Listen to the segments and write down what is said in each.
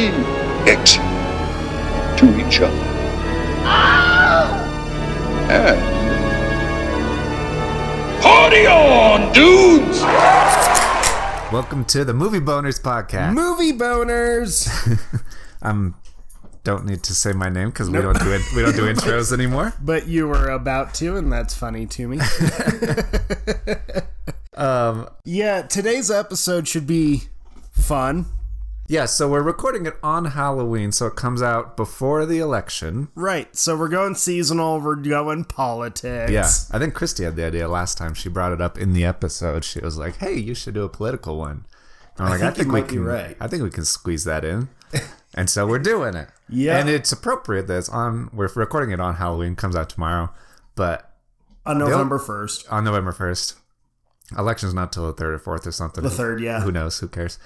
be excellent to each other. And party on, dudes! Welcome to the Movie Boners podcast. Movie boners. I'm don't need to say my name because we don't do it. We don't do intros anymore. but you were about to, and that's funny to me. Um, yeah, today's episode should be fun. Yeah, so we're recording it on Halloween, so it comes out before the election. Right. So we're going seasonal. We're going politics. Yeah, I think Christy had the idea last time. She brought it up in the episode. She was like, "Hey, you should do a political one." And I'm like, think "I think we can. right. I think we can squeeze that in." and so we're doing it. Yeah. and it's appropriate that it's on. We're recording it on Halloween. Comes out tomorrow, but On November 1st. on November first. Election's not till the third or fourth or something. The third, yeah. Who knows? Who cares?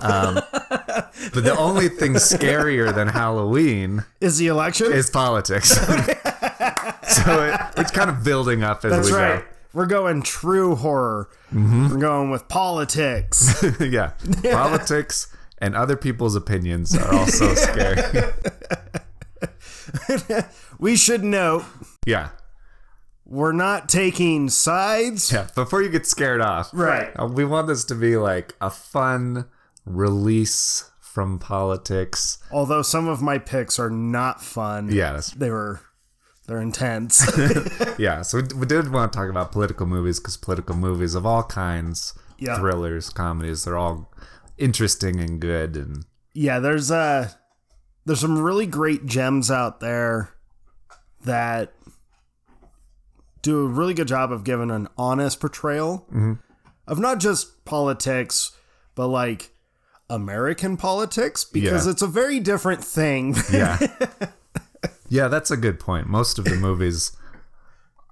Um, but the only thing scarier than Halloween Is the election? is politics. so it, it's kind of building up as That's we right. We're going true horror. Mm-hmm. We're going with politics. go. yeah. Politics and other people's opinions are also scary. we should note yeah. We're not taking sides. Yeah. Before you get scared off. Right. Uh, we want this to be like a fun release from politics. Although some of my picks are not fun. That's They were they're intense. Yeah, so we, we did want to talk about political movies because political movies of all kinds, Yeah. thrillers, comedies, they're all interesting and good. And yeah, there's uh there's some really great gems out there that do a really good job of giving an honest portrayal of not just politics, but like American politics because Yeah. it's a very different thing. yeah, yeah, that's a good point. Most of the movies,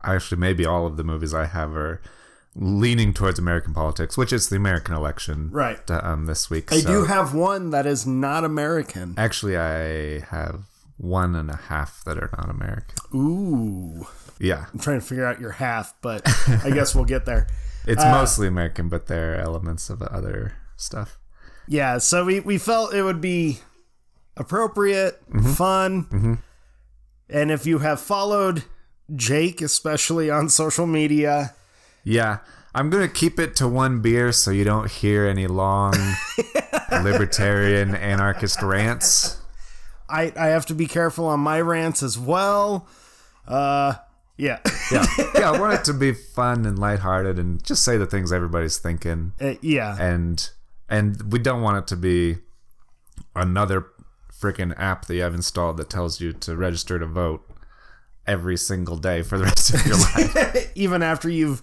actually, maybe all of the movies I have are leaning towards American politics, which is the American election, Right. Um, this week. I so- do have one that is not American. Actually, I have one and a half that are not American. Ooh. Yeah, I'm trying to figure out your half, but I guess we'll get there. it's Uh, mostly American, but there are elements of other stuff. Yeah, so we, we felt it would be appropriate, fun. And if you have followed Jake, especially on social media, Yeah, I'm gonna keep it to one beer so you don't hear any long libertarian anarchist rants. I, I have to be careful on my rants as well. Uh, yeah. Yeah, yeah, I want it to be fun and lighthearted and just say the things everybody's thinking, Uh, yeah. and and we don't want it to be another freaking app that you have installed that tells you to register to vote every single day for the rest of your life. Even after you've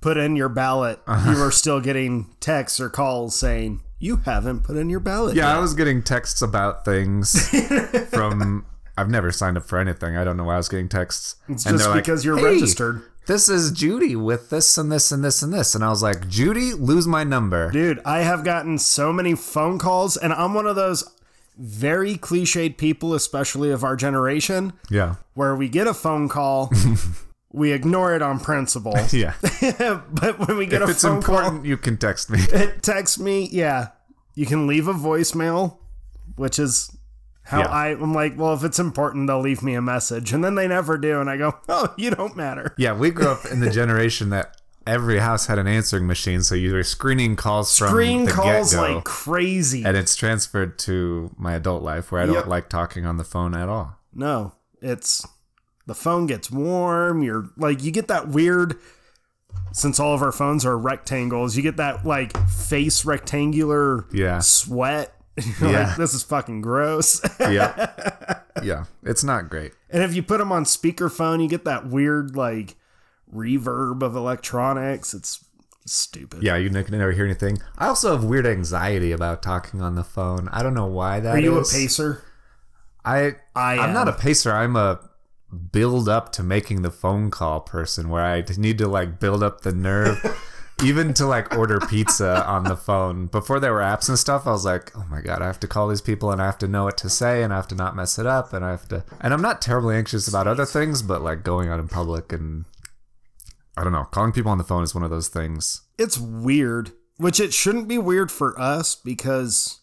put in your ballot, you are still getting texts or calls saying, you haven't put in your ballot. Yeah, yet." I was getting texts about things from. I've never signed up for anything. I don't know why I was getting texts. It's And just they're like, because you're "Hey, registered. This is Judy with this and this and this and this. And I was like, Judy, lose my number. Dude, I have gotten so many phone calls, and I'm one of those very cliched people, especially of our generation, Yeah. where we get a phone call, we ignore it on principle. Yeah. but when we get if a it's phone important, you can text me. text me, yeah, you can leave a voicemail, which is how Yeah. I, I'm like, well, if it's important, they'll leave me a message. And then they never do. And I go, oh, you don't matter. Yeah, we grew up in the generation that every house had an answering machine, so you were screening calls from Screen the calls get-go, like crazy. and it's transferred to my adult life where I don't Yep. like talking on the phone at all. No, it's the phone gets warm. You're like you get that weird. Since all of our phones are rectangles, you get that like face rectangular Yeah. sweat. Yeah. like this is fucking gross. Yeah. yeah. It's not great. and if you put them on speakerphone, you get that weird like reverb of electronics. It's stupid. Yeah, you can never hear anything. I also have weird anxiety about talking on the phone. I don't know why that Are you a pacer? I I I'm not a pacer. I'm a build up to making the phone call person where I need to like build up the nerve even to like order pizza on the phone. Before there were apps and stuff, I was like, "Oh my god, I have to call these people and I have to know what to say and I have to not mess it up and I have to And I'm not terribly anxious about other things, but like going out in public and I don't know, calling people on the phone is one of those things. It's weird, which it shouldn't be weird for us because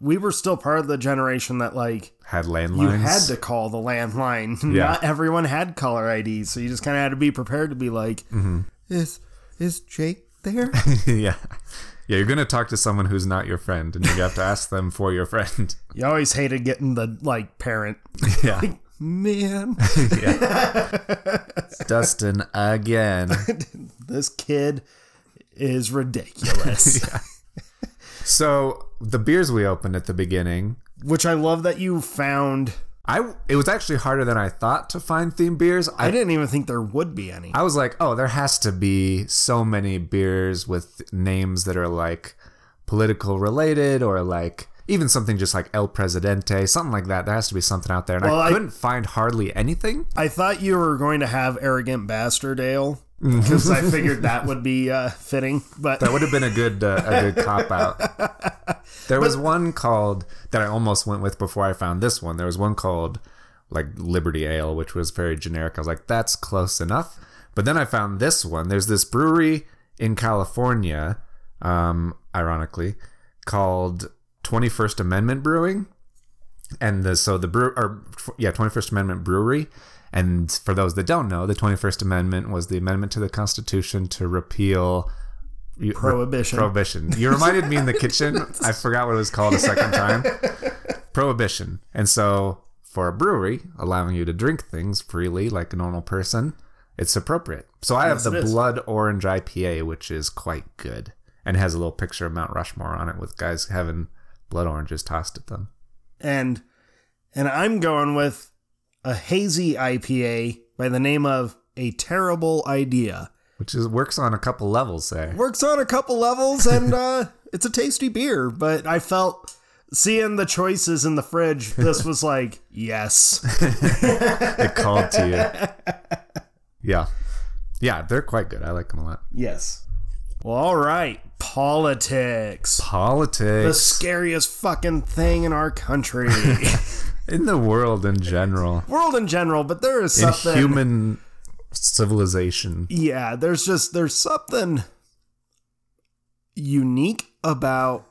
we were still part of the generation that like Had landlines. you had to call the landline. Yeah. Not everyone had caller ID, so you just kind of had to be prepared to be like, Mm-hmm. "Is is Jake there?" yeah. Yeah, you're gonna talk to someone who's not your friend, and you have to ask them for your friend. you always hated getting the like parent. Yeah, Man, yeah. Dustin again. this kid is ridiculous. So the beers we opened at the beginning, Which I love that you found. I it was actually harder than I thought to find themed beers. I I didn't even think there would be any. I was like, oh, there has to be so many beers with names that are like political related or like even something just like El Presidente, something like that. There has to be something out there, and Well, I I- couldn't find hardly anything. I thought you were going to have arrogant bastard ale because I figured that would be uh, fitting. But That would have been a good uh, a good cop out. There was one called that I almost went with before I found this one. There was one called like Liberty Ale, which was very generic. I was like, that's close enough. But then I found this one. There's this brewery in California, um, ironically, called 21st Amendment Brewing. And the, so the brew or yeah, 21st Amendment Brewery. And for those that don't know, the 21st Amendment was the amendment to the Constitution to repeal Prohibition. Prohibition. You reminded me in the kitchen. I forgot what it was called a second time. Prohibition. And so for a brewery, allowing you to drink things freely like a normal person, it's appropriate. So I have the. Blood Orange IPA, which is quite good. And has a little picture of Mount Rushmore on it with guys having blood oranges tossed at them. and and I'm going with a hazy IPA by the name of A Terrible Idea. Which is works on a couple levels there. Works on a couple levels and uh it's a tasty beer, but I felt seeing the choices in the fridge, this was like, yes. It called to you. Yeah. Yeah, they're quite good. I like them a lot. Yes. Well, all right. Politics. Politics. The scariest fucking thing in our country. In the world in general. World in general, but there is in something human civilization. Yeah, there's just there's something unique about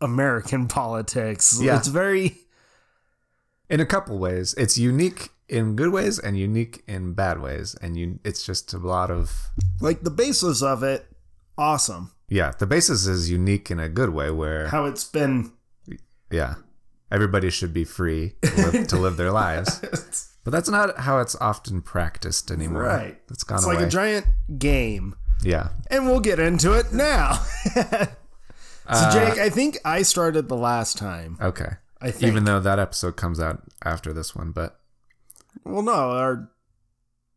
American politics. Yeah. It's very In a couple ways, it's unique in good ways and unique in bad ways, and you, it's just a lot of like the basis of it awesome. yeah. The basis is unique in a good way, where How it's been yeah, everybody should be free to live, to live their lives. But that's not how it's often practiced anymore. right. It's gone It's away. like a giant game. yeah. And we'll get into it now. so Uh, Jake, I think I started the last time. Okay. I think. Even though that episode comes out after this one, but well, no, our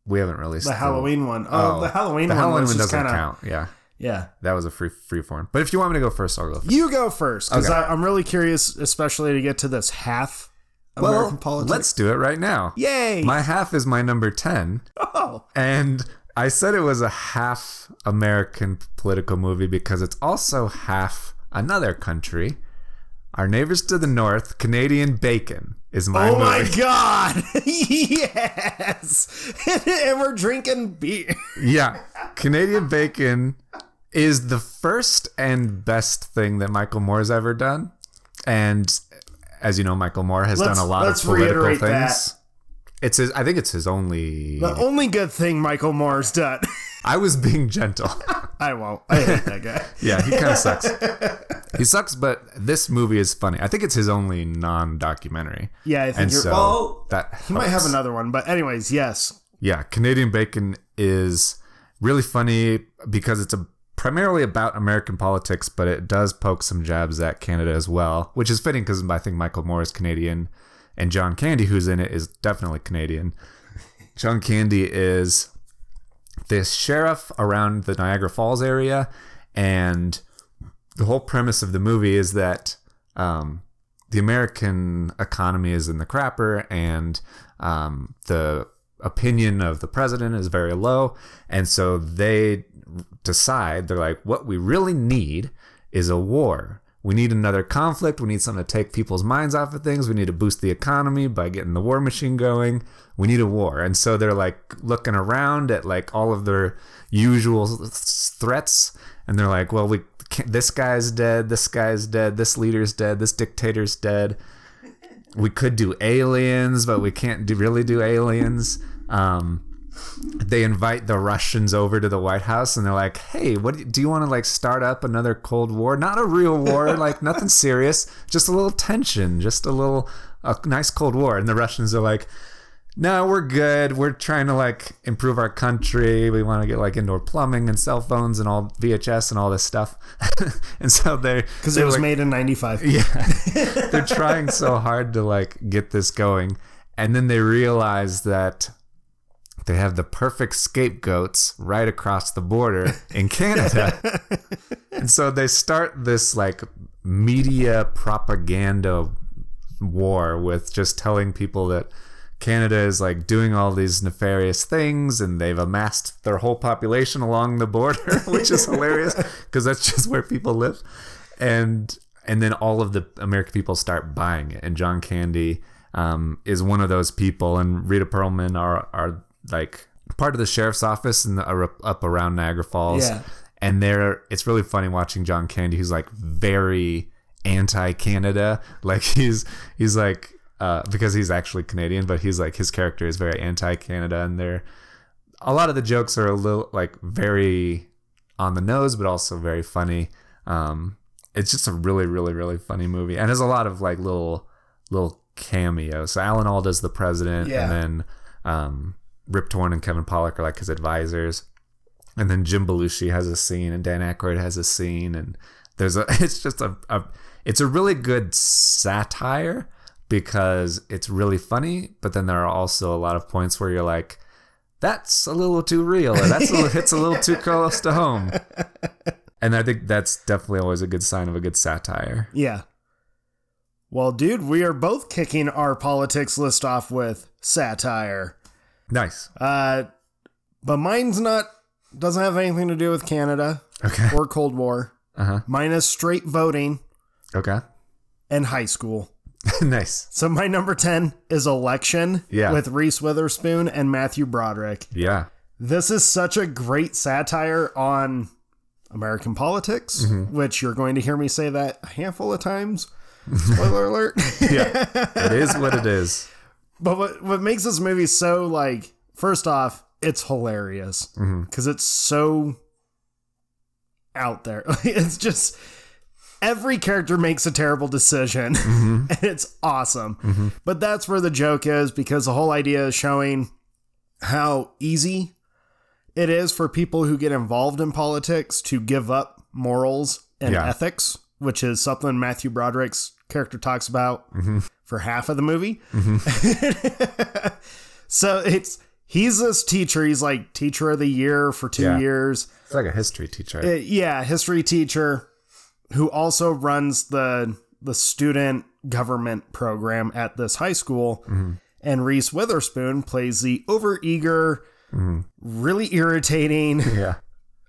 we haven't released the Halloween one. Oh, the Halloween the one Halloween was one just doesn't kind of count. Yeah, yeah. that was a free free form. But if you want me to go first, I'll go first. You go first because Okay. I'm really curious, especially to get to this half Well, American politics. let's do it right now. Yay! My half is my number 10. oh, And I said it was a half American political movie because it's also half another country. Our neighbors to the north, Canadian Bacon, is my oh movie. my god! yes, and we're drinking beer. Yeah. Canadian Bacon is the first and best thing that Michael Moore's ever done. And as you know, Michael Moore has Let's- done a lot of let's political reiterate things. that. It's his I think it's his only The only good thing Michael Moore's done. I was being gentle. I won't. I hate that guy. Yeah, he kind of sucks. He sucks, but this movie is funny. I think it's his only non-documentary. Yeah, I think And you're. so well, that he might have another one, but anyways, yes. Yeah, Canadian Bacon is really funny because it's a primarily about American politics, but it does poke some jabs at Canada as well, which is fitting because I think Michael Moore is Canadian, and John Candy, who's in it, is definitely Canadian. John Candy is this sheriff around the Niagara Falls area, and the whole premise of the movie is that um, the American economy is in the crapper, and um, the opinion of the president is very low, and so they decide they're like, what we really need is a war. We need another conflict. We need something to take people's minds off of things. We need to boost the economy by getting the war machine going. We need a war. And so they're like looking around at like all of their usual threats and they're like, well, we this guy's dead, this guy's dead, this leader's dead, this dictator's dead. We could do aliens, but we can't do, really do aliens. Um, they invite the Russians over to the White House and they're like, "Hey, what do you, you want to like start up another Cold War? Not a real war, like nothing serious, just a little tension, just a little a nice Cold War." And the Russians are like, "No, we're good. We're trying to like improve our country. We want to get like indoor plumbing and cell phones and all VHS and all this stuff." and so they Because it was made in 95. yeah. They're trying so hard to like get this going. And then they realize that they have the perfect scapegoats right across the border in Canada. and so they start this like media propaganda war with just telling people that Canada is like doing all these nefarious things and they've amassed their whole population along the border, which is hilarious because that's just where people live. And and then all of the American people start buying it. And John Candy um, is one of those people, and Rita Perlman are are like part of the sheriff's office and up around Niagara Falls. Yeah. And they're it's really funny watching John Candy, who's like very anti-Canada. Like he's he's like uh, because he's actually Canadian, but he's like his character is very anti-Canada, and they're a lot of the jokes are a little like very on the nose, but also very funny. Um, it's just a really, really, really funny movie, and there's a lot of like little little cameos. So Alan Alda's the president, Yeah. and then um, Rip Torn and Kevin Pollak are like his advisors, and then Jim Belushi has a scene, and Dan Aykroyd has a scene, and there's a. It's just a, a it's a really good satire because it's really funny, but then there are also a lot of points where you're like, that's a little too real, or that's a little, hits a little too close to home. And I think that's definitely always a good sign of a good satire. Yeah. Well, dude, we are both kicking our politics list off with satire. Nice. Uh, but mine's not, doesn't have anything to do with Canada Okay. or Cold War. Uh huh. Mine is straight voting Okay. and high school. nice. So my number 10 is Election Yeah. with Reese Witherspoon and Matthew Broderick. Yeah. This is such a great satire on American politics, Mm-hmm. which you're going to hear me say that a handful of times. Spoiler alert. Yeah. it is what it is. But what what makes this movie so like first off, it's hilarious. Mm-hmm. Because it's so out there. it's just every character makes a terrible decision, mm-hmm. and it's awesome. Mm-hmm. But that's where the joke is because the whole idea is showing how easy it is for people who get involved in politics to give up morals and Yeah. ethics, which is something Matthew Broderick's character talks about for half of the movie. Mm-hmm. so it's he's this teacher. He's like teacher of the year for two Yeah. years. It's like a history teacher. Uh, yeah, history teacher who also runs the the student government program at this high school. Mm-hmm. And Reese Witherspoon plays the overeager, mm-hmm. really irritating, yeah.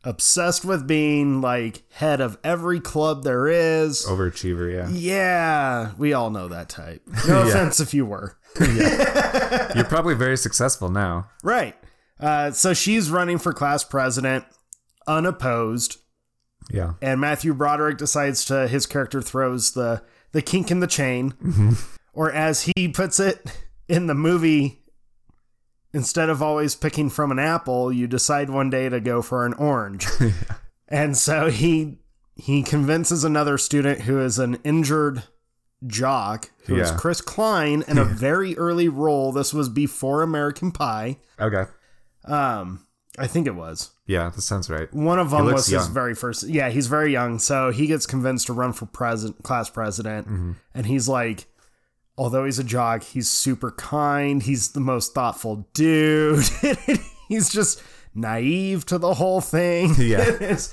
Obsessed with being like head of every club there is. Overachiever. Yeah. Yeah, we all know that type. No Yeah. offense if you were. You're probably very successful now. Right. Uh, so she's running for class president unopposed. Yeah. and Matthew Broderick decides to his character throws the the kink in the chain, or as he puts it in the movie, instead of always picking from an apple, you decide one day to go for an orange, and so he he convinces another student who is an injured jock who is Yeah. Chris Klein in a very early role. This was before American Pie. Okay. Um, I think it was. Yeah, that sounds right. One of them was his young. very first. Yeah, he's very young, so he gets convinced to run for president, class president, Mm-hmm. and he's like, although he's a jock, he's super kind. He's the most thoughtful dude. he's just naive to the whole thing. Yeah.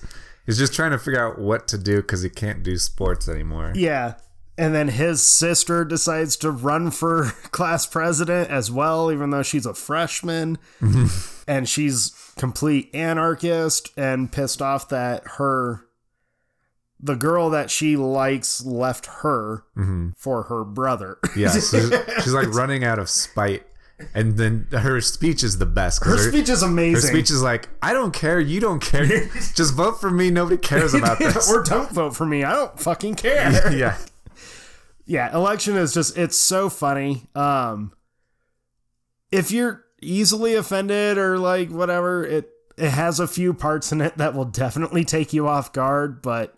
He's just trying to figure out what to do because he can't do sports anymore. yeah. And then his sister decides to run for class president as well, even though she's a freshman. Mm-hmm. and she's complete anarchist and pissed off that her the girl that she likes left her for her brother. Yeah, so she's, like running out of spite and then her speech is the best. 'cause Her speech is amazing. Her speech is like, I don't care, you don't care. Just vote for me. Nobody cares about this. or don't vote for me. I don't fucking care. yeah. yeah, election is just it's so funny. Um if you're easily offended or like whatever, it it has a few parts in it that will definitely take you off guard, but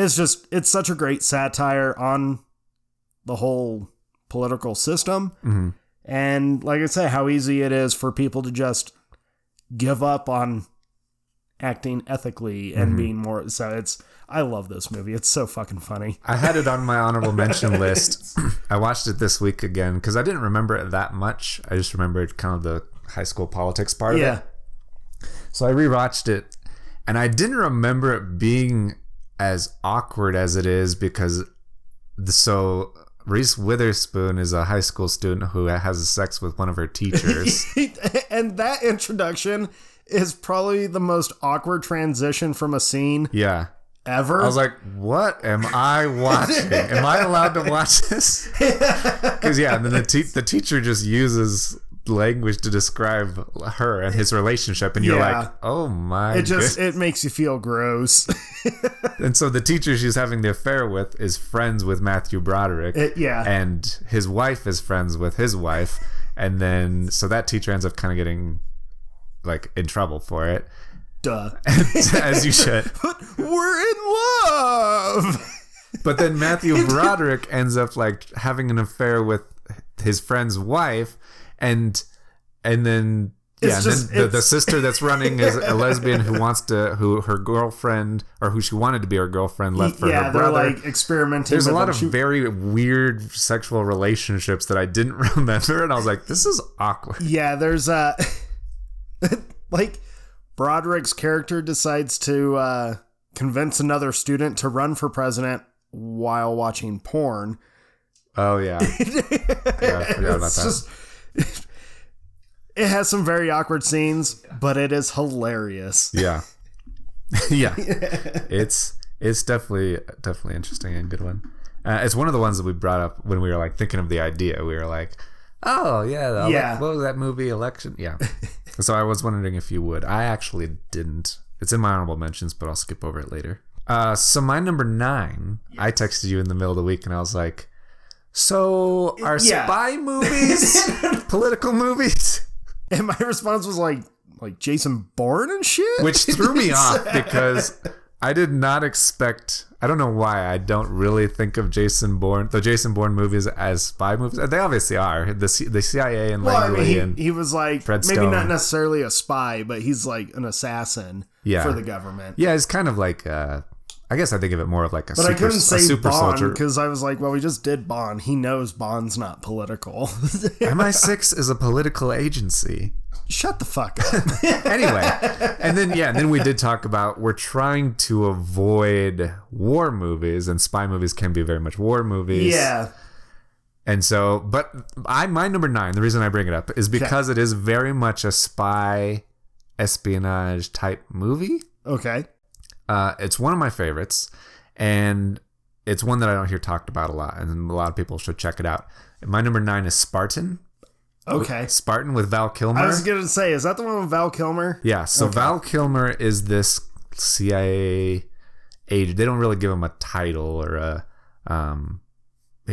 it's just it's such a great satire on the whole political system. Mhm. And like I say, how easy it is for people to just give up on acting ethically and being more so it's I love this movie. It's so fucking funny. I had it on my honorable mention list. I watched it this week again because I didn't remember it that much. I just remembered kind of the high school politics part of Yeah. it. So I rewatched it and I didn't remember it being as awkward as it is because the, so Reese Witherspoon is a high school student who has sex with one of her teachers. and that introduction is probably the most awkward transition from a scene yeah. ever. I was like, "What am I watching? Am I allowed to watch this?" Because yeah, and then the te- the teacher just uses language to describe her and his relationship, and you're Yeah. like, "Oh my!" it just goodness." it makes you feel gross. and so the teacher she's having the affair with is friends with Matthew Broderick, It- yeah. and his wife is friends with his wife, and then so that teacher ends up kind of getting like in trouble for it, Duh. as you should. But we're in love. But then Matthew Broderick ends up like having an affair with his friend's wife, and and then yeah, and just- then the, the sister that's running is a lesbian who wants to who her girlfriend or who she wanted to be her girlfriend left for yeah, her they're like experimenting. There's a lot of She- very weird sexual relationships that I didn't remember, and I was like, "This is awkward." yeah, there's uh like Broderick's character decides to uh convince another student to run for president while watching porn. Oh yeah, yeah I forgot about that. just it has some very awkward scenes, but it is hilarious. Yeah, yeah. It's it's definitely definitely interesting and good one. Uh, it's one of the ones that we brought up when we were like thinking of the idea. We were like, "Oh yeah, ele- Yeah. What was that movie? Election? Yeah." so I was wondering if you would. I actually didn't. It's in my honorable mentions, but I'll skip over it later. Uh, so my number nine, I texted you in the middle of the week, and I was like, "So are Yeah. spy movies political movies?" And my response was like like Jason Bourne and shit. which threw me off because I did not expect. I don't know why I don't really think of Jason Bourne, the Jason Bourne movies, as spy movies. They obviously are. The C- the CIA and well, I mean, he, and he was like Fred maybe Stone. not necessarily a spy, but he's like an assassin Yeah. for the government. yeah, it's kind of like. Uh, I guess I think of it more of like a But super, I couldn't say super Bond soldier. because I was like, well, we just did Bond. He knows Bond's not political. MI6 is a political agency. Shut the fuck up. anyway, and then yeah, and then we did talk about we're trying to avoid war movies, and spy movies can be very much war movies. yeah. And so, but I my number nine. The reason I bring it up is because it is very much a spy espionage type movie. Okay. Uh, it's one of my favorites, and it's one that I don't hear talked about a lot, and a lot of people should check it out. My number nine is Spartan. Okay. Spartan with Val Kilmer. I was gonna say, is that the one with Val Kilmer? Yeah, so Val Kilmer is this CIA agent. They don't really give him a title or a, um,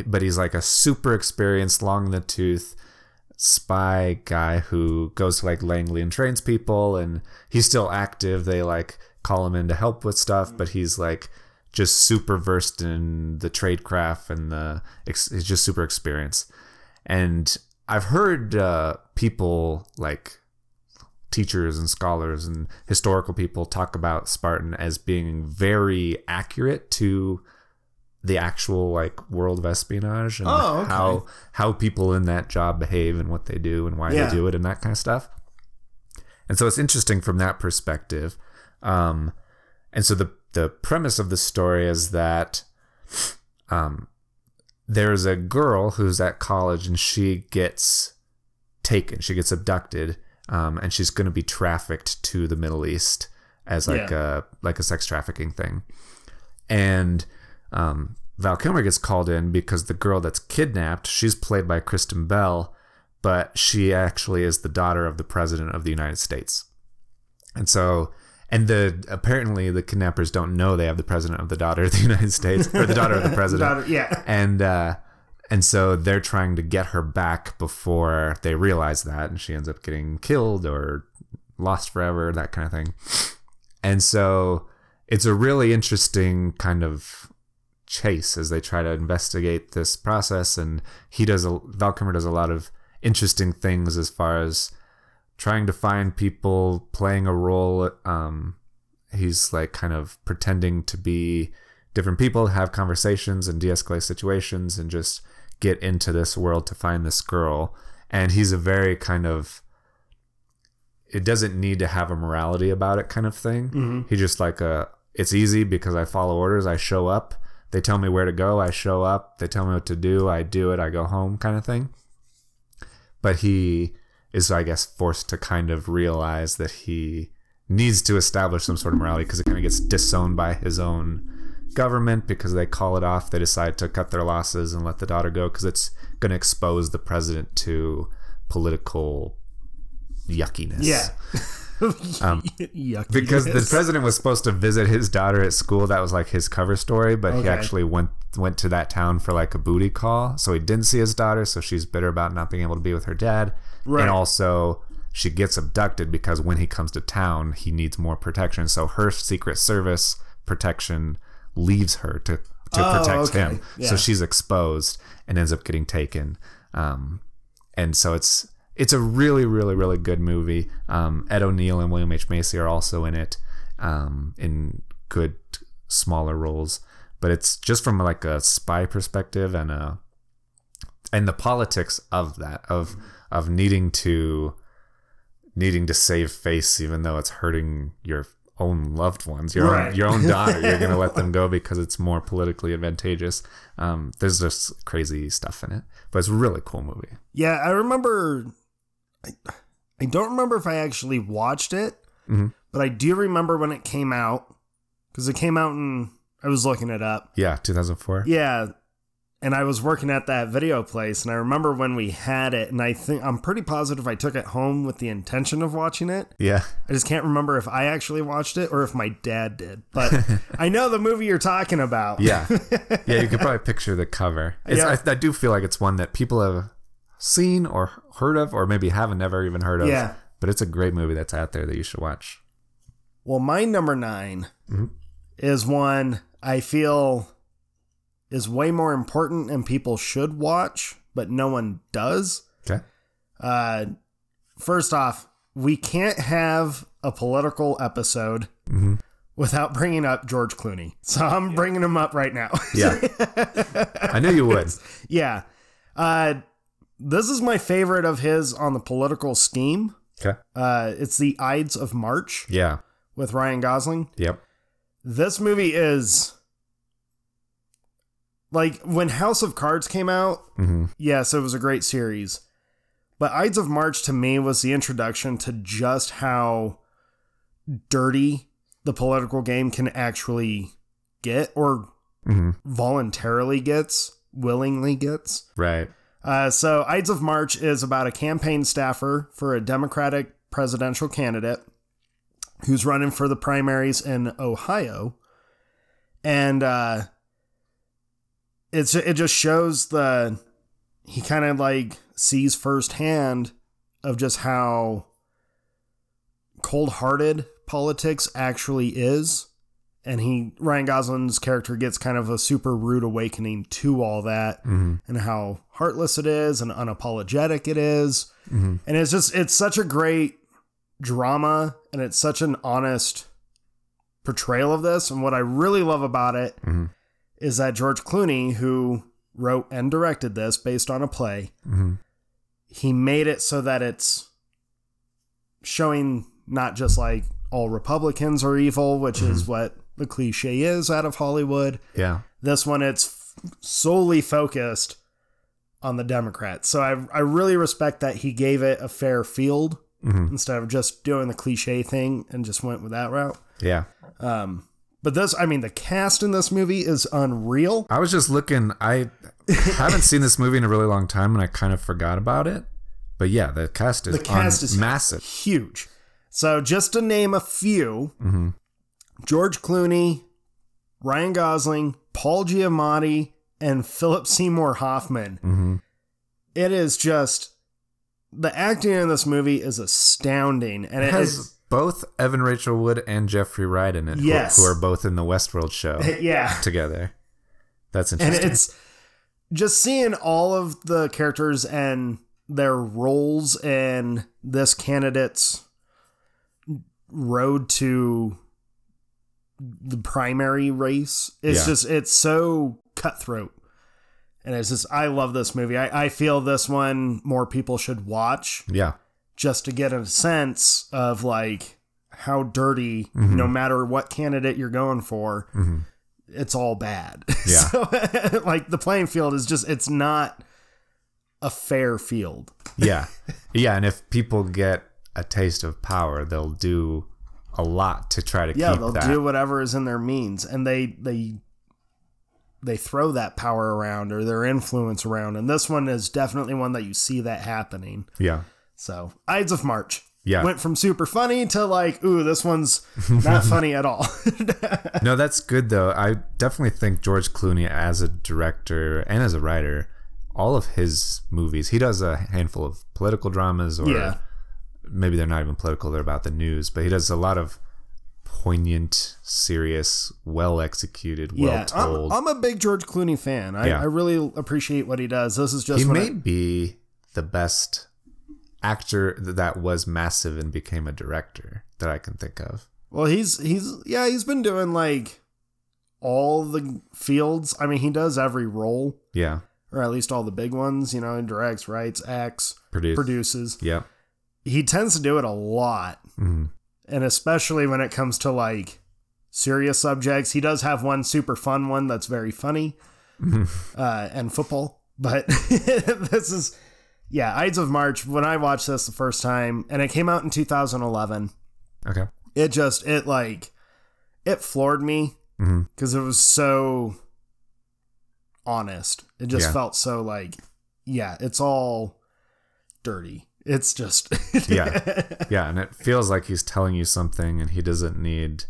but he's like a super experienced, long in the tooth spy guy who goes to like Langley and trains people, and he's still active. They like call him in to help with stuff, but he's like just super versed in the trade craft and the he's just super experienced. And I've heard uh, people like teachers and scholars and historical people talk about Spartan as being very accurate to the actual like world of espionage and Oh, okay. how how people in that job behave and what they do and why Yeah. they do it and that kind of stuff. And so it's interesting from that perspective. Um, and so the the premise of the story is that um, there's a girl who's at college and she gets taken, she gets abducted, um, and she's going to be trafficked to the Middle East as like a like a sex trafficking thing. And um, Val Kilmer gets called in because the girl that's kidnapped, she's played by Kristen Bell, but she actually is the daughter of the president of the United States. And so, and the apparently the kidnappers don't know they have the president of the daughter of the United States or the daughter of the president. Daughter- yeah. And uh, and so they're trying to get her back before they realize that, and she ends up getting killed or lost forever, that kind of thing. And so it's a really interesting kind of chase as they try to investigate this process and he does a Val Kilmer does a lot of interesting things as far as trying to find people playing a role um he's like kind of pretending to be different people have conversations and de-escalate situations and just get into this world to find this girl. And he's a very kind of it doesn't need to have a morality about it kind of thing. He just like a it's easy because i follow orders. I show up. They tell me where to go. I show up. They tell me what to do. I do it. I go home kind of thing. But he is i guess forced to kind of realize that he needs to establish some sort of morality because it kind of gets disowned by his own government because they call it off they decide to cut their losses and let the daughter go because it's going to expose the president to political yuckiness Yeah. Um, because the president was supposed to visit his daughter at school. That was like his cover story but he actually went went to that town for like a booty call. So he didn't see his daughter so she's bitter about not being able to be with her dad. Right. and also she gets abducted because when he comes to town he needs more protection. So her secret service protection leaves her to to Oh, protect okay. him. Yeah. so she's exposed and ends up getting taken. Um, and so it's it's a really really really good movie. Um, ed o'neill and william h. Macy are also in it um, in good smaller roles. But it's just from like a spy perspective and a and the politics of that of of needing to needing to save face even though it's hurting your own loved ones your Right. own your own daughter. You're gonna let them go because it's more politically advantageous. Um, there's just crazy stuff in it. But it's a really cool movie. Yeah, I remember. I, I don't remember if I actually watched it, Mhm. but I do remember when it came out because it came out and I was looking it up. yeah 2004 Yeah, and I was working at that video place, and I remember when we had it, and I think I'm pretty positive I took it home with the intention of watching it. yeah I just can't remember if I actually watched it or if my dad did. But I know the movie you're talking about. Yeah, yeah. You could probably picture the cover. Yeah. I, I do feel like it's one that people have seen or heard of, or maybe haven't never even heard of. Yeah. But it's a great movie that's out there that you should watch. Well, my number 9 Mhm. is one I feel is way more important and people should watch, but no one does. Okay. Uh, first off, we can't have a political episode hmm without bringing up George Clooney. So I'm bringing him up right now. Yeah. I knew you would. yeah. Uh, this is my favorite of his on the political scheme. Okay. Uh, it's the Ides of March Yeah. with Ryan Gosling. Yep. This movie is like when House of Cards came out. hmm Yes, it was a great series. But Ides of March to me was the introduction to just how dirty the political game can actually get or hmm voluntarily gets, willingly gets. Right. Uh, so, Ides of March is about a campaign staffer for a Democratic presidential candidate who's running for the primaries in Ohio. And uh, it's it just shows the he kind of like sees firsthand of just how cold-hearted politics actually is and he Ryan Gosling's character gets kind of a super rude awakening to all that hmm and how heartless it is and unapologetic it is. hmm And it's just it's such a great drama and it's such an honest portrayal of this and what I really love about it is hmm that George Clooney who wrote and directed this based on a play, hmm he made it so that it's showing not just like all Republicans are evil, which is what the cliche is out of Hollywood. Yeah. This one, it's solely focused on the Democrats. So I, I really respect that he gave it a fair field hmm instead of just doing the cliche thing and just went with that route. Yeah. Um, but this, I mean, the cast in this movie is unreal. I was just looking. I haven't seen this movie in a really long time, and I kind of forgot about it. But yeah, the cast is, The cast un- is massive. huge. So just to name a few, Mm-hmm. George Clooney, Ryan Gosling, Paul Giamatti, and Philip Seymour Hoffman. Mm-hmm. It is just the acting in this movie is astounding, and It it has is both Evan Rachel Wood and Jeffrey Wright in it, who- Yes. who, are both in the Westworld show yeah, together. That's interesting. and it's just seeing all of the characters and their roles in this candidate's road to the primary race is Yeah. just it's so cutthroat. And it's just i love this movie. I, I feel this one more people should watch yeah, just to get a sense of like how dirty mm-hmm. no matter what candidate you're going for mm-hmm. it's all bad. Yeah. so like the playing field is just it's not a fair field. Yeah, yeah. And if people get a taste of power, they'll do a lot to try to yeah they'll that. do whatever is in their means and they they they throw that power around or their influence around and this one is definitely one that you see that happening. Yeah, so ides of march. Yeah. went from super funny to like ooh this one's not funny at all. No, that's good though. I definitely think George Clooney as a director and as a writer, all of his movies, he does a handful of political dramas or yeah. maybe they're not even political, they're about the news, but he does a lot of poignant, serious, well executed, well yeah I'm, told. I'm a big george clooney fan I, Yeah. I really appreciate what he does this is just he may I- be the best actor that was massive and became a director that I can think of. Well, he's he's yeah, he's been doing like all the fields. I mean, he does every role, Yeah. or at least all the big ones. You know, he directs, writes, acts, Produce. produces. Yeah. He tends to do it a lot, Mhm. And especially when it comes to like serious subjects. He does have one super fun one that's very funny, uh, and football. But this is yeah, Ides of March. When I watched this the first time, and it came out in 2011 Okay. it just it like it floored me because it was so honest it just Yeah. felt so like yeah it's all dirty it's just Yeah. Yeah, and it feels like he's telling you something and he doesn't need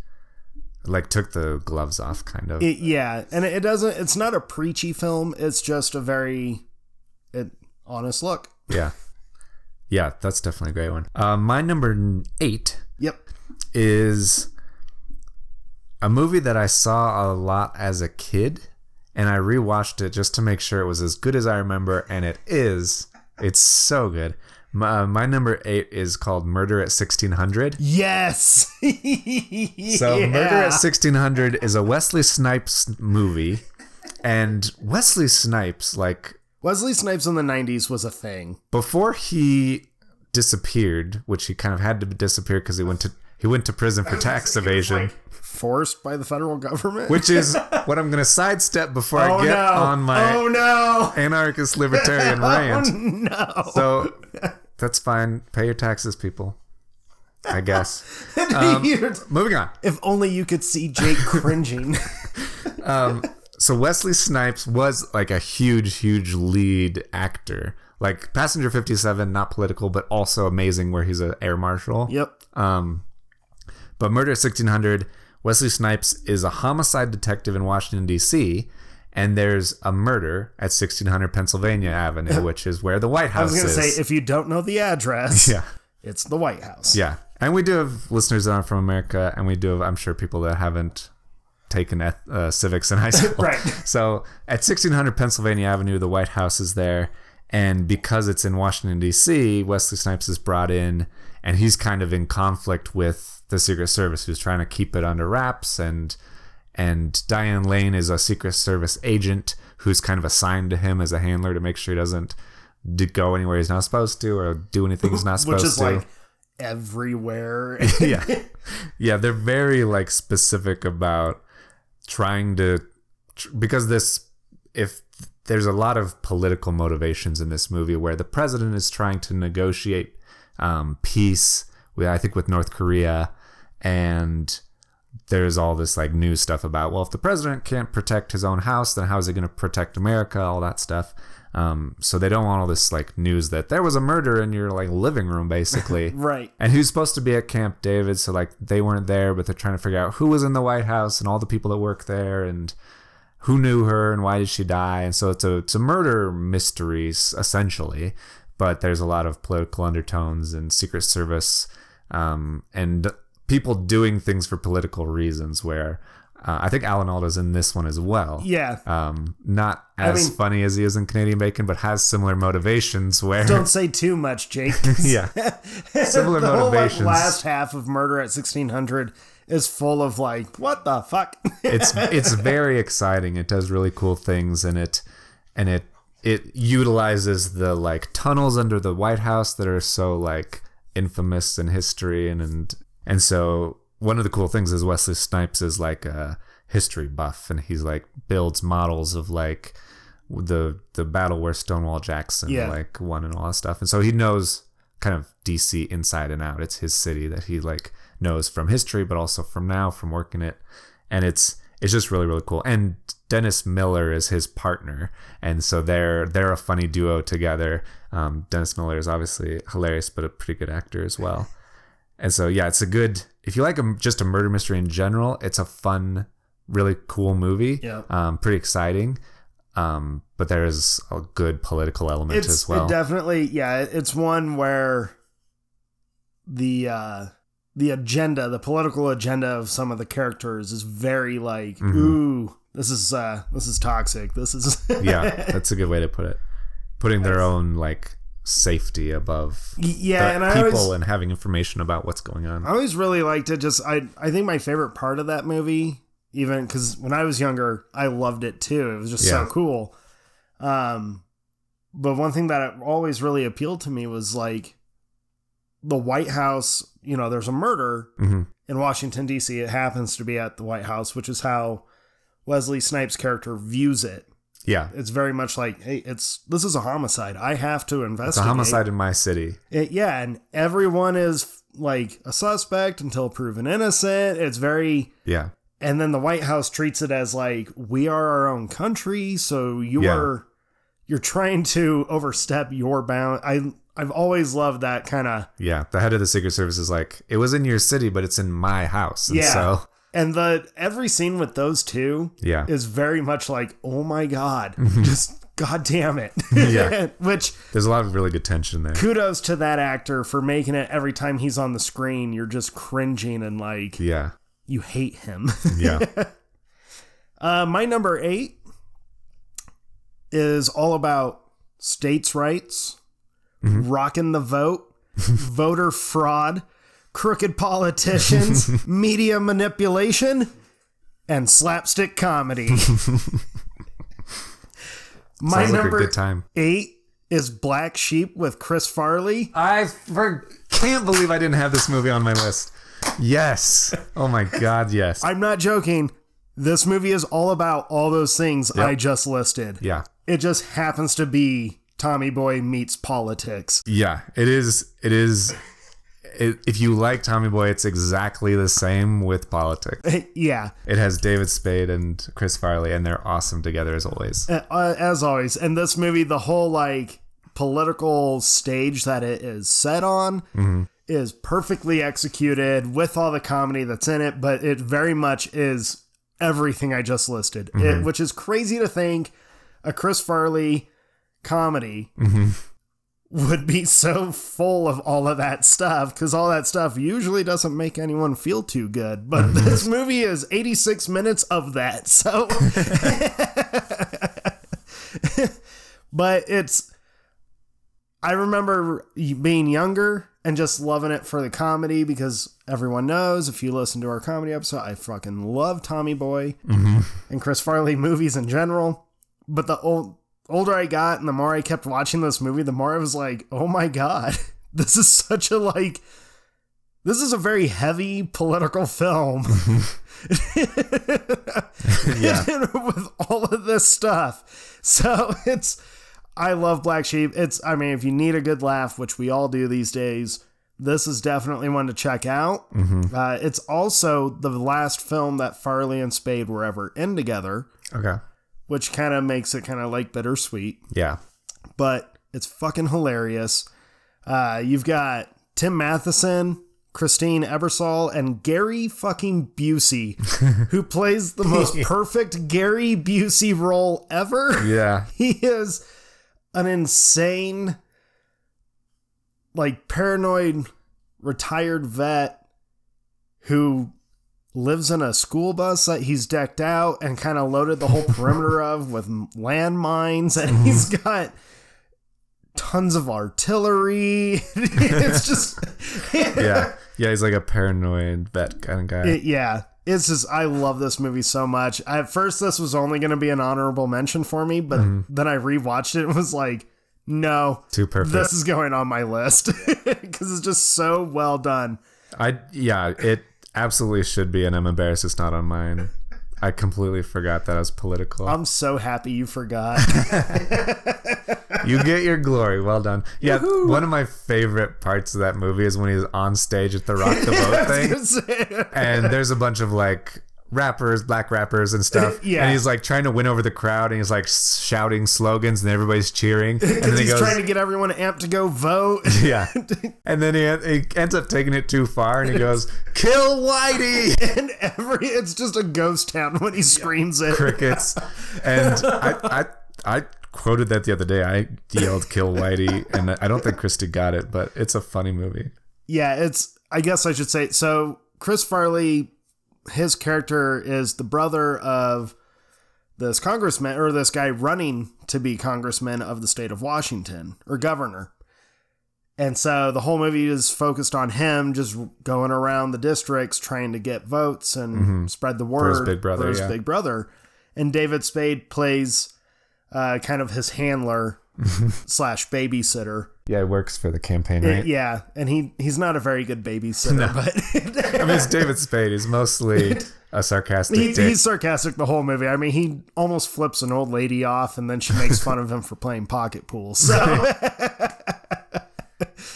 like took the gloves off kind of. It- yeah and it, doesn't it's not a preachy film it's just a very it, honest look yeah. Yeah, that's definitely a great one. Uh, my number 8 yep is a movie that I saw a lot as a kid, and I rewatched it just to make sure it was as good as I remember, and it is. It's so good. My, uh, my number eight is called Murder at 1600. yes. So, Murder at 1600 is a Wesley Snipes movie, and Wesley Snipes, like, wesley snipes in the 90s was a thing. before he disappeared, which he kind of had to disappear because he went to he went to prison for tax evasion. forced by the federal government? Which is what I'm going to sidestep before I oh get no. on my oh no. anarchist libertarian rant. no. So that's fine. Pay your taxes, people. I guess. Um, moving on. If only you could see Jake cringing. So Wesley Snipes was like a huge, huge lead actor. Like Passenger 57, not political, but also amazing, where he's an air marshal. yep. Um, but Murder at 1600, Wesley Snipes is a homicide detective in Washington, D.C., and there's a murder at 1600 Pennsylvania Avenue, which is where the White House is. I was going to say, if you don't know the address, yeah. it's the White House. Yeah. And we do have listeners that aren't from America, and we do have, I'm sure, people that haven't taken eth- uh, civics in high school. Right. So at 1600 Pennsylvania Avenue, the White House is there. And because it's in Washington, D.C., Wesley Snipes is brought in, and he's kind of in conflict with the Secret Service, who's trying to keep it under wraps. And and Diane Lane is a Secret Service agent who's kind of assigned to him as a handler to make sure he doesn't d- go anywhere he's not supposed to or do anything he's not supposed Which is to like everywhere. yeah yeah they're very like specific about trying to tr- because this if there's a lot of political motivations in this movie where the president is trying to negotiate um, peace with i think with north korea and there's all this like news stuff about well if the president can't protect his own house then how is he going to protect america all that stuff Um, so they don't want all this like news that there was a murder in your like living room, basically. Right. And who's supposed to be at Camp David? So like they weren't there, but they're trying to figure out who was in the White House and all the people that work there and who knew her and why did she die. And so it's a it's a murder mysteries essentially, but there's a lot of political undertones and Secret Service um, and people doing things for political reasons. Where uh, I think Alan Alda's in this one as well. Yeah. Um, not as mean- funny as he is in Canadian Bacon, but has similar motivations. Where Don't say too much, Jake. yeah, similar the whole like, motivations. last half of Murder at 1600 is full of like, what the fuck? it's it's very exciting. It does really cool things, and it and it it utilizes the like tunnels under the White House that are so like infamous in history, and and and so one of the cool things is Wesley Snipes is like a history buff, and he's like builds models of like the the battle where Stonewall Jackson Yeah. like won and all that stuff, and so he knows kind of DC inside and out. It's his city that he like knows from history, but also from now from working it, and it's it's just really really cool. And Dennis Miller is his partner, and so they're they're a funny duo together. Um, Dennis Miller is obviously hilarious, but a pretty good actor as well. And so yeah, it's a good if you like a, just a murder mystery in general, it's a fun, really cool movie. Yeah. Um, pretty exciting. Um, but there is a good political element it's as well. it definitely yeah it's one where the uh the agenda the political agenda of some of the characters is very like Mm-hmm. ooh this is uh this is toxic this is yeah, that's a good way to put it. Putting their own like safety above yeah and i people always and having information about what's going on. i always really liked it just i i think my favorite part of that movie even because when i was younger i loved it too it was just so cool um but one thing that always really appealed to me was like the white house you know there's a murder hmm in Washington D.C. It happens to be at the White House, which is how Wesley Snipes' character views it. Yeah, It's very much like, hey, it's this is a homicide. I have to investigate. it's a homicide in my city. It- yeah, and everyone is like a suspect until proven innocent. It's very, Yeah, and then the White House treats it as like we are our own country, so you Yeah. are you're trying to overstep your bound. I I've always loved that kind of yeah. The head of the Secret Service is like, it was in your city, but it's in my house. And Yeah. So And the every scene with those two Yeah. is very much like, oh my god, just god damn it. Yeah. Which there's a lot of really good tension there. kudos to that actor for making it every time he's on the screen, you're just cringing and like Yeah, you hate him. yeah. uh, my number eight is all about states' rights, rocking the vote, voter fraud, crooked politicians, media manipulation, and slapstick comedy. my Sounds like a number good time. eight is Black Sheep with Chris Farley. I for, can't believe I didn't have this movie on my list. Yes. Oh my god, yes. I'm not joking. This movie is all about all those things I just listed. yeah. It just happens to be Tommy Boy meets politics. Yeah, it is. It is. It, if you like Tommy Boy, it's exactly the same with politics. yeah, It has David Spade and Chris Farley, and they're awesome together as always. Uh, uh, as always. And this movie, the whole like political stage that it is set on mm-hmm. is perfectly executed with all the comedy that's in it, but it very much is everything I just listed, it, mm-hmm. which is crazy to think a Chris Farley comedy mm-hmm. Would be so full of all of that stuff because all that stuff usually doesn't make anyone feel too good. But mm-hmm. this movie is 86 minutes of that. So, but it's, I remember being younger and just loving it for the comedy because everyone knows if you listen to our comedy episode, I fucking love Tommy Boy mm-hmm. and Chris Farley movies in general. But the old, older I got and the more I kept watching this movie, the more I was like, oh my God, this is such a like, this is a very heavy political film. Yeah. with all of this stuff. So it's, I love Black Sheep. It's, I mean, if you need a good laugh, which we all do these days, this is definitely one to check out. Uh, it's also the last film that Farley and Spade were ever in together, Okay. Which kind of makes it kind of like bittersweet. Yeah. but it's fucking hilarious. Uh, you've got Tim Matheson, Christine Ebersole, and Gary fucking Busey, who plays the most perfect Gary Busey role ever. Yeah. He is an insane, like paranoid retired vet who lives in a school bus that he's decked out and kind of loaded the whole perimeter of with landmines, and mm-hmm. he's got tons of artillery. it's just Yeah. Yeah, he's like a paranoid vet kind of guy. It- yeah, it's just I love this movie so much. At first, this was only going to be an honorable mention for me, but mm-hmm. then I rewatched it and was like, no, Too perfect. this is going on my list because it's just so well done. I yeah, it absolutely should be, and I'm embarrassed it's not on mine. I completely forgot that I was political. I'm so happy you forgot. you get your glory. Well done. Yeah, one of my favorite parts of that movie is when he's on stage at the Rock the Vote thing, and there's a bunch of like rappers, black rappers and stuff. Yeah. And he's like trying to win over the crowd, and he's like shouting slogans, and everybody's cheering. And then he he's goes, trying to get everyone amped to go vote. yeah. And then he, he ends up taking it too far, and he goes, "Kill Whitey." and every it's just a ghost town when he screams it. crickets. And I, I, I quoted that the other day. I yelled "Kill Whitey," and I don't think Christy got it, but it's a funny movie. Yeah, it's. I guess I should say. So Chris Farley, his character is the brother of this congressman or this guy running to be congressman of the state of Washington or governor. And so the whole movie is focused on him just going around the districts trying to get votes and spread the word his big brother, for his yeah. big brother. And David Spade plays uh, kind of his handler slash babysitter. Yeah, it works for the campaign, right? Yeah, and he he's not a very good babysitter, No. but I mean, it's David Spade. He's mostly a sarcastic he, he's sarcastic the whole movie. I mean, he almost flips an old lady off, and then she makes fun of him for playing pocket pool. So,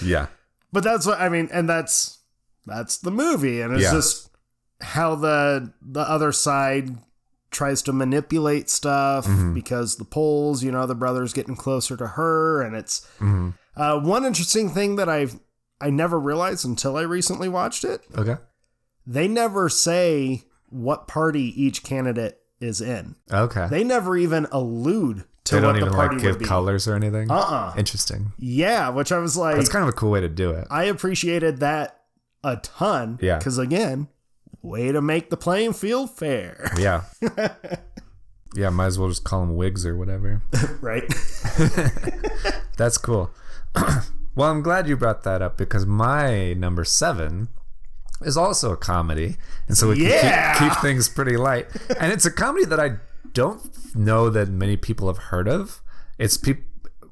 Yeah, but that's what I mean, and that's that's the movie, and it's Yeah. just how the the other side tries to manipulate stuff Mm-hmm. because the polls, you know, the brother's getting closer to her, and it's Mm-hmm. uh, one interesting thing that I've I never realized until I recently watched it. okay, they never say what party each candidate is in. okay. They, They never even allude to what don't the even party like give colors or anything. Uh-uh. Interesting. Yeah, which I was like, That's kind of a cool way to do it. I appreciated that a ton. Yeah. Because again, way to make the playing field fair, Yeah. Yeah, might as well just call them Whigs or whatever. right? That's cool. well, I'm glad you brought that up because my number seven is also a comedy, and so we can keep, keep things pretty light. And it's a comedy that I don't know that many people have heard of. It's peop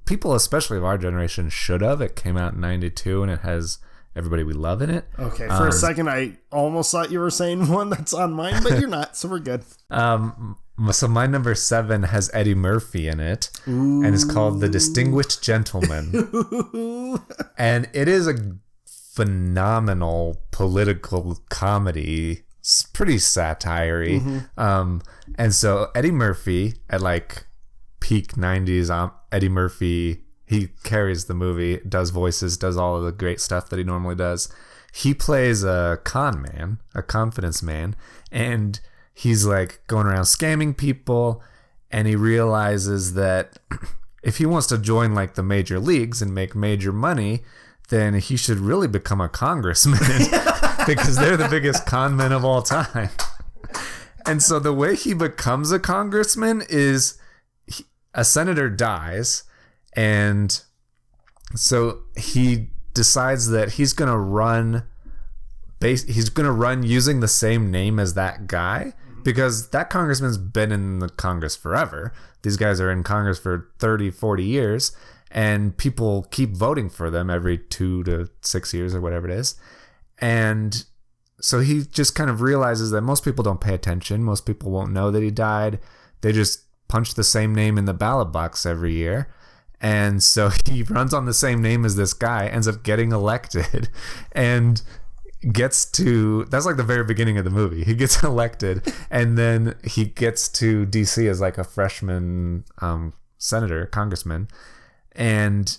people, especially of our generation, should have. It came out in '92, and it has everybody we love in it. Okay, for Um, a second, I almost thought you were saying one that's on mine, but you're not, so we're good. Um, so my number seven has Eddie Murphy in it, and it's called The Distinguished Gentleman. and it is a phenomenal political comedy. It's pretty satire Um, and so Eddie Murphy at like peak '90s, um, Eddie Murphy he carries the movie, does voices, does all of the great stuff that he normally does. He plays a con man, a confidence man, and he's like going around scamming people and he realizes that if he wants to join like the major leagues and make major money, then he should really become a congressman because they're the biggest con men of all time. And so the way he becomes a congressman is he, a senator dies and so he decides that he's going to run base he's going to run using the same name as that guy because that congressman's been in the congress forever. These guys are in congress for 30 40 years and people keep voting for them every 2 to 6 years or whatever it is. And so he just kind of realizes that most people don't pay attention. Most people won't know that he died. They just punch the same name in the ballot box every year and so he runs on the same name as this guy, ends up getting elected, and gets to that's like the very beginning of the movie. He gets elected, and then he gets to DC as like a freshman um, senator, congressman, and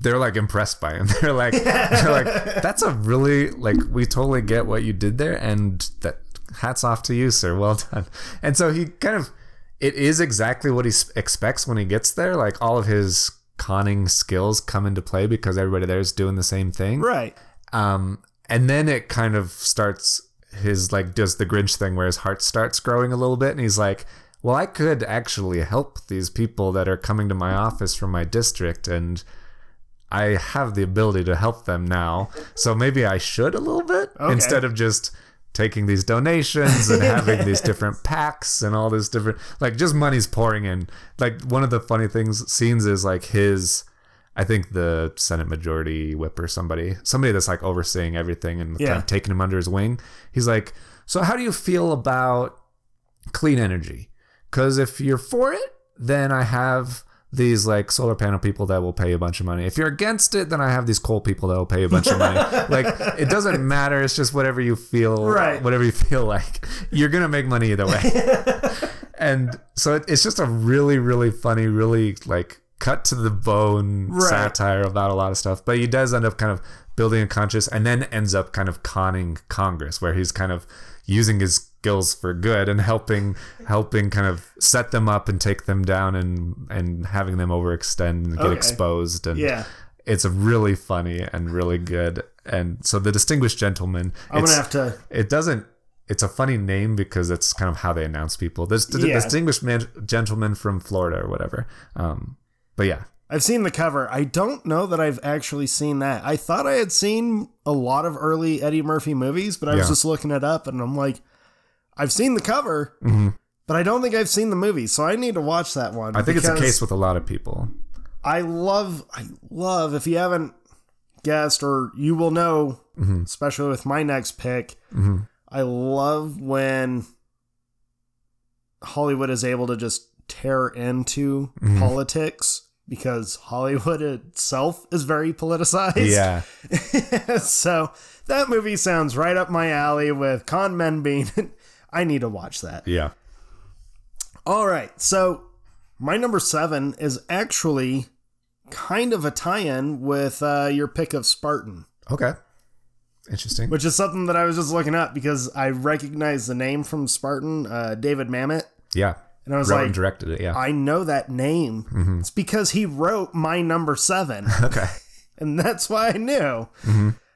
they're like impressed by him. They're like, they're like, that's a really like we totally get what you did there, and that hats off to you, sir. Well done. And so he kind of, it is exactly what he expects when he gets there. Like all of his conning skills come into play because everybody there is doing the same thing. Right. Um, and then it kind of starts his like does the Grinch thing where his heart starts growing a little bit, and he's like, "Well, I could actually help these people that are coming to my office from my district, and I have the ability to help them now. So maybe I should a little bit Okay. instead of just." Taking these donations and having these different packs and all this different, like just money's pouring in. Like one of the funny things, scenes is like his, I think the Senate Majority Whip or somebody, somebody that's like overseeing everything and Yeah. kind of taking him under his wing. He's like, "So how do you feel about clean energy? Because if you're for it, then I have these like solar panel people that will pay you a bunch of money. If you're against it, then I have these coal people that will pay a bunch of money. like it doesn't matter. It's just whatever you feel, Right. whatever you feel like. You're gonna make money either way." and so it, it's just a really really funny really like cut to the bone Right. satire about a lot of stuff but he does end up kind of building a conscience and then ends up kind of conning congress where he's kind of using his skills for good and helping helping kind of set them up and take them down and and having them overextend and get Okay. exposed and Yeah. it's really funny and really good and so the distinguished gentleman I'm gonna have to. it doesn't it's a funny name because it's kind of how they announce people this the Yeah. distinguished man, gentleman from florida or whatever um but yeah I've seen the cover. I don't know that I've actually seen that. I thought I had seen a lot of early Eddie Murphy movies, but I was just looking it up and I'm like, I've seen the cover, Mm-hmm. but I don't think I've seen the movie, so I need to watch that one. i think it's a case with a lot of people I love, I love. If you haven't guessed, or you will know, Mm-hmm. especially with my next pick, I love when Hollywood is able to just tear into Mm-hmm. politics because Hollywood itself is very politicized. yeah so that movie sounds right up my alley with con men being. I need to watch that. yeah All right. So my number seven is actually kind of a tie in with uh, your pick of Spartan, okay interesting which is something that I was just looking up because I recognize the name from Spartan, uh, David Mamet. yeah And I was wrote like, and directed it yeah I know that name. It's because he wrote my number seven. okay and that's why I knew.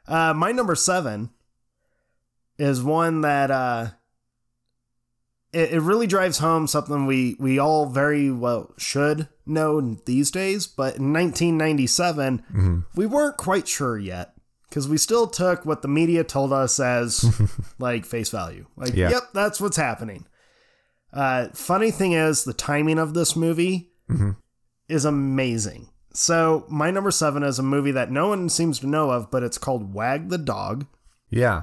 Uh, my number seven is one that uh, it, it really drives home something we we all very well should know these days. But in 1997, we weren't quite sure yet because we still took what the media told us as like face value. Like, Yeah. yep, that's what's happening. Uh, funny thing is, the timing of this movie is amazing. So, my number seven is a movie that no one seems to know of, but it's called Wag the Dog yeah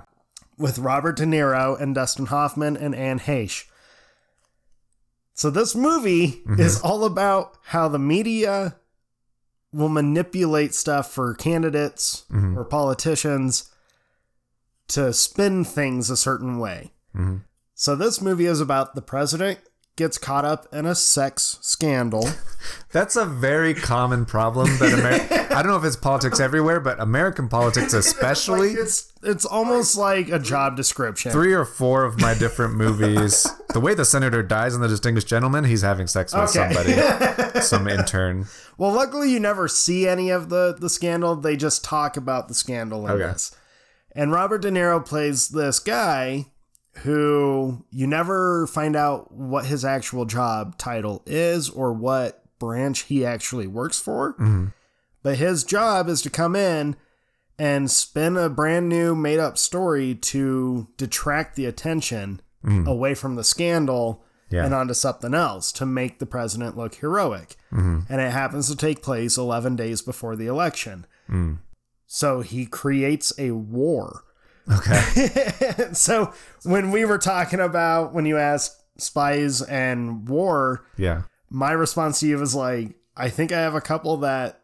with Robert De Niro and Dustin Hoffman and Anne Heche. So, this movie mm-hmm. is all about how the media will manipulate stuff for candidates mm-hmm. or politicians to spin things a certain way. Mm-hmm. So, this movie is about the president gets caught up in a sex scandal. that's a very common problem that America, i don't know if it's politics everywhere but american politics especially it's it's almost like a job description. three or four of my different movies. the way the senator dies in the distinguished gentleman, he's having sex with Okay. somebody, some intern. Well, luckily you never see any of the the scandal. They just talk about the scandal in Okay. this. And Robert De Niro plays this guy who you never find out what his actual job title is or what branch he actually works for. Mm-hmm. But his job is to come in and spin a brand new made up story to detract the attention mm-hmm. away from the scandal Yeah. and onto something else to make the president look heroic. Mm-hmm. And it happens to take place 11 days before the election. Mm. So he creates a war. Okay. so when we were talking about when you asked spies and war, Yeah. my response to you was like, I think I have a couple that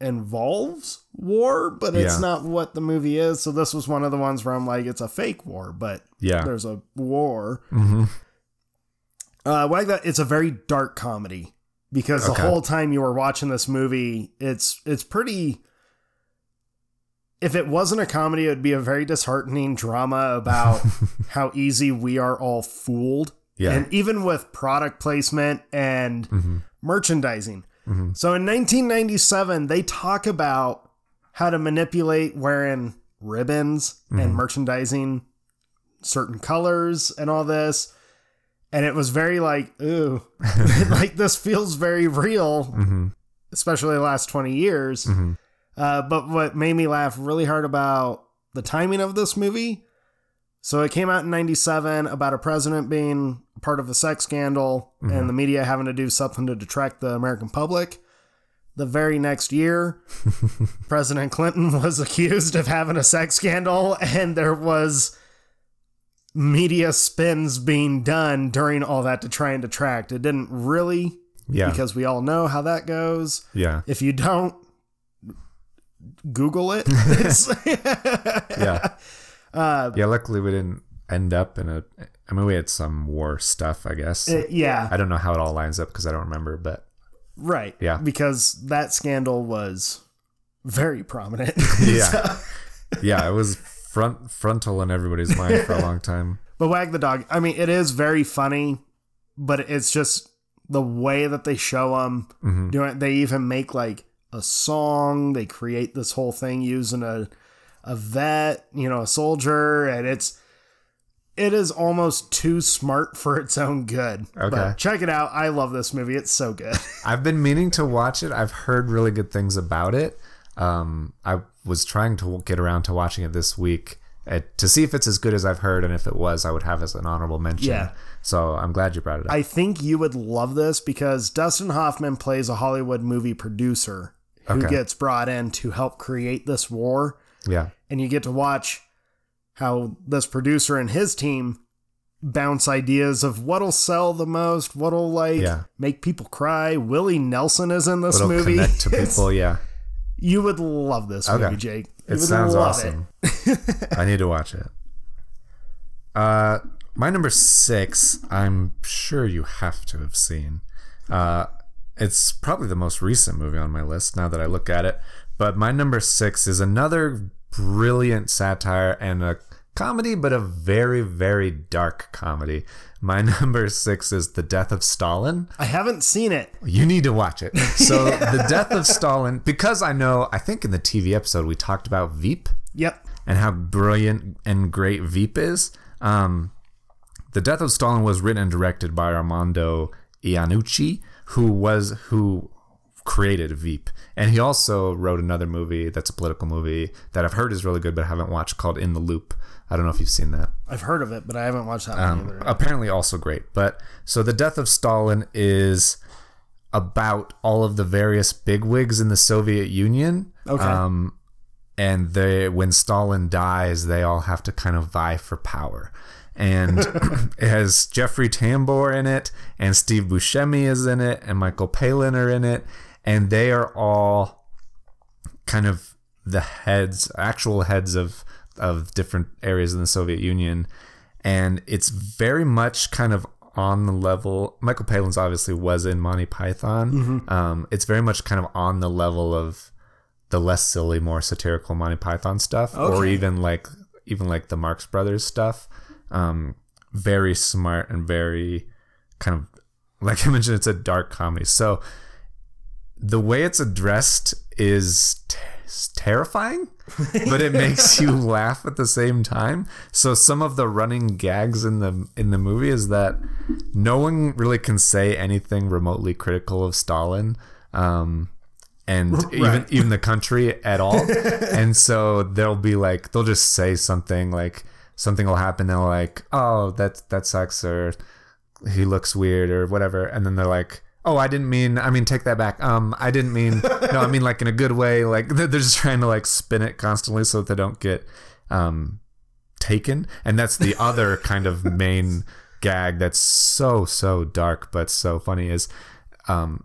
involves war, but it's Yeah. not what the movie is. So this was one of the ones where I'm like, it's a fake war, but Yeah. there's a war. hmm Uh, like that, it's a very dark comedy. because Okay. the whole time you were watching this movie, it's it's pretty. If it wasn't a comedy, it would be a very disheartening drama about how easy we are all fooled. Yeah. And even with product placement and Mhm. merchandising. Mhm. So in 1997, they talk about how to manipulate wearing ribbons and merchandising certain colors and all this. And it was very like, ooh, like this feels very real, Mhm. especially the last 20 years. Uh, but what made me laugh really hard about the timing of this movie. So it came out in 97 about a president being part of a sex scandal and the media having to do something to detract the American public. The very next year, President Clinton was accused of having a sex scandal, and there was media spins being done during all that to try and detract. It didn't really, Yeah. because we all know how that goes. yeah. If you don't, Google it. Yeah. Uh, Yeah. Luckily, we didn't end up in a. I mean, we had some war stuff, I guess. Uh, yeah, I don't know how it all lines up because I don't remember, but right. Yeah. because that scandal was very prominent. Yeah. So- yeah, it was front frontal in everybody's mind for a long time. but Wag the Dog, I mean, it is very funny, but it's just the way that they show them Mhm. doing. They even make like a song. They create this whole thing using a a vet, you know, a soldier, and it's it is almost too smart for its own good. Okay. But check it out. I love this movie. It's so good. I've been meaning to watch it. I've heard really good things about it. Um, I was trying to get around to watching it this week uh, to see if it's as good as I've heard, and if it was, I would have as an honorable mention. Yeah. So I'm glad you brought it up. I think you would love this because Dustin Hoffman plays a Hollywood movie producer who Okay. gets brought in to help create this war. yeah. And you get to watch how this producer and his team bounce ideas of what'll sell the most, what'll like Yeah. make people cry. Willie Nelson is in this It'll movie. connect to people. Yeah. you would love this Okay. movie, Jake. You It sounds awesome. I need to watch it. Uh, my number six, I'm sure you have to have seen. Uh, it's probably the most recent movie on my list now that I look at it. But my number six is another brilliant satire and a comedy, but a very, very dark comedy. My number six is The Death of Stalin. I haven't seen it. You need to watch it. So, The Death of Stalin, because I know, I think in the TV episode we talked about Veep Yep. and how brilliant and great Veep is. Um, the Death of Stalin was written and directed by Armando Iannucci, who was who created Veep, and he also wrote another movie that's a political movie that I've heard is really good, but I haven't watched called In the Loop. I don't know if you've seen that. I've heard of it, but I haven't watched that one Um, either. apparently, also great. But so the death of Stalin is about all of the various bigwigs in the Soviet Union. Okay. Um, and they, when Stalin dies, they all have to kind of vie for power. And it has Jeffrey Tambor in it, and Steve Buscemi is in it, and Michael Palin are in it, and they are all kind of the heads, actual heads of of different areas in the Soviet Union, and it's very much kind of on the level. Michael Palin's obviously was in Monty Python. Um, it's very much kind of on the level of the less silly, more satirical Monty Python stuff, or even like even like the Marx Brothers stuff. Um, very smart and very kind of like I mentioned, it's a dark comedy. So the way it's addressed is t- terrifying, but it makes you laugh at the same time. So some of the running gags in the in the movie is that no one really can say anything remotely critical of Stalin. Um, and even even the country at all. and so they'll be like they'll just say something like something will happen. They're like, "Oh, that that sucks," or "He looks weird," or whatever. And then they're like, "Oh, I didn't mean. I mean, take that back. Um, I didn't mean. No, I mean like in a good way. Like they're they're just trying to like spin it constantly so that they don't get um taken. And that's the other kind of main gag that's so so dark but so funny is um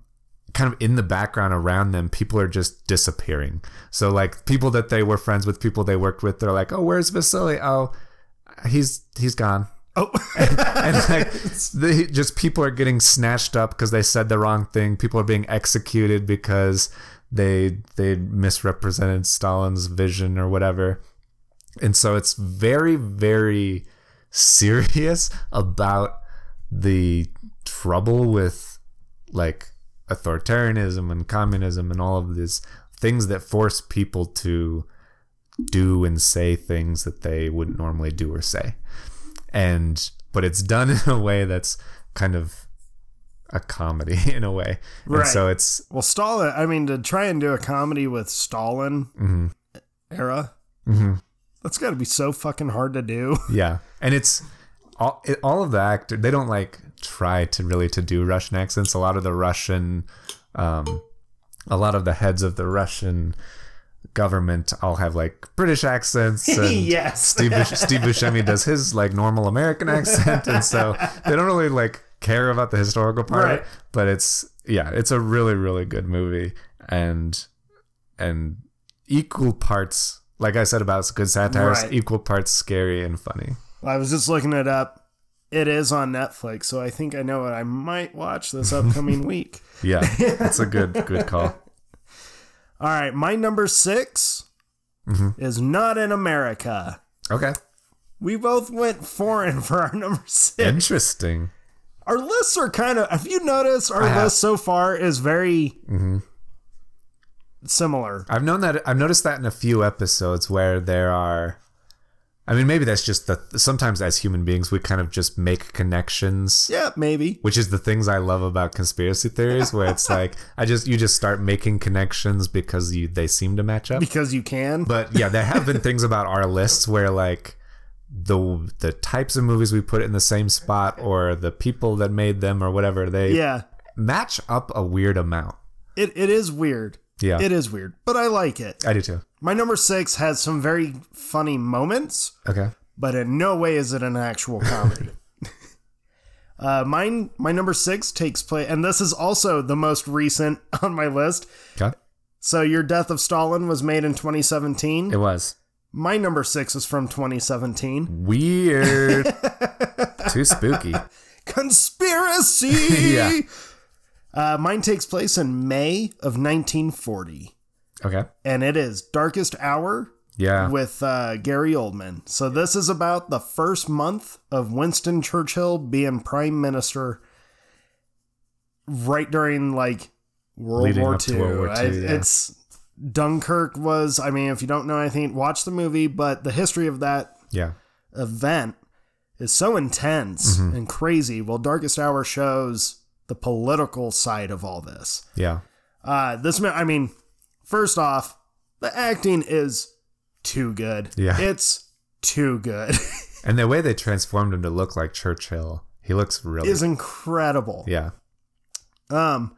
kind of in the background around them, people are just disappearing. So like people that they were friends with, people they worked with, they're like, "Oh, where's Vasily? Oh, he's he's gone." Oh, and like they just people are getting snatched up because they said the wrong thing. People are being executed because they they misrepresented Stalin's vision or whatever. And so it's very very serious about the trouble with like authoritarianism and communism and all of these things that force people to do and say things that they wouldn't normally do or say and but it's done in a way that's kind of a comedy in a way and Right. so it's well, Stalin. I mean, to try and do a comedy with Stalin Mm-hmm. era, that's got to be so fucking hard to do. yeah and it's all it, all of the actor they don't like try to really to do russian accents a lot of the russian um a lot of the heads of the russian government all have like british accents and yes. Steve, Steve Buscemi does his like normal American accent, and so they don't really like care about the historical part. Right. But it's yeah, it's a really really good movie, and and equal parts, like I said about good satire, Right. equal parts scary and funny. I was just looking it up. It is on Netflix, so I think I know what I might watch this upcoming week. Yeah, it's a good good call. All right, my number 6 Mm-hmm. is not in America. Okay, We both went foreign for our number six. interesting. Our lists are kind of. Have you noticed our I. Mm-hmm. list so far is very similar? I've known that I've noticed that in a few episodes where there are I mean maybe that's just the sometimes as human beings we kind of just make connections Yeah, maybe. which is the things I love about conspiracy theories where it's like I just you just start making connections because you they seem to match up. Because you can. But yeah, there have been things about our lists where like the the types of movies we put in the same spot or the people that made them or whatever they yeah, match up a weird amount. it, it is weird. Yeah. It is weird, but I like it. I do too. My number six has some very funny moments, Okay. but in no way is it an actual comedy. uh, mine, my number six takes place, and this is also the most recent on my list. Okay. So, Your Death of Stalin was made in 2017. It was. My number six is from 2017. Weird. Too spooky. Conspiracy! Yeah. Uh, mine takes place in May of 1940, Okay. and it is Darkest Hour Yeah. with uh, Gary Oldman. So this is about the first month of Winston Churchill being prime minister, right during like World Leading War II. World War I- II, yeah. It's Dunkirk was. I mean, if you don't know anything, watch the movie. But the history of that yeah. event is so intense Mm-hmm. and crazy. Well, Darkest Hour shows the political side of all this. Yeah. Uh, this, I mean, first off, the acting is too good. Yeah. It's too good. And the way they transformed him to look like Churchill, he looks really is incredible. Yeah. Um,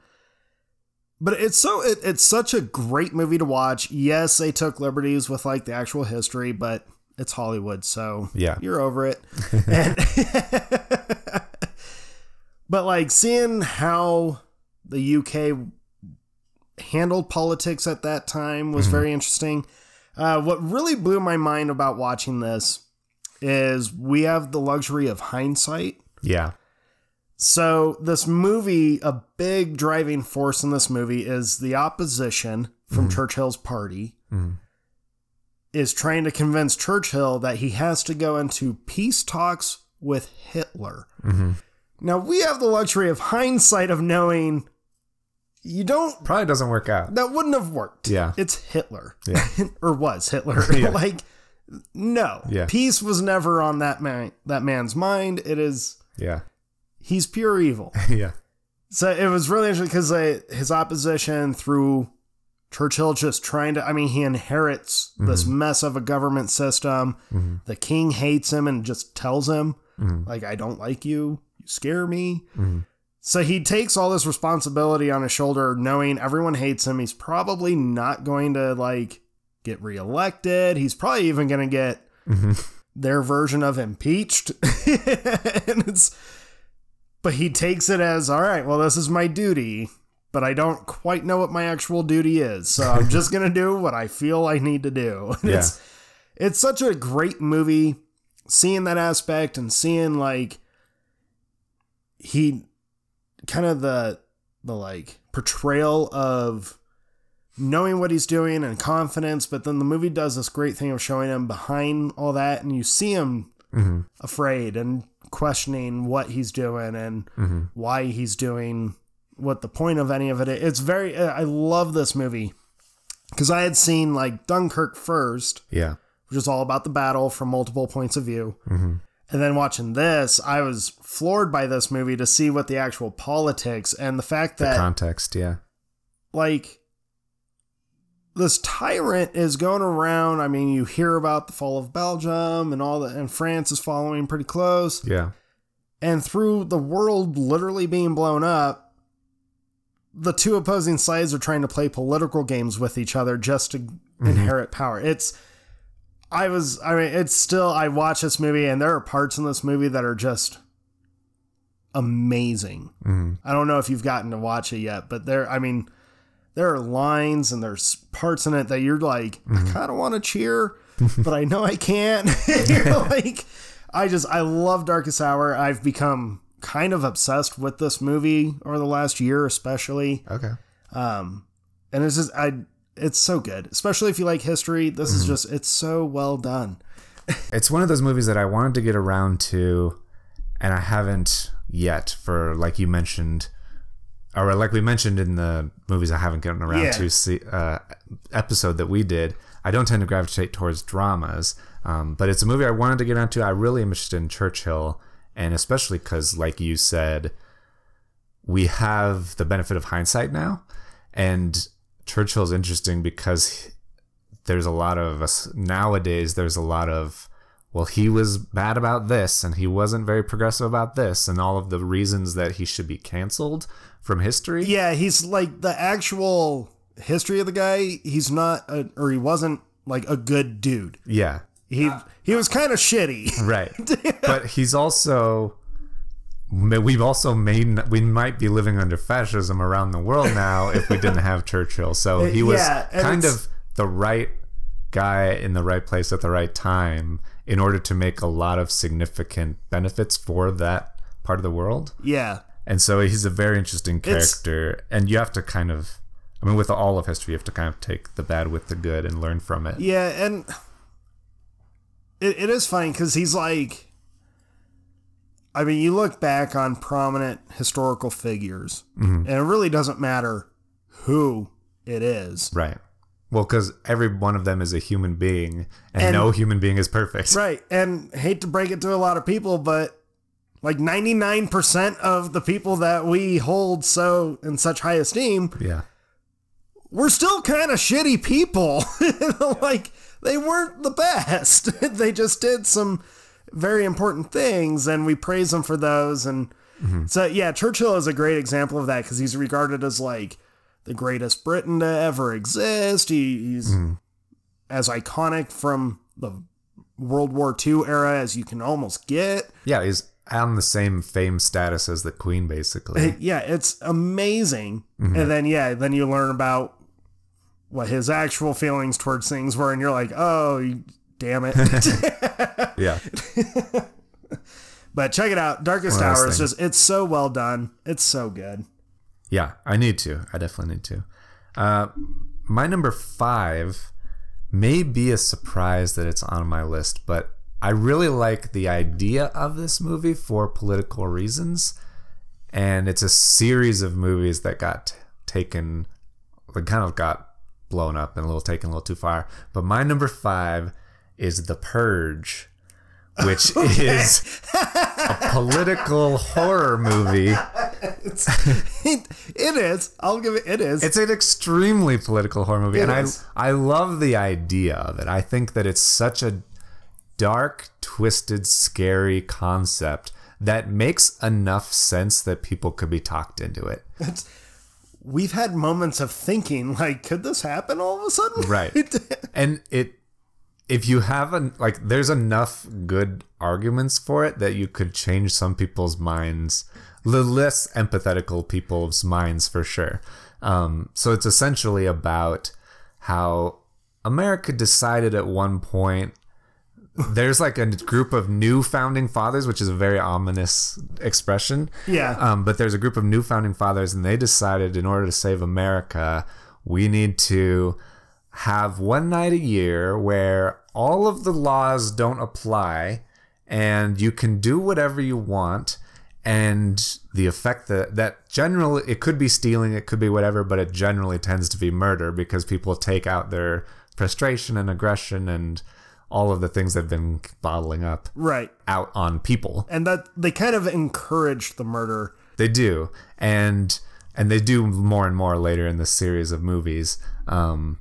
but it's so it, it's such a great movie to watch. Yes, they took liberties with like the actual history, but it's Hollywood, so Yeah. you're over it. And- but like seeing how the UK handled politics at that time was mm-hmm. very interesting. Uh, what really blew my mind about watching this is we have the luxury of hindsight. Yeah. So this movie, a big driving force in this movie is the opposition from mm-hmm. Churchill's party mm-hmm. is trying to convince Churchill that he has to go into peace talks with Hitler. Now we have the luxury of hindsight of knowing you don't Probably doesn't work out. that wouldn't have worked. Yeah. It's Hitler. Yeah. or was Hitler. Yeah. like no. Yeah. Peace was never on that man that man's mind. It is Yeah. he's pure evil. yeah. So it was really interesting because his opposition through Churchill just trying to, I mean, he inherits this mm-hmm. mess of a government system. Mm-hmm. The king hates him and just tells him, mm-hmm. like, I don't like you. You scare me. So he takes all this responsibility on his shoulder, knowing everyone hates him. He's probably not going to, like, get reelected. He's probably even going to get mm-hmm. their version of impeached. and it's, but he takes it as all right well this is my duty but i don't quite know what my actual duty is so i'm just gonna do what i feel i need to do Yeah. it's it's such a great movie seeing that aspect and seeing like he kind of the the like portrayal of knowing what he's doing and confidence, but then the movie does this great thing of showing him behind all that, and you see him mm-hmm. afraid and questioning what he's doing and mm-hmm. why he's doing what the point of any of it is. It's very, uh, I love this movie because I had seen like Dunkirk first, Yeah. which is all about the battle from multiple points of view. Mm-hmm. And then watching this, I was floored by this movie to see what the actual politics and the fact that the Context, yeah. like this tyrant is going around. I mean, you hear about the fall of Belgium and all that, and France is following pretty close. Yeah. And through the world literally being blown up, the two opposing sides are trying to play political games with each other just to mm-hmm. inherit power. It's, I was, I mean, it's still, I watch this movie and there are parts in this movie that are just amazing. I don't know if you've gotten to watch it yet, but there, I mean, there are lines and there's parts in it that you're like, I kind of want to cheer, but I know I can't. you're like, I just, I love Darkest Hour. I've become kind of obsessed with this movie over the last year, especially. Okay. Um, and it's just, I, it's so good, especially if you like history. This is just, it's so well done. It's one of those movies that I wanted to get around to, and I haven't yet. For like you mentioned, or like we mentioned in the movies I haven't gotten around Yeah. to see uh, episode that we did. I don't tend to gravitate towards dramas, um, but it's a movie I wanted to get onto. I really am interested in Churchill, and especially because, like you said, we have the benefit of hindsight now, and Churchill's interesting because there's a lot of us nowadays there's a lot of well he was bad about this and he wasn't very progressive about this and all of the reasons that he should be canceled from history Yeah, he's like the actual history of the guy. He's not, a, or he wasn't like a good dude. yeah He he was kind of shitty. right but he's also we've also made we might be living under fascism around the world now if we didn't have churchill. So uh, he was Yeah, kind of the right guy in the right place at the right time in order to make a lot of significant benefits for that part of the world. Yeah, And so he's a very interesting It's- character, and you have to kind of, I mean, with all of history, you have to kind of take the bad with the good and learn from it. yeah, and it, it is funny because he's like, I mean, you look back on prominent historical figures, mm-hmm. and it really doesn't matter who it is. Right. Well, because every one of them is a human being, and, And- no human being is perfect. Right. And hate to break it to a lot of people, but like 99% of the people that we hold so in such high esteem, Yeah. we're still kind of shitty people. like they weren't the best. they just did some very important things and we praise them for those and mm-hmm. so yeah, Churchill is a great example of that cuz he's regarded as like the greatest Briton to ever exist. He, he's mm-hmm. as iconic from the World War II era as you can almost get. Yeah, he's on the same fame status as the Queen, basically. Yeah, it's amazing. Mm-hmm. And then yeah, then you learn about what his actual feelings towards things were, and you're like, oh, you- damn it. yeah. but check it out, Darkest Hour is just it's so well done. It's so good. Yeah, I need to. I definitely need to. Uh, my number five may be a surprise that it's on my list, but I really like the idea of this movie for political reasons. And it's a series of movies that got taken, that kind of got blown up and a little taken a little too far. But my number five is The Purge, which is a political horror movie. it is. I'll give it. It is. It's an extremely political horror movie, It and I is. I love the idea of it. I think that it's such a dark, twisted, scary concept that makes enough sense that people could be talked into it. We've had moments of thinking like, could this happen all of a sudden? Right. and it if you have an like there's enough good arguments for it that you could change some people's minds the less empathetical people's minds for sure um, so it's essentially about how america decided at one point there's like a group of new founding fathers, which is a very ominous expression. Yeah. Um, but there's a group of new founding fathers, and they decided in order to save America, we need to have one night a year where all of the laws don't apply and you can do whatever you want and the effect that that generally it could be stealing it could be whatever but it generally tends to be murder because people take out their frustration and aggression and all of the things they've been bottling up right. out on people And that they kind of encourage the murder. they do, and and they do more and more later in the series of movies. Um,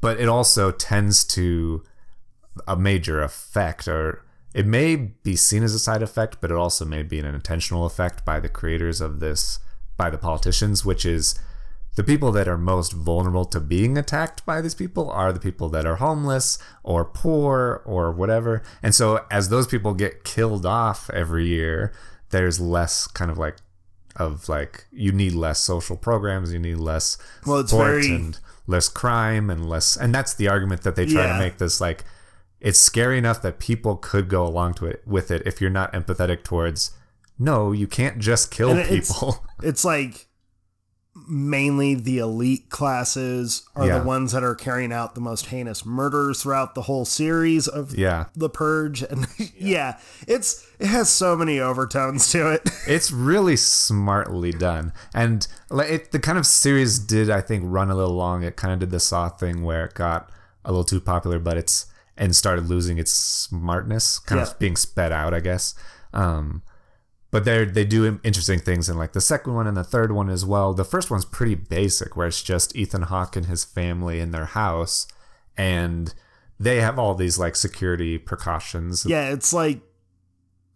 but it also tends to a major effect, or it may be seen as a side effect, but it also may be an intentional effect by the creators of this, by the politicians, which is the people that are most vulnerable to being attacked by these people are the people that are homeless or poor or whatever. And so as those people get killed off every year, there's less kind of like of like you need less social programs, you need less Well, it's very- and less crime and less and that's the argument that they try Yeah. to make this like it's scary enough that people could go along to it with it if you're not empathetic towards no, you can't just kill And it's- people. It's like mainly the elite classes are Yeah. the ones that are carrying out the most heinous murders throughout the whole series of yeah. the purge and yeah it's it has so many overtones to it it's really smartly done and like it, the kind of series did i think run a little long it kind of did the saw thing where it got a little too popular but it's and started losing its smartness kind Yeah. of being sped out i guess um but they they do interesting things in like the second one and the third one as well the first one's pretty basic where it's just ethan hawke and his family in their house and they have all these like security precautions yeah it's like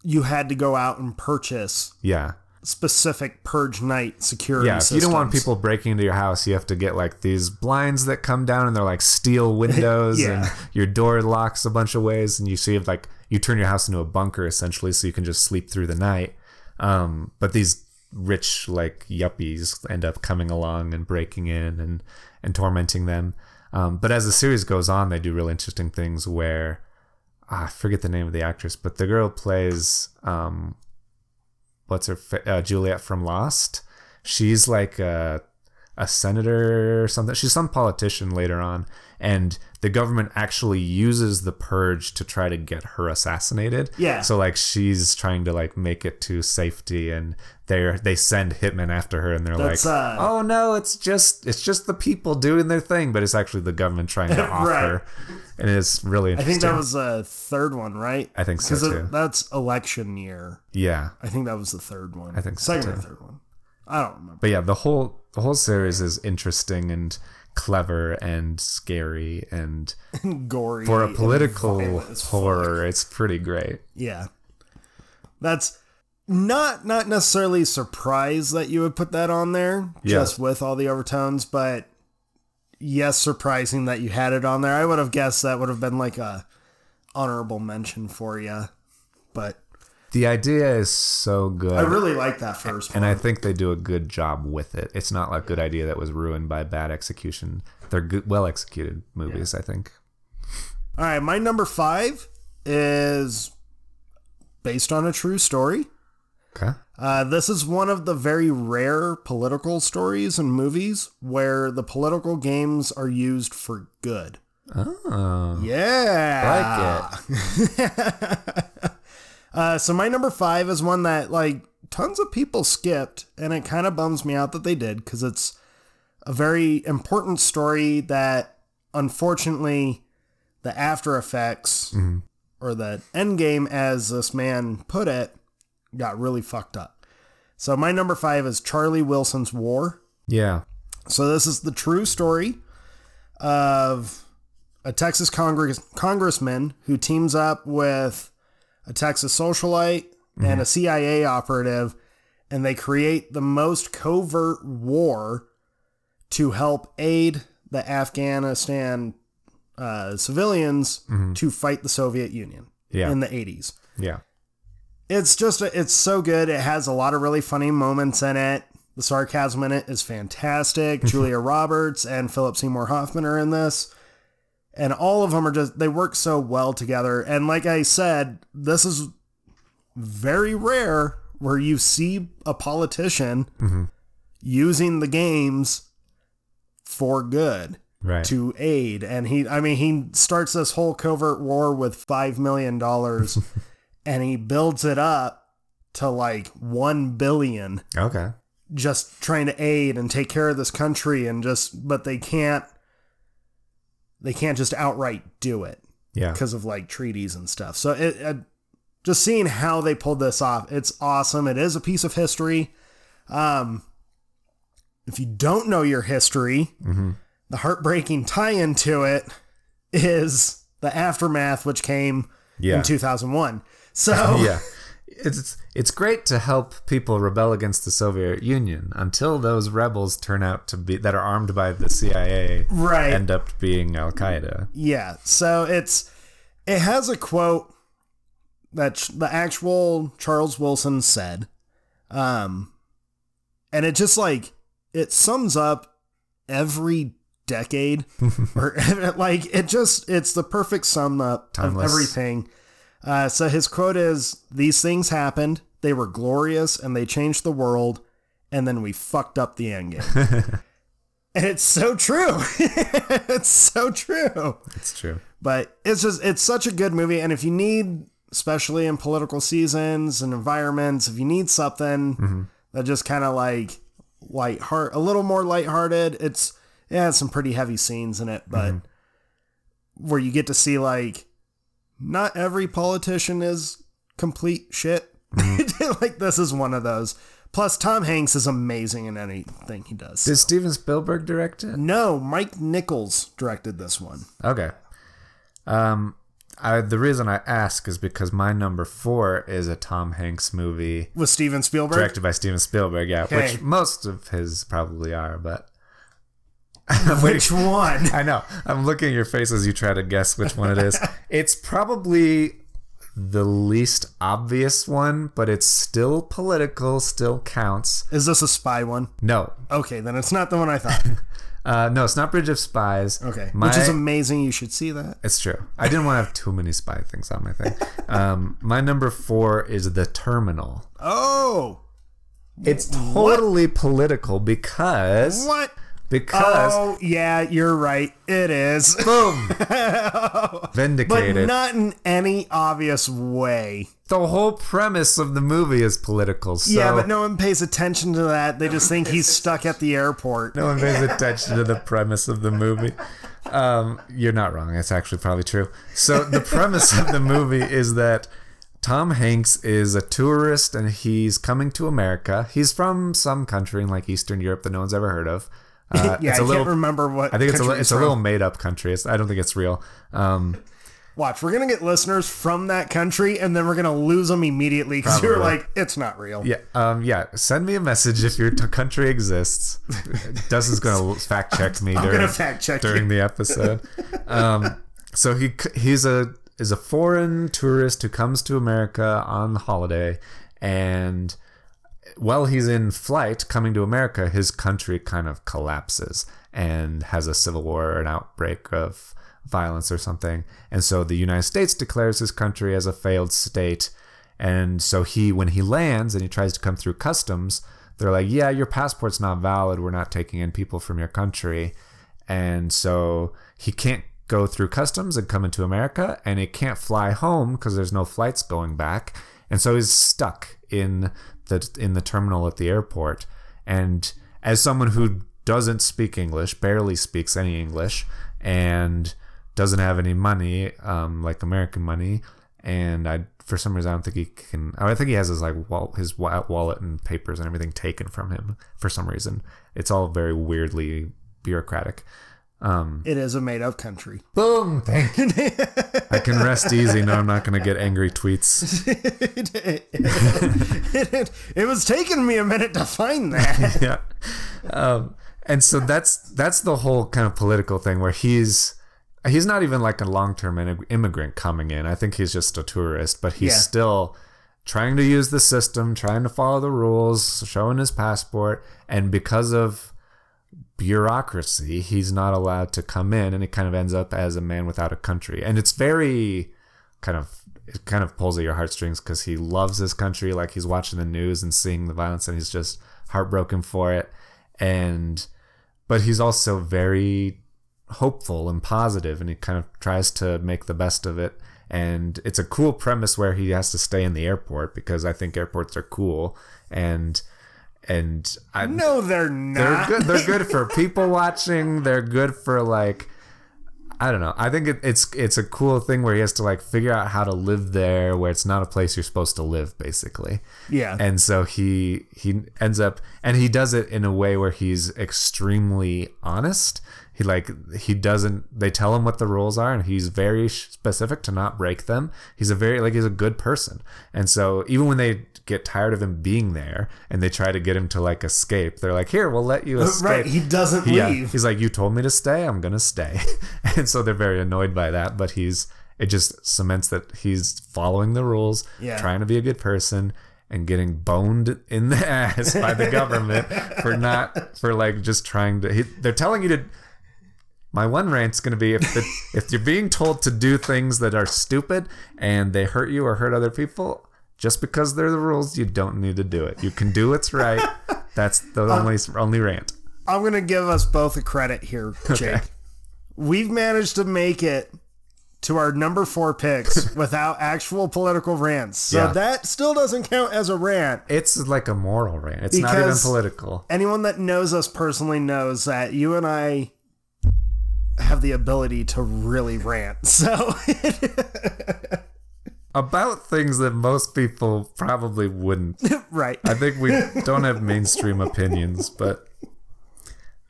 you had to go out and purchase yeah specific purge night security Yeah, if you don't want people breaking into your house, you have to get like these blinds that come down and they're like steel windows Yeah. and your door locks a bunch of ways and you see if like you turn your house into a bunker essentially so you can just sleep through the night. Um, but these rich like yuppies end up coming along and breaking in and and tormenting them. Um, but as the series goes on, they do really interesting things where ah, I forget the name of the actress, but the girl plays um, what's her fa- uh, Juliet from Lost. She's like a a senator or something. She's some politician later on, and the government actually uses the purge to try to get her assassinated. Yeah. So like she's trying to like make it to safety, and they they send hitmen after her, and they're That's, like, uh, "Oh no, it's just it's just the people doing their thing," but it's actually the government trying to off Right. her, and it's really I think that was the third one, right? I think so, it- too. that's election year. yeah. I think that was the third one. I think so, second or third one. I don't remember. but yeah, the whole the whole series is interesting and clever and scary and Gory for a political fuck. horror, it's pretty great. Yeah, that's not not necessarily surprised that you would put that on there, Yeah. just with all the overtones, but yes, surprising that you had it on there. I would have guessed that would have been like a honorable mention for you, but The idea is so good. I really like that first one. and I think they do a good job with it. It's not like a good idea that was ruined by bad execution. They're good, well executed movies, I think. All right, my number five is based on a true story. Okay. Uh, this is one of the very rare political stories and movies where the political games are used for good. Oh, Yeah. like Uh, so my number five is one that like tons of people skipped, and it kind of bums me out that they did because it's a very important story that unfortunately the after effects or the end game, as this man put it, got really fucked up. So my number five is Charlie Wilson's War. Yeah. So this is the true story of a Texas Congress congressman who teams up with a Texas socialite and a mhm. CIA operative, and they create the most covert war to help aid the Afghanistan uh, civilians mm-hmm. to fight the Soviet Union Yeah. in the 80s Yeah. it's just it's so good. It has a lot of really funny moments in it. The sarcasm in it is fantastic. Mm-hmm. Julia roberts and philip seymour hoffman are in this and all of them are just they work so well together. And like I said, this is very rare where you see a politician mm-hmm. using the games for good Right. to aid and he i mean he starts this whole covert war with five million dollars and he builds it up to like one billion okay. just trying to aid and take care of this country and just but they can't they can't just outright do it Yeah. because of like treaties and stuff so it, it just seeing how they pulled this off it's awesome it is a piece of history um if you don't know your history the heartbreaking tie-in to it is the aftermath which came Yeah. in 2001 so yeah. It's it's great to help people rebel against the Soviet Union until those rebels turn out to be that are armed by the CIA Right. end up being Al Qaeda. Yeah, so it's it has a quote that the actual Charles Wilson said, um, and it just like it sums up every decade, or like it just it's the perfect sum up Timeless. of everything. Uh, so his quote is: "These things happened. They were glorious, and they changed the world. And then we fucked up the end game." and it's so true. it's so true It's true. but it's just it's such a good movie and if you need especially in political seasons and environments if you need something that just kind of like light heart a little more lighthearted it's it has some pretty heavy scenes in it but where you get to see like not every politician is complete shit like this is one of those plus tom hanks is amazing in anything he does Did Steven Spielberg direct it? no mike nichols directed this one Okay. Um, I, the reason I ask is because my number four is a Tom Hanks movie with steven spielberg directed by Steven Spielberg. Yeah, Okay. which most of his probably are, but which one I know. I'm looking at your face as you try to guess which one it is. it's probably the least obvious one, but it's still political, still counts. Is this a spy one? No. Okay, then it's not the one I thought. Uh, no, it's not Bridge of Spies. Okay, My, which is amazing. You should see that. it's true. I didn't want to have too many spy things on my thing. Um, my number four is The Terminal. Oh, It's totally political because what? Because Oh, yeah, you're right. It is, boom, vindicated, but not in any obvious way. the whole premise of the movie is political. So yeah, but no one pays attention to that. They just think he's stuck at the airport. No one pays attention to the premise of the movie. Um, you're not wrong. It's actually probably true. So the premise of the movie is that Tom Hanks is a tourist and he's coming to America. He's from some country in like Eastern Europe that no one's ever heard of. Uh, yeah, I little. can't remember what. I think it's a, it's he's a little made up country. It's, I don't think it's real. Um, Watch, we're gonna get listeners from that country, and then we're gonna lose them immediately because you're like, it's not real. yeah, um, yeah. Send me a message if your t- country exists. Dustin's gonna fact check me during, gonna fact check you. the episode. Um, so he he's a is a foreign tourist who comes to America on holiday, and while he's in flight coming to America, his country kind of collapses and has a civil war or an outbreak of violence or something. And so the United States declares his country as a failed state. And so he, when he lands and he tries to come through customs, they're like, yeah, your passport's not valid. We're not taking in people from your country. And so he can't go through customs and come into America, and he can't fly home because there's no flights going back. And so he's stuck in the in the terminal at the airport. And as someone who doesn't speak English, barely speaks any English, and doesn't have any money, um, like American money, and I for some reason I don't think he can. I think he has his like his wa- wallet and papers and everything taken from him for some reason. It's all very weirdly bureaucratic. Um, It is a made up country. Boom! Thank you. I can rest easy. No, I'm not going to get angry tweets. it, it was taking me a minute to find that. yeah. Um, and so that's that's the whole kind of political thing where he's he's not even like a long term immigrant coming in. I think he's just a tourist, but he's Yeah. still trying to use the system, trying to follow the rules, showing his passport, and because of bureaucracy, he's not allowed to come in, and it kind of ends up as a man without a country. And it's very kind of it kind of pulls at your heartstrings because he loves this country. Like he's watching the news and seeing the violence, and he's just heartbroken for it. And but he's also very hopeful and positive, and he kind of tries to make the best of it. And it's a cool premise where he has to stay in the airport because I think airports are cool and and I No, they're not. they're good. They're good for people watching. They're good for like, I don't know. I think it, it's it's a cool thing where he has to like figure out how to live there, where it's not a place you're supposed to live, basically. Yeah. And so he he ends up, and he does it in a way where he's extremely honest. He like he doesn't. They tell him what the rules are, and he's very specific to not break them. He's a very like he's a good person, and so even when they get tired of him being there and they try to get him to like escape, they're like, "Here, we'll let you escape." right. He doesn't Yeah, leave. he's like, "You told me to stay. I'm gonna stay," and so they're very annoyed by that. But he's it just cements that he's following the rules, Yeah. trying to be a good person, and getting boned in the ass by the government for not for like just trying to. He, they're telling you to. My one rant's gonna be if the, if you're being told to do things that are stupid and they hurt you or hurt other people, just because they're the rules, you don't need to do it. You can do what's right. That's the uh, only only rant. I'm gonna give us both a credit here, Jake. We've managed to make it to our number four picks without actual political rants. So Yeah. that still doesn't count as a rant. It's like a moral rant. It's not even political. Anyone that knows us personally knows that you and I have the ability to really rant. So About things that most people probably wouldn't. right. I think we don't have mainstream opinions, but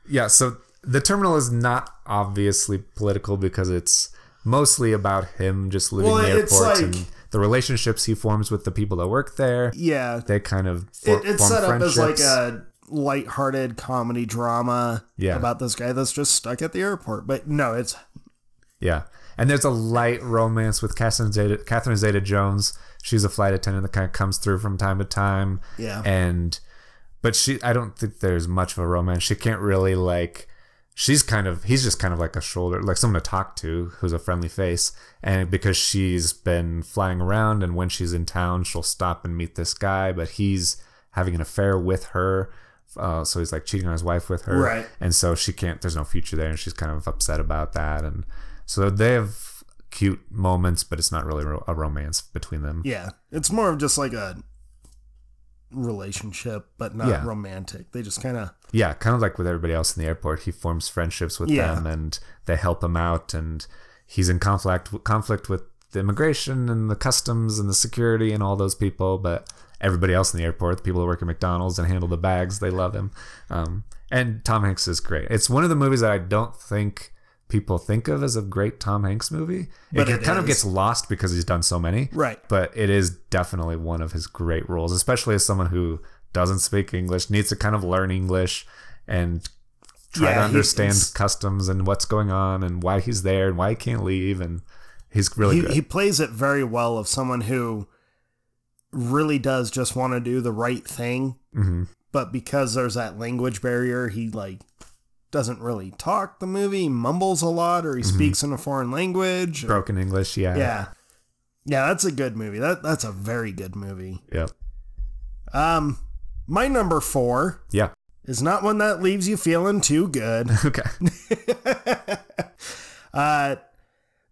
yeah, so the terminal is not obviously political because it's mostly about him just living Well, the airport like- and the relationships he forms with the people that work there. Yeah. They kind of for, It, it's set up as like a lighthearted comedy drama Yeah. about this guy that's just stuck at the airport. But no, it's Yeah. And there's a light romance with Catherine Zeta, Catherine Zeta Jones. She's a flight attendant that kind of comes through from time to time. Yeah. And, but she, I don't think there's much of a romance. She can't really like, she's kind of, he's just kind of like a shoulder, like someone to talk to who's a friendly face. And because she's been flying around and when she's in town, she'll stop and meet this guy, but he's having an affair with her. Uh, so he's like cheating on his wife with her. Right. And so she can't, there's no future there. And she's kind of upset about that. And so they have cute moments, but it's not really a romance between them. yeah, it's more of just like a relationship, but not Yeah. romantic. They just kind of Yeah, kind of like with everybody else in the airport. He forms friendships with Yeah. them and they help him out. And he's in conflict, conflict with the immigration and the customs and the security and all those people. But everybody else in the airport, the people that work at McDonald's and handle the bags, they love him. Um, and Tom Hanks is great. It's one of the movies that I don't think people think of as a great Tom Hanks movie. But it, it kind of gets lost because he's done so many. Right. But it is definitely one of his great roles, especially as someone who doesn't speak English, needs to kind of learn English and try Yeah, to understand customs and what's going on and why he's there and why he can't leave. And he's really he, good. he plays it very well of someone who really does just want to do the right thing, hmm but because there's that language barrier, he like doesn't really talk the movie, he mumbles a lot, or he speaks in a foreign language. Broken English, yeah. yeah, yeah, that's a good movie. That that's a very good movie. Yep. Um, my number four Yeah. is not one that leaves you feeling too good. Okay. Uh,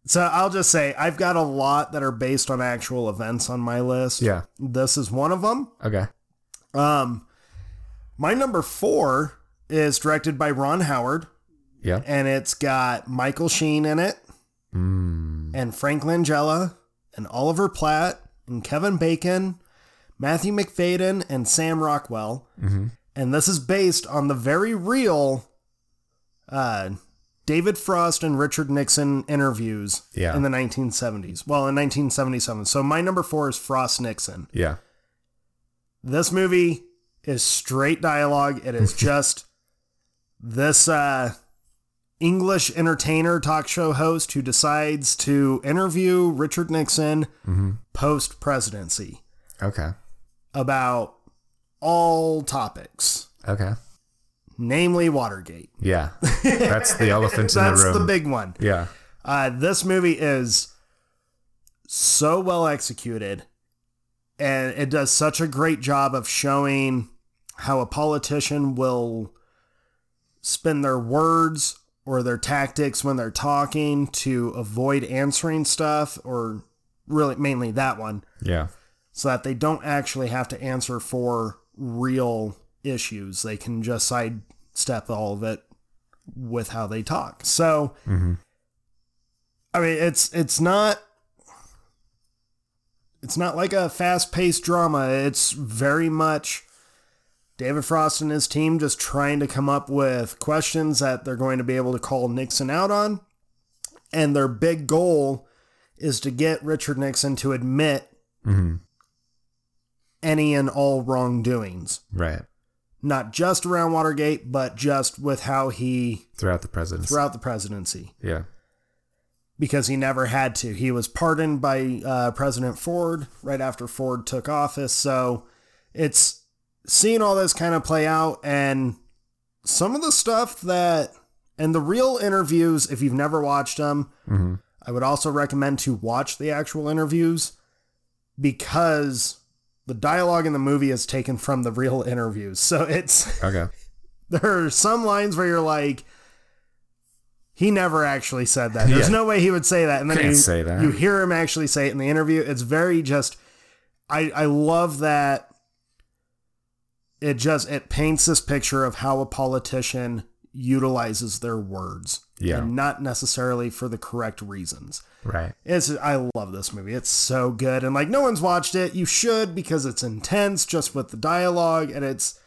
so I'll just say I've got a lot that are based on actual events on my list. Yeah. This is one of them. Okay. Um, my number four is directed by Ron Howard, Yeah. and it's got Michael Sheen in it, Mm. and Frank Langella, and Oliver Platt, and Kevin Bacon, Matthew Macfadyen, and Sam Rockwell. hmm And this is based on the very real uh, David Frost and Richard Nixon interviews Yeah. in the 1970s. Well, in 1977. So my number four is Frost Nixon. Yeah. This movie is straight dialogue. It is just this uh, English entertainer talk show host who decides to interview Richard Nixon hmm post presidency Okay. about all topics. Okay. Namely Watergate. Yeah. That's the elephant in the room. That's the big one. yeah. Uh, this movie is so well executed, and it does such a great job of showing how a politician will spin their words or their tactics when they're talking to avoid answering stuff, or really mainly that one, Yeah. so that they don't actually have to answer for real issues. They can just sidestep all of it with how they talk. So. Mm-hmm. I mean, it's it's not it's not like a fast-paced drama. It's very much David Frost and his team just trying to come up with questions that they're going to be able to call Nixon out on. And their big goal is to get Richard Nixon to admit mm-hmm. any and all wrongdoings. Right. Not just around Watergate, but just with how he Throughout the presidency. throughout the presidency. yeah. because he never had to. He was pardoned by uh, President Ford right after Ford took office. So it's seeing all this kind of play out and some of the stuff that, and the real interviews, if you've never watched them, I would also recommend to watch the actual interviews because the dialogue in the movie is taken from the real interviews. So it's, Okay. there are some lines where you're like, he never actually said that. There's Yeah. no way he would say that. And then Can't you, say that. you hear him actually say it in the interview. It's very just I I love that it just it paints this picture of how a politician utilizes their words. Yeah. And not necessarily for the correct reasons. Right. It's I love this movie. It's so good. And like no one's watched it. You should because it's intense just with the dialogue and it's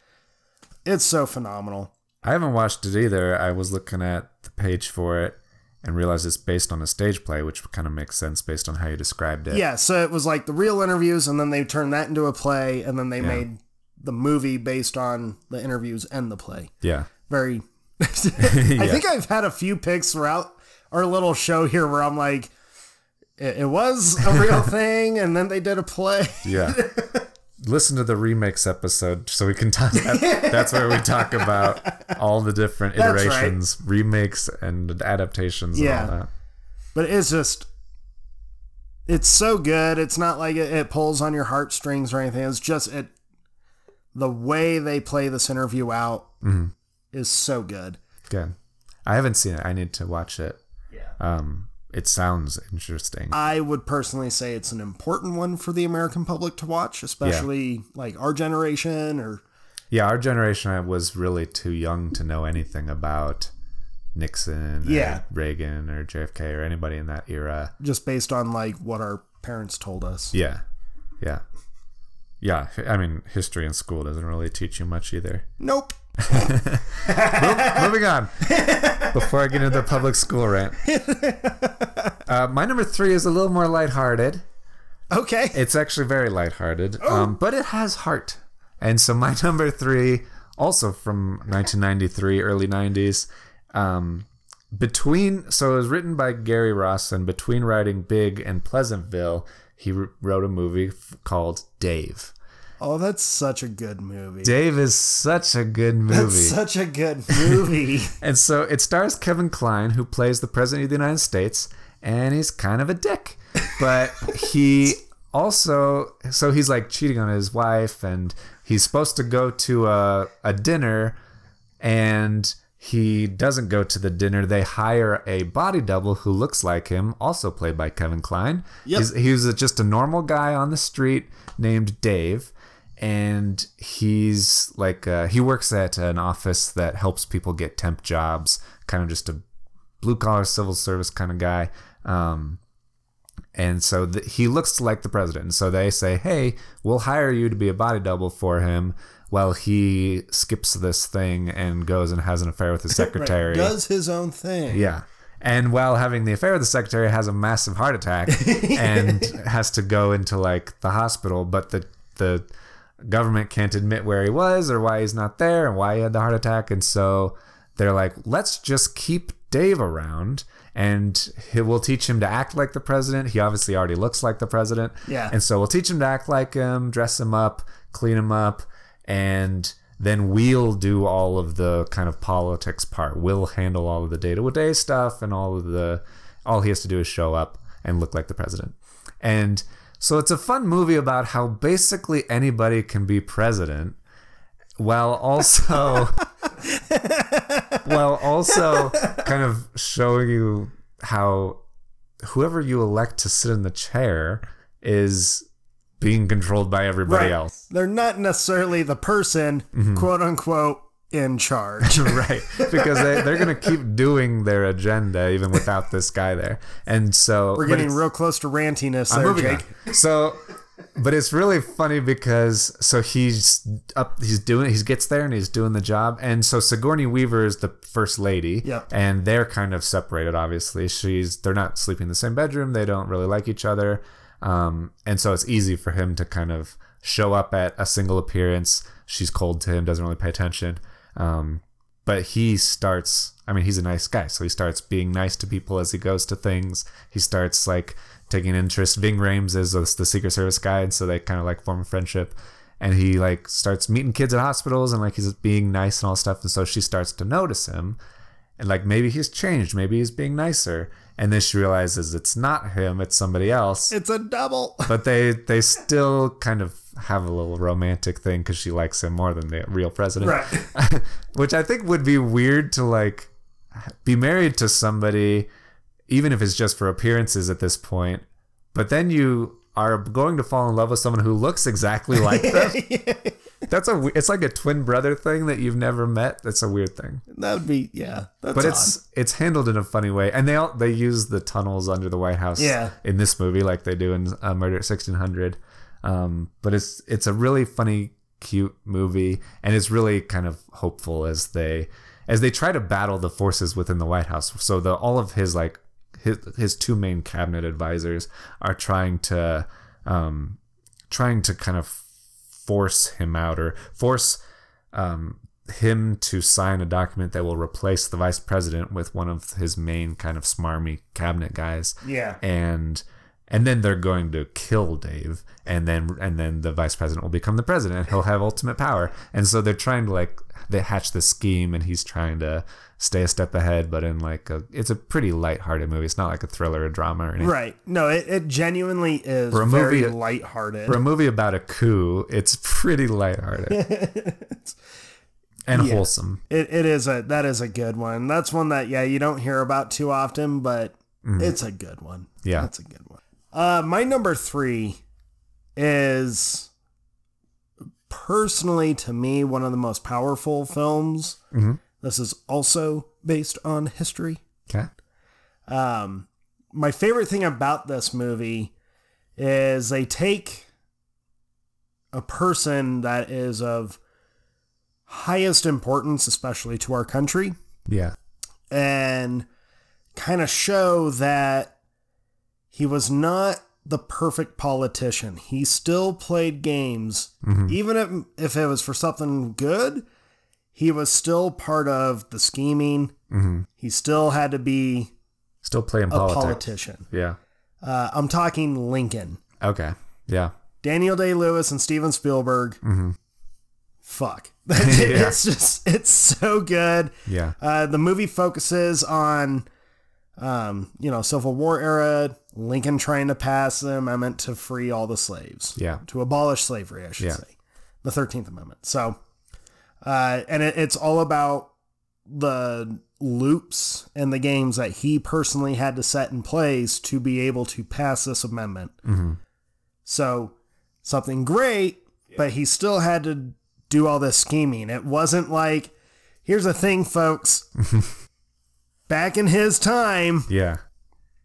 it's so phenomenal. I haven't watched it either. I was looking at the page for it and realized it's based on a stage play, which kind of makes sense based on how you described it. Yeah, so it was like the real interviews, and then they turned that into a play, and then they made the movie based on the interviews and the play. Yeah. Very. I think I've had a few picks throughout our little show here where I'm like, it, it was a real thing, and then they did a play. Yeah. Listen to the remakes episode so we can talk. That, that's where we talk about all the different That's right. iterations, remakes, and adaptations. Yeah. And all that. But it's just, it's so good. It's not like it, it pulls on your heartstrings or anything. It's just it, the way they play this interview out is so good. Good. I haven't seen it. I need to watch it. Yeah. Um, it sounds interesting. I would personally say it's an important one for the American public to watch, especially like our generation or Yeah, our generation I was really too young to know anything about Nixon, or Yeah. Reagan, or JFK, or anybody in that era. just based on like what our parents told us. Yeah, yeah, yeah. I mean, history in school doesn't really teach you much either. Nope. Moving on. Before I get into the public school rant, uh, my number three is a little more lighthearted. Okay. It's actually very lighthearted, Oh. um, but it has heart. And so my number three, also from 1993, early 90s, um, between so it was written by Gary Ross, and between writing Big and Pleasantville, he wrote a movie f- called Dave. Oh, that's such a good movie. Dave is such a good movie. That's such a good movie. And so it stars Kevin Kline, who plays the President of the United States, and he's kind of a dick. But he also, so he's like cheating on his wife, and he's supposed to go to a, a dinner, and he doesn't go to the dinner. They hire a body double who looks like him, also played by Kevin Kline. Yep. He's, he was just a normal guy on the street named Dave and he's like uh, he works at an office that helps people get temp jobs kind of just a blue collar civil service kind of guy. Um, and so th- he looks like the president. And so they say hey we'll hire you to be a body double for him while he skips this thing and goes and has an affair with his secretary. Does his own thing. yeah. And while having the affair with the secretary, has a massive heart attack and has to go into like the hospital, but the the government can't admit where he was or why he's not there and why he had the heart attack, and so they're like, let's just keep Dave around and he, we'll teach him to act like the president. He obviously already looks like the president, Yeah. and so we'll teach him to act like him, dress him up, clean him up, and then we'll do all of the kind of politics part. We'll handle all of the day to day stuff and all of the all he has to do is show up and look like the president. And so it's a fun movie about how basically anybody can be president while also while also kind of showing you how whoever you elect to sit in the chair is being controlled by everybody else. They're not necessarily the person, Mm-hmm. quote unquote, in charge. right. Because they, they're going to keep doing their agenda even without this guy there. And so We're getting real close to rantiness I'm there, moving Jake. on. So, but it's really funny because so he's up, he's doing, he gets there and he's doing the job, and so Sigourney Weaver is the first lady, Yep. and they're kind of separated. Obviously, she's they're not sleeping in the same bedroom. They don't really like each other, um, and so it's easy for him to kind of show up at a single appearance. She's cold to him, doesn't really pay attention. Um, but he starts i mean he's a nice guy. So he starts being nice to people as he goes to things. He starts like taking interest. Ving Rhames is the the secret service guy and so they kind of like form a friendship. And he like starts meeting kids at hospitals and like he's being nice and all stuff. And so she starts to notice him. And like maybe he's changed. Maybe he's being nicer. And then she realizes it's not him it's somebody else. It's a double. but they they still kind of have a little romantic thing because she likes him more than the real president Right. which I think would be weird to like be married to somebody, even if it's just for appearances at this point. But then you are going to fall in love with someone who looks exactly like them. That's a. It's like a twin brother thing that you've never met. That's a weird thing. That would be yeah. That's But odd. it's it's handled in a funny way, and they all they use the tunnels under the White House Yeah. in this movie like they do in uh, Murder at sixteen hundred. Um, but it's it's a really funny, cute movie, and it's really kind of hopeful as they as they try to battle the forces within the White House. So the all of his like his his two main cabinet advisors are trying to um, trying to kind of force him out or force um, him to sign a document that will replace the vice president with one of his main kind of smarmy cabinet guys. Yeah. And and then they're going to kill Dave and then and then the vice president will become the president. He'll have ultimate power. And so they're trying to like they hatch this scheme and he's trying to stay a step ahead but in like a it's a pretty light-hearted movie. It's not like a thriller or drama or anything. Right. No, it, it genuinely is For a very movie- lighthearted. For a movie about a coup, it's pretty lighthearted. and wholesome. It, it is a that is a good one. That's one that yeah you don't hear about too often, but mm-hmm. it's a good one. Yeah. that's a good one. Uh, my number three is personally to me one of the most powerful films. Mhm. This is also based on history. Okay. Um, my favorite thing about this movie is they take a person that is of highest importance, especially to our country, Yeah. and kind of show that he was not the perfect politician. He still played games, even if, if it was for something good. He was still part of the scheming. hmm He still had to be Still playing a politics. politician. Yeah. Uh, I'm talking Lincoln. Okay. Yeah. Daniel Day Lewis and Steven Spielberg. Mm-hmm. Fuck. it's just, it's so good. Yeah. Uh, the movie focuses on, um, you know, Civil War era, Lincoln trying to pass the amendment to free all the slaves. Yeah. To abolish slavery, I should Yeah. say. The 13th Amendment. So, uh, and it, it's all about the loops and the games that he personally had to set in place to be able to pass this amendment. Mm-hmm. So something great, but he still had to do all this scheming. It wasn't like, here's a thing, folks. Back in his time, Yeah.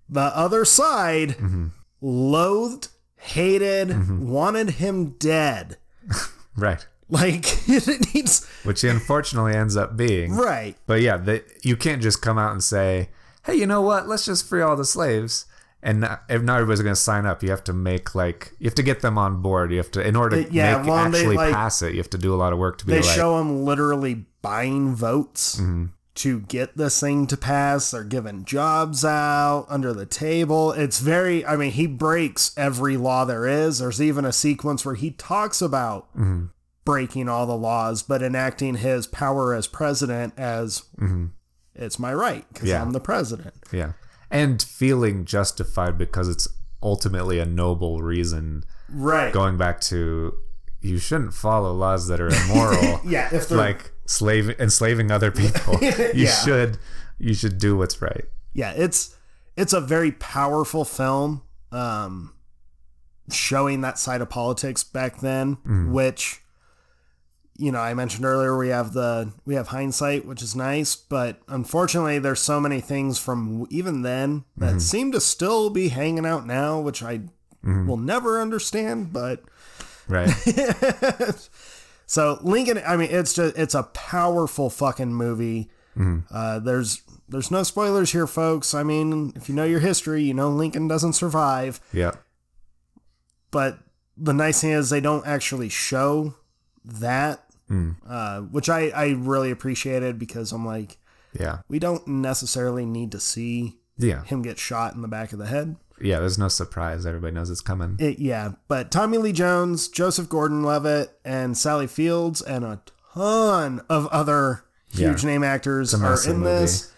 the other side Mm-hmm. loathed, hated, wanted him dead. Right. Like it needs Which he unfortunately ends up being. right. But yeah, they, you can't just come out and say, "Hey, you know what? Let's just free all the slaves." And not, if not everybody's going to sign up, you have to make like you have to get them on board. You have to in order to yeah, make, well, they, actually like- pass it. You have to do a lot of work to be They like, show them literally buying votes Mm-hmm. To get this thing to pass. They're giving jobs out under the table. It's very, I mean, he breaks every law there is. There's even a sequence where he talks about Mm-hmm. breaking all the laws, but enacting his power as president as it's my right because Yeah. I'm the president. Yeah. And feeling justified because it's ultimately a noble reason. Right. Going back to you shouldn't follow laws that are immoral. Yeah, if they're like slave enslaving other people. You Yeah. should you should do what's right. yeah, it's it's a very powerful film, um, showing that side of politics back then, mm. which you know I mentioned earlier. We have the we have hindsight, which is nice, but unfortunately, there's so many things from even then that mm-hmm. seem to still be hanging out now, which I mm-hmm. will never understand, but. Right. So Lincoln, I mean, it's just it's a powerful fucking movie. Mm-hmm. Uh, there's there's no spoilers here, folks. I mean, if you know your history, you know Lincoln doesn't survive. yeah. But the nice thing is they don't actually show that, Mm. uh, which I I really appreciated because I'm like, Yeah. we don't necessarily need to see Yeah. him get shot in the back of the head. Yeah, there's no surprise. Everybody knows it's coming. It, yeah, but Tommy Lee Jones, Joseph Gordon-Levitt, and Sally Fields, and a ton of other huge Yeah. name actors are in this,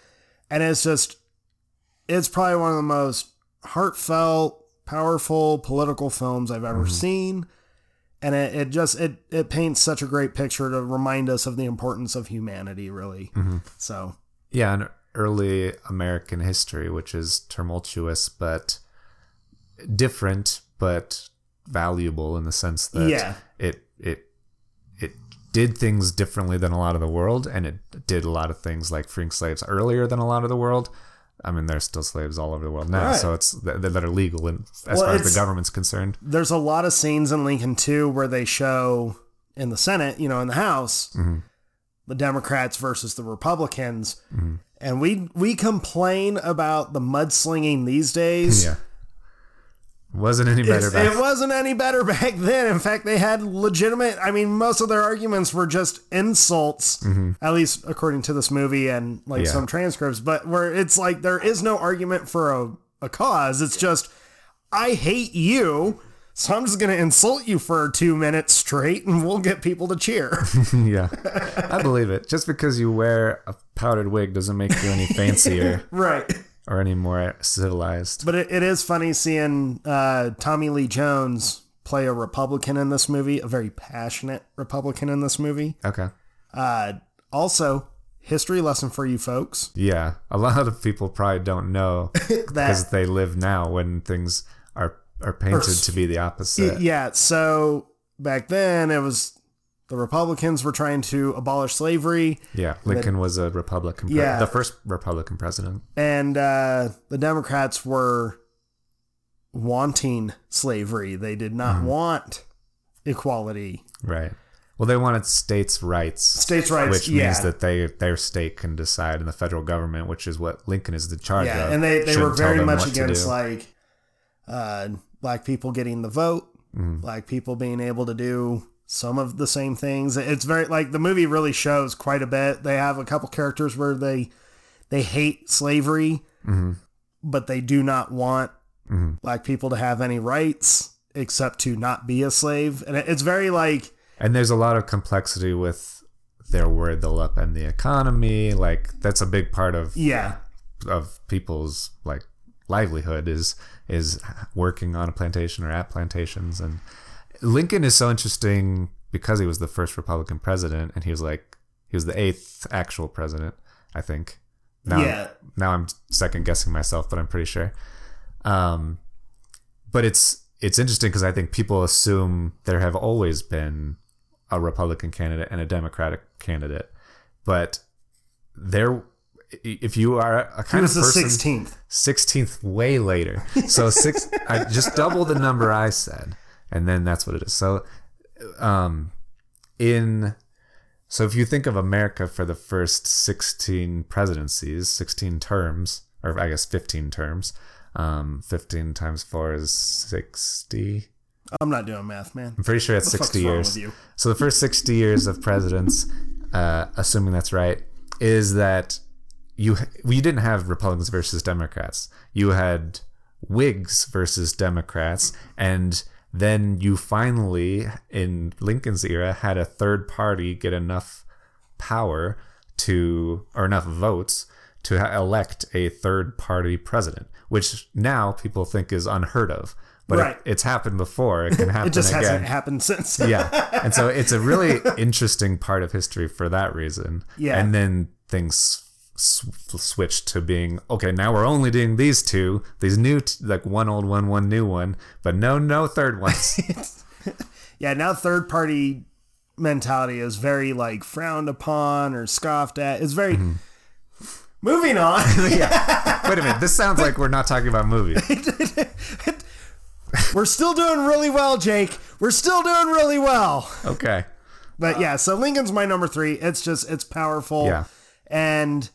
and it's just, it's probably one of the most heartfelt, powerful political films I've Mm-hmm. ever seen, and it, it just it it paints such a great picture to remind us of the importance of humanity, really. Mm-hmm. So Yeah, and early American history, which is tumultuous but different, but valuable in the sense that Yeah. it it it did things differently than a lot of the world, and it did a lot of things like freeing slaves earlier than a lot of the world. I mean, there's still slaves all over the world now, Right. so it's that, that are legal and as Well, far as the government's concerned. there's a lot of scenes in Lincoln too where they show in the Senate, you know, in the House, Mm-hmm. the Democrats versus the Republicans, and we we complain about the mudslinging these days. Yeah, wasn't any better It's- back. It wasn't any better back then. In fact, they had legitimate. I mean, most of their arguments were just insults, at least according to this movie and like Mm-hmm. Yeah. some transcripts. But where it's like there is no argument for a, a cause. It's just I hate you, so I'm just gonna insult you for two minutes straight, and we'll get people to cheer. yeah, I believe it. Just because you wear a powdered wig doesn't make you any fancier right. Or any more civilized. But it, it is funny seeing uh, Tommy Lee Jones play a Republican in this movie, a very passionate Republican in this movie. Okay. Uh, also, history lesson for you folks. Yeah, a lot of people probably don't know because they live now when things are are painted to be the opposite. yeah, so back then it was the Republicans were trying to abolish slavery, Yeah, Lincoln was a Republican, pre- Yeah. the first Republican president. and uh, the Democrats were wanting slavery. They did not Mm-hmm. want equality, Right. Well, they wanted states' rights, states' rights. which yeah. means that they their state can decide, and the federal government, which is what Lincoln is the charge yeah, of. and they, they shouldn't were very much against like uh, black people getting the vote, Mm-hmm. black people being able to do some of the same things. It's very like the movie really shows quite a bit. They have a couple characters where they they hate slavery, Mm-hmm. but they do not want black people to have any rights except to not be a slave. And it's very like And there's a lot of complexity with their word they'll upend the economy. Like that's a big part of yeah, of people's like livelihood is is working on a plantation or at plantations and Lincoln is so interesting because he was the first Republican president and he was like he was the eighth actual president I think now Yeah. now I'm second guessing myself but I'm pretty sure um but it's it's interesting because I think people assume there have always been a Republican candidate and a Democratic candidate but there if you are a kind of the person sixteenth. 16th way later. So six I just double the number I said and then that's what it is. So um in so if you think of America for the first 16 presidencies, 16 terms or I guess 15 terms, um 15 times 4 is 60. I'm not doing math, man. I'm pretty sure it's The fuck's 60 wrong years. you? So the first 60 years of presidents, uh, assuming that's right, is that you we didn't have Republicans versus Democrats. You had Whigs versus Democrats, and then you finally, in Lincoln's era, had a third party get enough power to, or enough votes to elect a third party president, which now people think is unheard of. But Right. it, it's happened before. It can happen again. It just again. hasn't happened since. yeah. And so it's a really interesting part of history for that reason. Yeah. And then things switched to being okay. Now we're only doing these two, these new, t- like one old one, one new one, but no, no third ones. Yeah, now third party mentality is very like frowned upon or scoffed at. It's very. Mm-hmm. Moving on. yeah. Wait a minute. This sounds like we're not talking about movies. We're still doing really well, Jake. We're still doing really well. Okay. But yeah, so Lincoln's my number three. It's just it's powerful. Yeah. And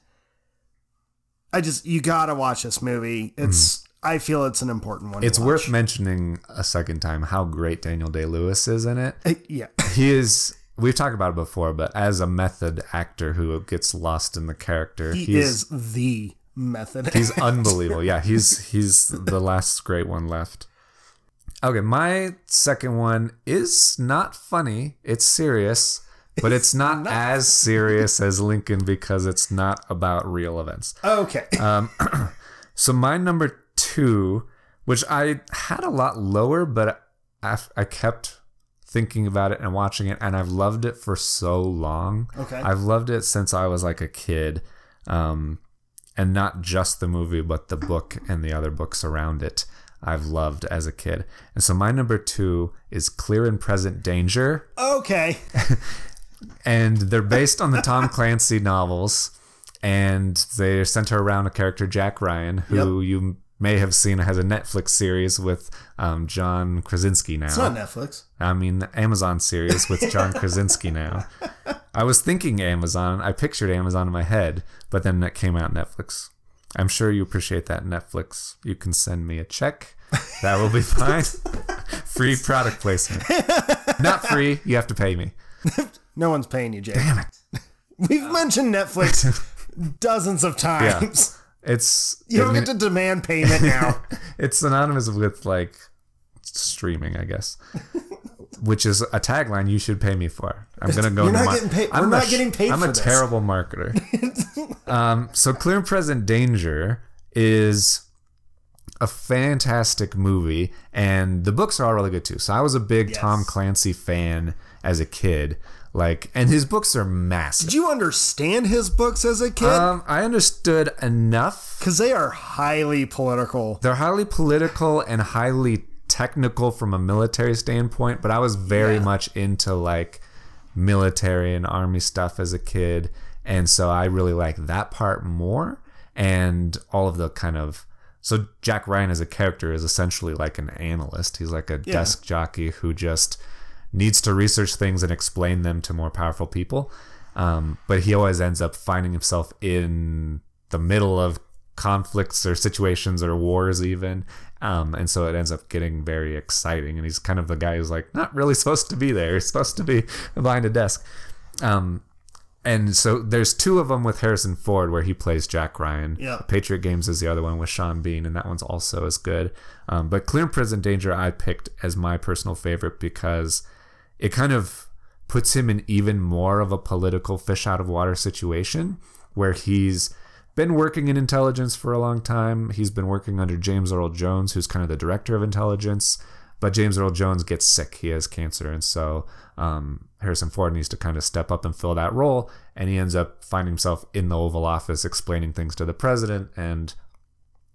I just you gotta watch this movie. It's I feel it's an important one. It's worth mentioning a second time how great Daniel Day Lewis is in it. Uh, yeah. He is. We've talked about it before, but as a method actor who gets lost in the character, He is the method. He's unbelievable. Yeah, he's he's the last great one left. Okay, my second one is not funny. It's serious, but it's not, as serious as Lincoln because it's not about real events. okay. Uh, So my number two, which I had a lot lower, but I, I kept thinking about it and watching it, and I've loved it for so long. Okay. I've loved it since I was like a kid, um, and not just the movie, but the book and the other books around it. I've loved as a kid, and so my number two is Clear and Present Danger okay. and they're based on the Tom Clancy novels, and they center around a character Jack Ryan, who you may have seen has a Netflix series with um, John Krasinski now. It's not Netflix. I mean, the Amazon series with John Krasinski now. I was thinking Amazon. I pictured Amazon in my head, but then it came out Netflix. I'm sure you appreciate that Netflix. You can send me a check. That will be fine. free product placement. Not free. You have to pay me. No one's paying you, Jake. Damn it. We've mentioned Netflix dozens of times. It's You don't I mean, get to demand payment now. it's synonymous with like streaming, I guess. Which is a tagline you should pay me for. I'm gonna go. You're not my- getting paid- I'm we're a not getting paid I'm a this. terrible marketer. um, so Clear and Present Danger is a fantastic movie, and the books are all really good too. So I was a big Tom Clancy fan as a kid, like, and his books are massive. Did you understand his books as a kid? Um, I understood enough Because they are highly political. they're highly political and highly technical from a military standpoint, but I was very Yeah. much into like military and army stuff as a kid. And so I really like that part more and all of the kind of so Jack Ryan as a character is essentially like an analyst. He's like a desk jockey who just needs to research things and explain them to more powerful people. Um, but he always ends up finding himself in the middle of conflicts or situations or wars even. Um, and so it ends up getting very exciting. And he's kind of the guy who's like not really supposed to be there. He's supposed to be behind a desk. Um, and so there's two of them with harrison ford where he plays jack ryan. Yeah. patriot games is the other one with sean bean and that one's also as good. Um, but clear and present danger i picked as my personal favorite because it kind of puts him in even more of a political fish out of water situation where he's been working in intelligence for a long time. He's been working under James Earl Jones, who's kind of the director of intelligence. But James Earl Jones gets sick. He has cancer. And so um, Harrison Ford needs to kind of step up and fill that role. And he ends up finding himself in the Oval Office explaining things to the president and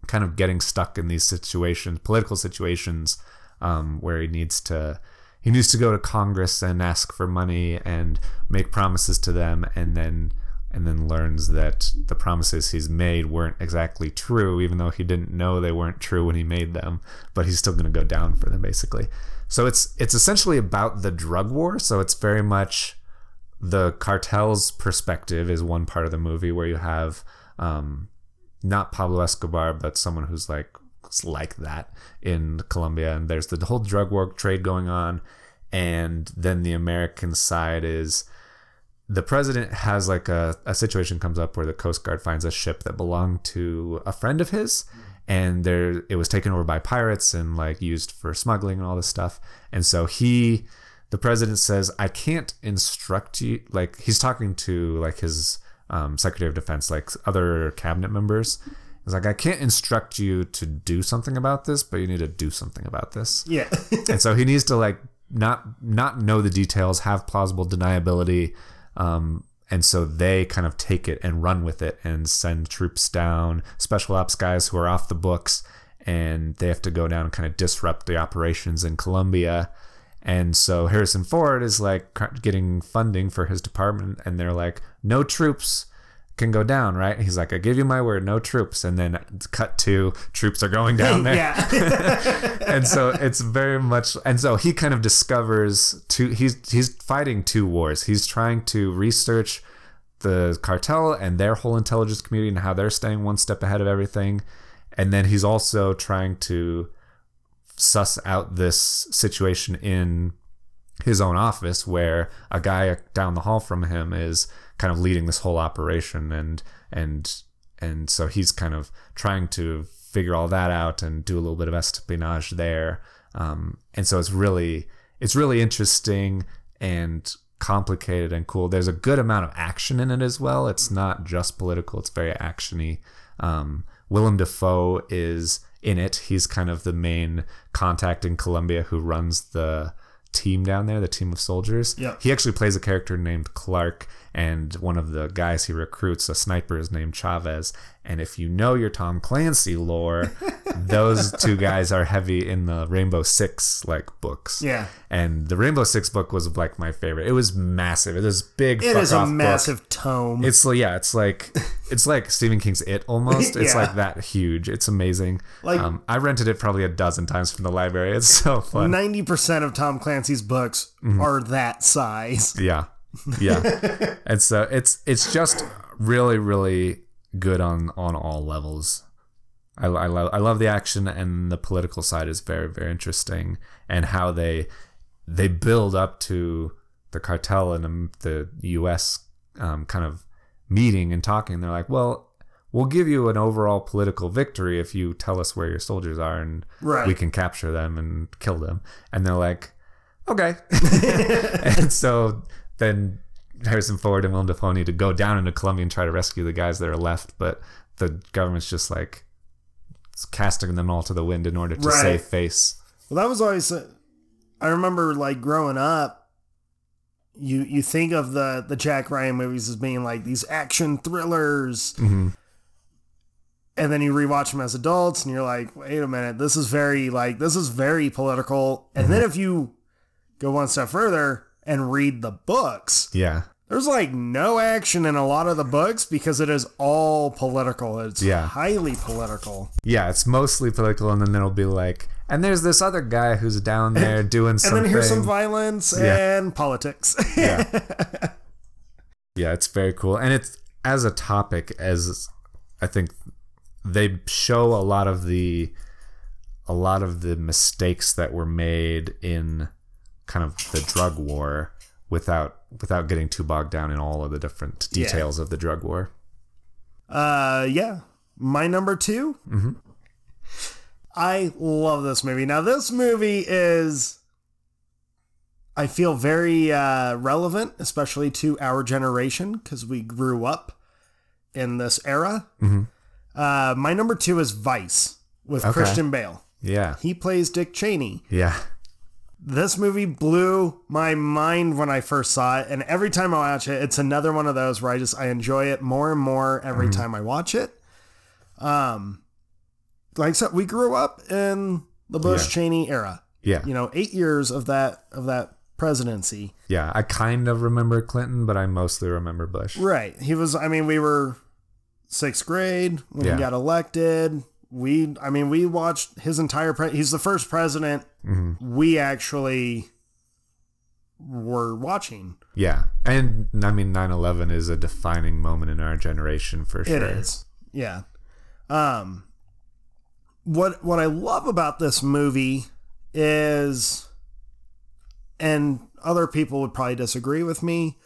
kind of getting stuck in these situations, political situations, um, where he needs to he needs to go to Congress and ask for money and make promises to them, and then and then learns that the promises he's made weren't exactly true, even though he didn't know they weren't true when he made them. But he's still going to go down for them, basically. So it's it's essentially about the drug war. So it's very much the cartel's perspective is one part of the movie where you have um, not Pablo Escobar, but someone who's like like that in Colombia, and there's the whole drug war trade going on, and then the American side is the president has like a, a situation comes up where the Coast Guard finds a ship that belonged to a friend of his, and there it was taken over by pirates and like used for smuggling and all this stuff. And so he, the president says, I can't instruct you. Like he's talking to like his um, secretary of defense, like other cabinet members. He's like, I can't instruct you to do something about this, but you need to do something about this. Yeah. and so he needs to like not not know the details, have plausible deniability, um, and so they kind of take it and run with it and send troops down, special ops guys who are off the books, and they have to go down and kind of disrupt the operations in Colombia. And so Harrison Ford is like getting funding for his department, and they're like, no troops can go down, right? He's like, I give you my word, no troops. And then cut to troops are going down there. yeah. and so it's very much and so he kind of discovers two he's he's fighting two wars. He's trying to research the cartel and their whole intelligence community and how they're staying one step ahead of everything. And then he's also trying to suss out this situation in his own office where a guy down the hall from him is kind of leading this whole operation and and and so he's kind of trying to figure all that out and do a little bit of espionage there. Um, and so it's really it's really interesting and complicated and cool. There's a good amount of action in it as well. It's not just political it's very actiony. Um, willem dafoe is in it. He's kind of the main contact in colombia who runs the team down there, the team of soldiers. Yeah. He actually plays a character named Clark, and one of the guys he recruits, a sniper, is named Chavez. And if you know your Tom Clancy lore, those two guys are heavy in the Rainbow Six like books. Yeah. And the Rainbow Six book was like my favorite. It was massive. It was big. It fuck a off book. massive tome. It's like yeah, it's like it's like Stephen King's It almost. It's Yeah. like that huge. It's amazing. Like- um, I rented it probably a dozen times from the library. It's so fun. Ninety percent of Tom Clancy's books Mm-hmm. are that size. Yeah, yeah. and so it's it's just really really good on on all levels. I, I love I love the action and the political side is very very interesting and how they they build up to the cartel and the U.S. Um, kind of meeting and talking. They're like, well. We'll give you an overall political victory if you tell us where your soldiers are and Right. we can capture them and kill them. And they're like, okay. and so then Harrison Ford and Willem Dafoe need to go down into Colombia and try to rescue the guys that are left, but the government's just like casting them all to the wind in order to Right. save face. Well, that was always. uh, I remember like growing up. You you think of the the Jack Ryan movies as being like these action thrillers, Mm-hmm. and then you rewatch them as adults, and you're like, wait a minute, this is very like this is very political. And Mm-hmm. then if you go one step further and read the books, Yeah. there's like no action in a lot of the books because it is all political. It's Yeah. highly political. Yeah, it's mostly political, and then it'll be like, and there's this other guy who's down there doing And something. then here's some violence Yeah. and politics. yeah. yeah, it's very cool. And it's as a topic as I think they show a lot of the a lot of the mistakes that were made in kind of the drug war without without getting too bogged down in all of the different Yeah. details of the drug war. Uh, yeah. My number 2 Mm-hmm. I love this movie. Now, this movie is, I feel, very uh, relevant, especially to our generation, because we grew up in this era. Uh, my number two is Vice with Okay. Christian Bale. Yeah. He plays Dick Cheney. Yeah. This movie blew my mind when I first saw it, and every time I watch it, it's another one of those where I just I enjoy it more and more every time I watch it. Um, like I said, we grew up in the Bush Yeah. Cheney era. Yeah. You know, eight years of that of that presidency. Yeah. I kind of remember Clinton, but I mostly remember Bush. Right. He was. I mean, we were sixth grade when Yeah. he got elected. We. I mean, we watched his entire. Pre- he's the first president Mm-hmm. we actually were watching. Yeah. And I mean 9/11 is a defining moment in our generation for sure. It is. Yeah. Um what what I love about this movie is and other people would probably disagree with me,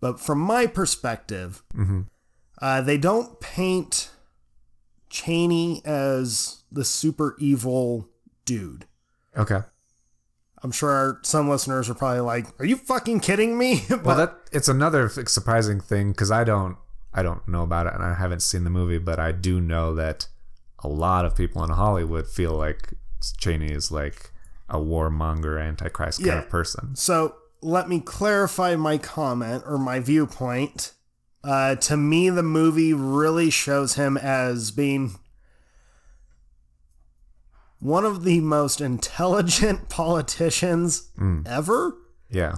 but from my perspective, Mm-hmm. uh, they don't paint Cheney as the super evil dude. Okay. I'm sure some listeners are probably like, "Are you fucking kidding me?" but Well, that it's another surprising thing because I don't I don't know about it and I haven't seen the movie, but I do know that a lot of people in Hollywood feel like Cheney is like a warmonger, antichrist kind Yeah. of person. So let me clarify my comment or my viewpoint. Uh, to me, the movie really shows him as being one of the most intelligent politicians ever Yeah.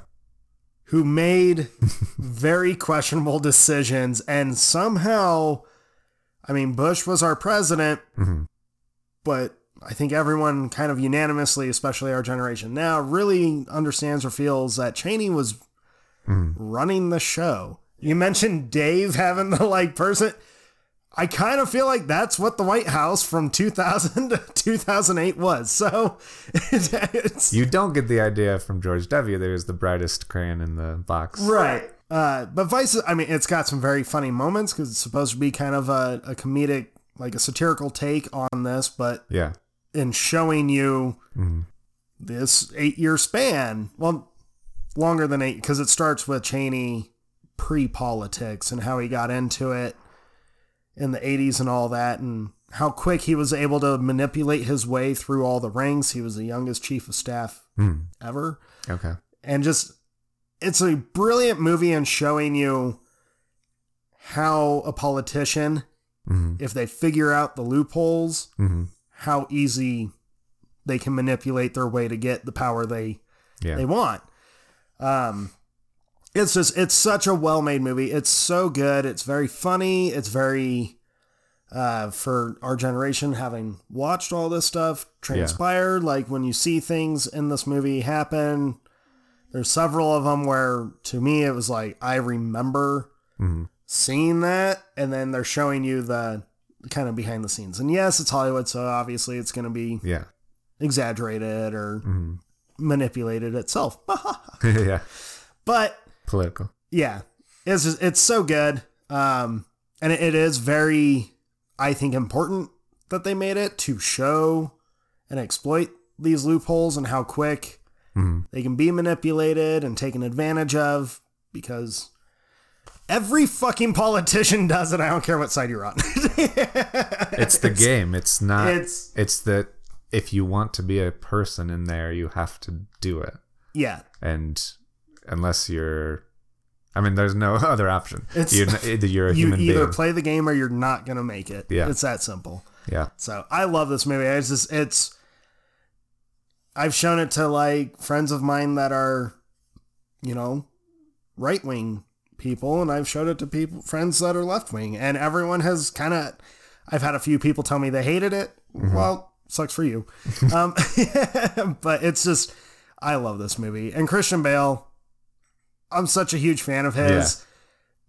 who made very questionable decisions and somehow I mean Bush was our president Mhm. but I think everyone kind of unanimously especially our generation now really understands or feels that Cheney was running the show. You mentioned Dave having the like person I kind of feel like that's what the White House from 2000 to 2008 was. So it's You don't get the idea from George W. There's the brightest crayon in the box. Right. Uh, but Vice, I mean, it's got some very funny moments because it's supposed to be kind of a, a comedic, like a satirical take on this, but Yeah. in showing you this eight year span, well, longer than eight, because it starts with Cheney pre politics and how he got into it in the 80s and all that, and how quick he was able to manipulate his way through all the ranks. He was the youngest chief of staff ever Okay. and just it's a brilliant movie in showing you how a politician if they figure out the loopholes Mhm. how easy they can manipulate their way to get the power they Yeah. they want um it's just it's such a well-made movie. It's so good. It's very funny. It's very uh for our generation having watched all this stuff transpired like when you see things in this movie happen. There's several of them where to me it was like i remember seeing that and then they're showing you the kind of behind the scenes. And yes it's hollywood so obviously it's going to be Yeah. exaggerated or manipulated itself. Yeah. but Political. yeah it's just, it's so good um and it, it is very i think important that they made it to show and exploit these loopholes and how quick they can be manipulated and taken advantage of because every fucking politician does it i don't care what side you're on It's the game. It's not. it's- It's that if you want to be a person in there, you have to do it. yeah And unless you're, I mean, there's no other option. It's- you're, you're a you human either being. play the game or you're not gonna make it Yeah. it's that simple yeah. So I love this movie. It's just it's I've shown it to like friends of mine that are, you know, right wing people, and I've showed it to people friends that are left wing, and everyone has kind of. I've had a few people tell me they hated it. Well, sucks for you, um, but it's just I love this movie, and Christian Bale. I'm such a huge fan of his.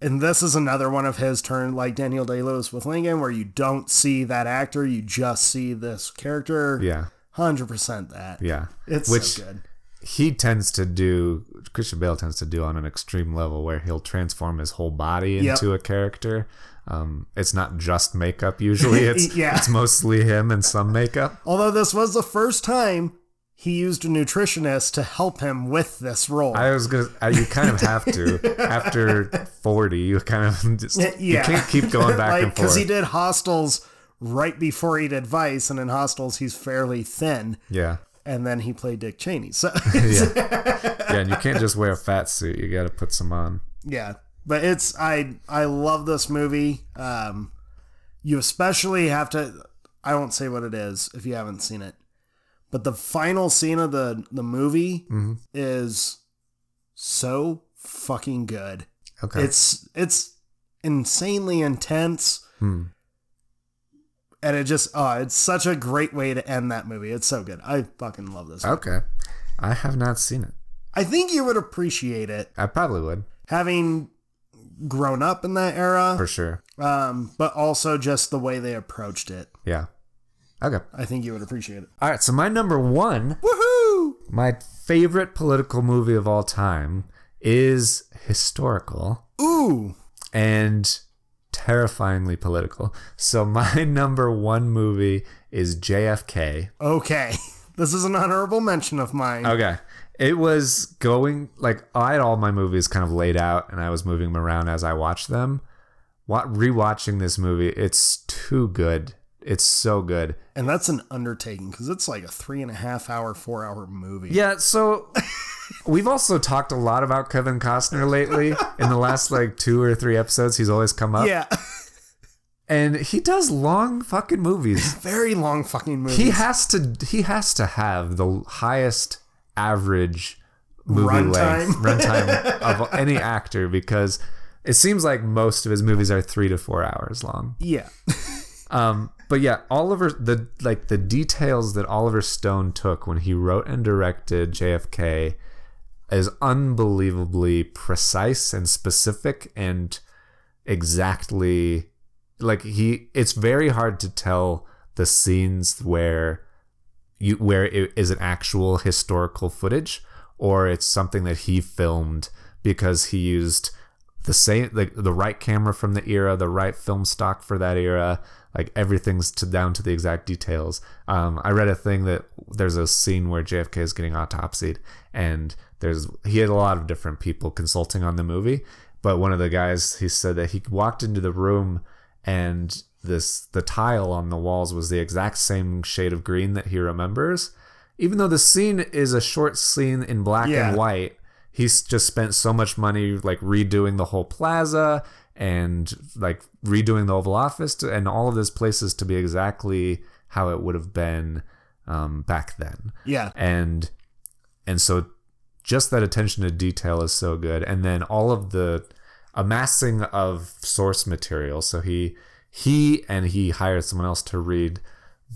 And this is another one of his turn, like Daniel Day Lewis with Lincoln, where you don't see that actor, you just see this character. Yeah. Hundred percent that. Yeah. It's Which so good. he tends to do, Christian Bale tends to do on an extreme level where he'll transform his whole body Yep. into a character. Um, it's not just makeup usually. It's Yeah. it's mostly him and some makeup. Although this was the first time he used a nutritionist to help him with this role. I was gonna. uh, You kind of have to after forty. You kind of just you can't keep going back like and because he did Hostiles right before he did Vice, and in Hostiles he's fairly thin, yeah, and then he played Dick Cheney. So yeah, yeah. And you can't just wear a fat suit. You got to put some on. yeah but it's i i love this movie um you especially have to i won't say what it is if you haven't seen it but the final scene of the the movie is so fucking good Okay. it's it's insanely intense and it just oh it's such a great way to end that movie it's so good i fucking love this okay. I have not seen it. i think you would appreciate it I probably would having grown up in that era for sure. um, but also just the way they approached it. Yeah. Okay. I think you would appreciate it. All right. So my number one, Woohoo! my favorite political movie of all time, is historical Ooh, and terrifyingly political. So my number one movie is JFK. Okay. This is an honorable mention of mine. Okay. It was going like I had all my movies kind of laid out and I was moving them around as I watched them. What rewatching this movie, it's too good. It's so good. And that's an undertaking because it's like a three and a half hour, four hour movie. Yeah, so we've also talked a lot about Kevin Costner lately. In the last like two or three episodes, he's always come up. Yeah. And he does long fucking movies. Very long fucking movies. He has to he has to have the highest average movie Runtime. length runtime of any actor because it seems like most of his movies are three to four hours long. yeah. Um, but yeah, Oliver the like the details that Oliver Stone took when he wrote and directed JFK is unbelievably precise and specific and exactly like he it's very hard to tell the scenes where you where it is an actual historical footage or it's something that he filmed because he used the same like the right camera from the era the right film stock for that era like everything's to down to the exact details um, i read a thing that there's a scene where jfk is getting autopsied and there's he had a lot of different people consulting on the movie but one of the guys he said that he walked into the room and this the tile on the walls was the exact same shade of green that he remembers even though the scene is a short scene in black Yeah. and white he's just spent so much money like redoing the whole plaza and like redoing the oval office to, and all of those places to be exactly how it would have been um, back then Yeah. and and so just that attention to detail is so good and then all of the amassing of source material so he he and he hired someone else to read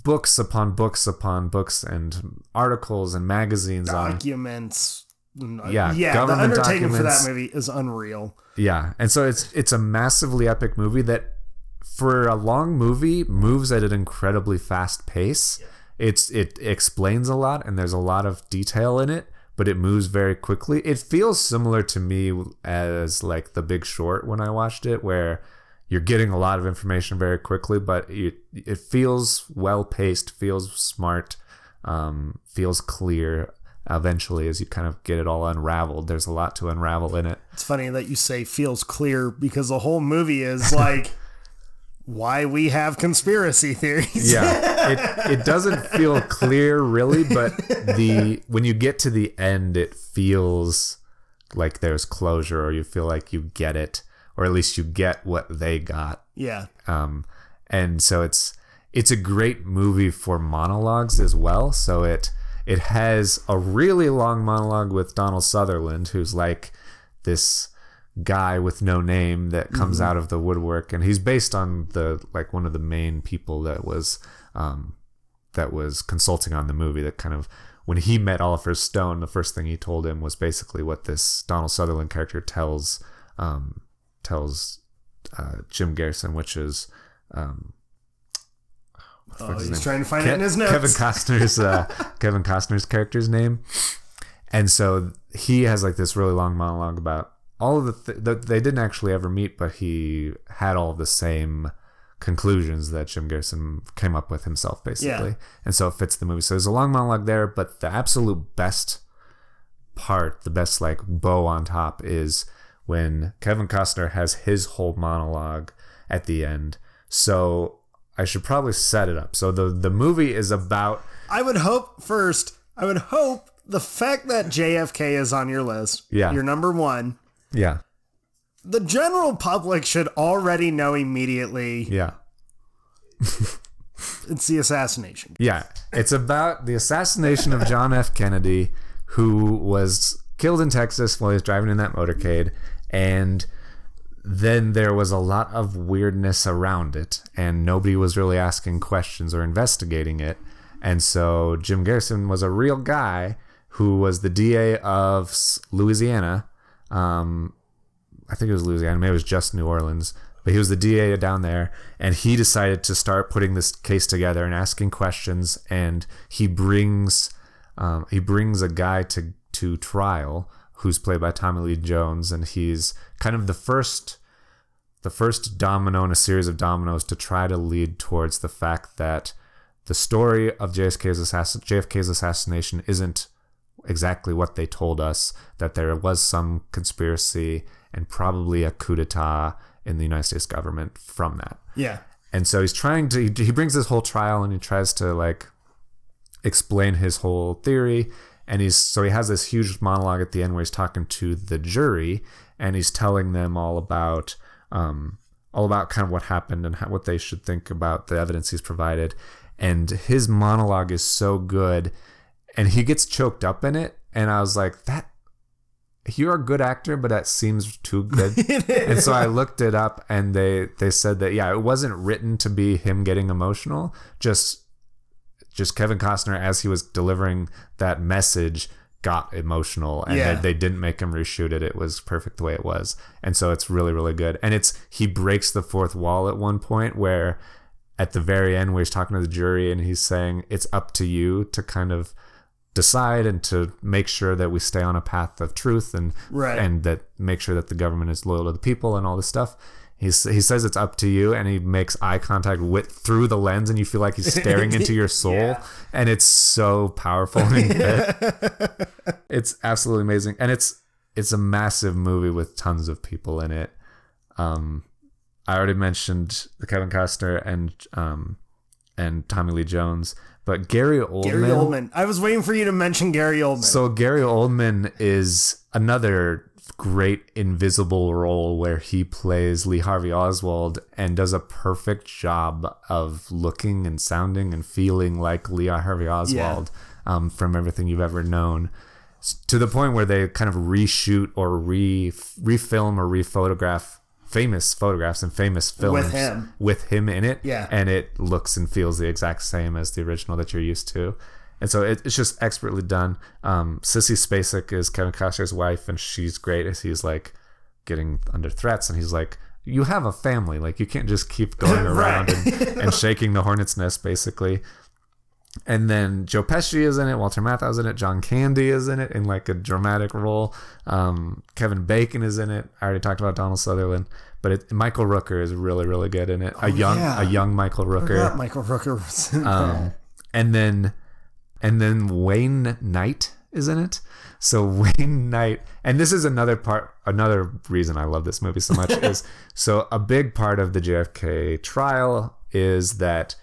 books upon books upon books and articles and magazines on Documents. Yeah, Yeah. The undertaking for that movie is unreal. yeah and so it's it's a massively epic movie that for a long movie moves at an incredibly fast pace it's it explains a lot and there's a lot of detail in it but it moves very quickly it feels similar to me as like the big short when i watched it where you're getting a lot of information very quickly but it, it feels well paced feels smart um, feels clear eventually as you kind of get it all unraveled there's a lot to unravel in it It's funny that you say feels clear because the whole movie is like why we have conspiracy theories. yeah it, it doesn't feel clear really but the when you get to the end it feels like there's closure or you feel like you get it or at least you get what they got Yeah. um and so it's it's a great movie for monologues as well so it it has a really long monologue with Donald Sutherland who's like this guy with no name that comes out of the woodwork. And he's based on the like one of the main people that was um that was consulting on the movie that kind of when he met Oliver Stone the first thing he told him was basically what this Donald Sutherland character tells um tells uh, Jim Garrison which is um the Oh, fuck his he's name? trying to find Ke- it in his notes. Kevin Costner's uh, Kevin Costner's character's name, and so he has like this really long monologue about all of the th- that they didn't actually ever meet, but he had all the same conclusions that Jim Garrison came up with himself, basically, Yeah. and so it fits the movie. So there's a long monologue there, but the absolute best part, the best like bow on top, is when Kevin Costner has his whole monologue at the end. So I should probably set it up. So the the movie is about I would hope first, I would hope the fact that JFK is on your list, Yeah. your number one, yeah the general public should already know immediately yeah it's the assassination. yeah. It's about the assassination of John F. Kennedy, who was killed in Texas while he was driving in that motorcade, and then there was a lot of weirdness around it, and nobody was really asking questions or investigating it. And so Jim Garrison was a real guy who was the DA of Louisiana. Um, I think it was Louisiana, maybe it was just New Orleans, but he was the DA down there, and he decided to start putting this case together and asking questions. And he brings um, he brings a guy to to trial who's played by Tommy Lee Jones, and he's kind of the first the first domino in a series of dominoes to try to lead towards the fact that the story of JFK's, assassin- JFK's assassination isn't exactly what they told us, that there was some conspiracy and probably a coup d'etat in the United States government from that. Yeah. And so he's trying to, he brings this whole trial and he tries to like explain his whole theory. And he's, so he has this huge monologue at the end where he's talking to the jury and he's telling them all about, um, all about kind of what happened and how, what they should think about the evidence he's provided. And his monologue is so good and he gets choked up in it. And I was like, that, you're a good actor, but that seems too good. and so I looked it up and they, they said that, yeah, it wasn't written to be him getting emotional, just just Kevin Costner as he was delivering that message got emotional and Yeah. they, they didn't make him reshoot it. It was perfect the way it was. And so it's really, really good. And it's he breaks the fourth wall at one point where at the very end where he's talking to the jury and he's saying it's up to you to kind of decide and to make sure that we stay on a path of truth and Right. and that make sure that the government is loyal to the people and all this stuff. He's, he says it's up to you, and he makes eye contact with through the lens, and you feel like he's staring into your soul, Yeah. and it's so powerful. it's absolutely amazing, and it's it's a massive movie with tons of people in it. Um, I already mentioned Kevin Costner and um, and Tommy Lee Jones, but Gary Oldman. Gary Oldman. I was waiting for you to mention Gary Oldman. So Gary Oldman is another great invisible role where he plays Lee Harvey Oswald and does a perfect job of looking and sounding and feeling like Lee Harvey Oswald um, from everything you've ever known. To the point where they kind of reshoot or re refilm or rephotograph famous photographs and famous films with him. with him in it. Yeah. And it looks and feels the exact same as the original that you're used to. And so it, it's just expertly done. Um, Sissy Spacek is Kevin Costner's wife, and she's great as he's like getting under threats. And he's like, You have a family. Like, you can't just keep going around and, and shaking the hornet's nest, basically. And then Joe Pesci is in it, Walter Matthau's in it, John Candy is in it in like a dramatic role. Um, Kevin Bacon is in it. I already talked about Donald Sutherland, but it, Michael Rooker is really, really good in it. a young, Oh, yeah. a young Michael Rooker. Michael Rooker was in Um, and then and then Wayne Knight is in it. So Wayne Knight, and this is another part, another reason I love this movie so much is so a big part of the JFK trial is that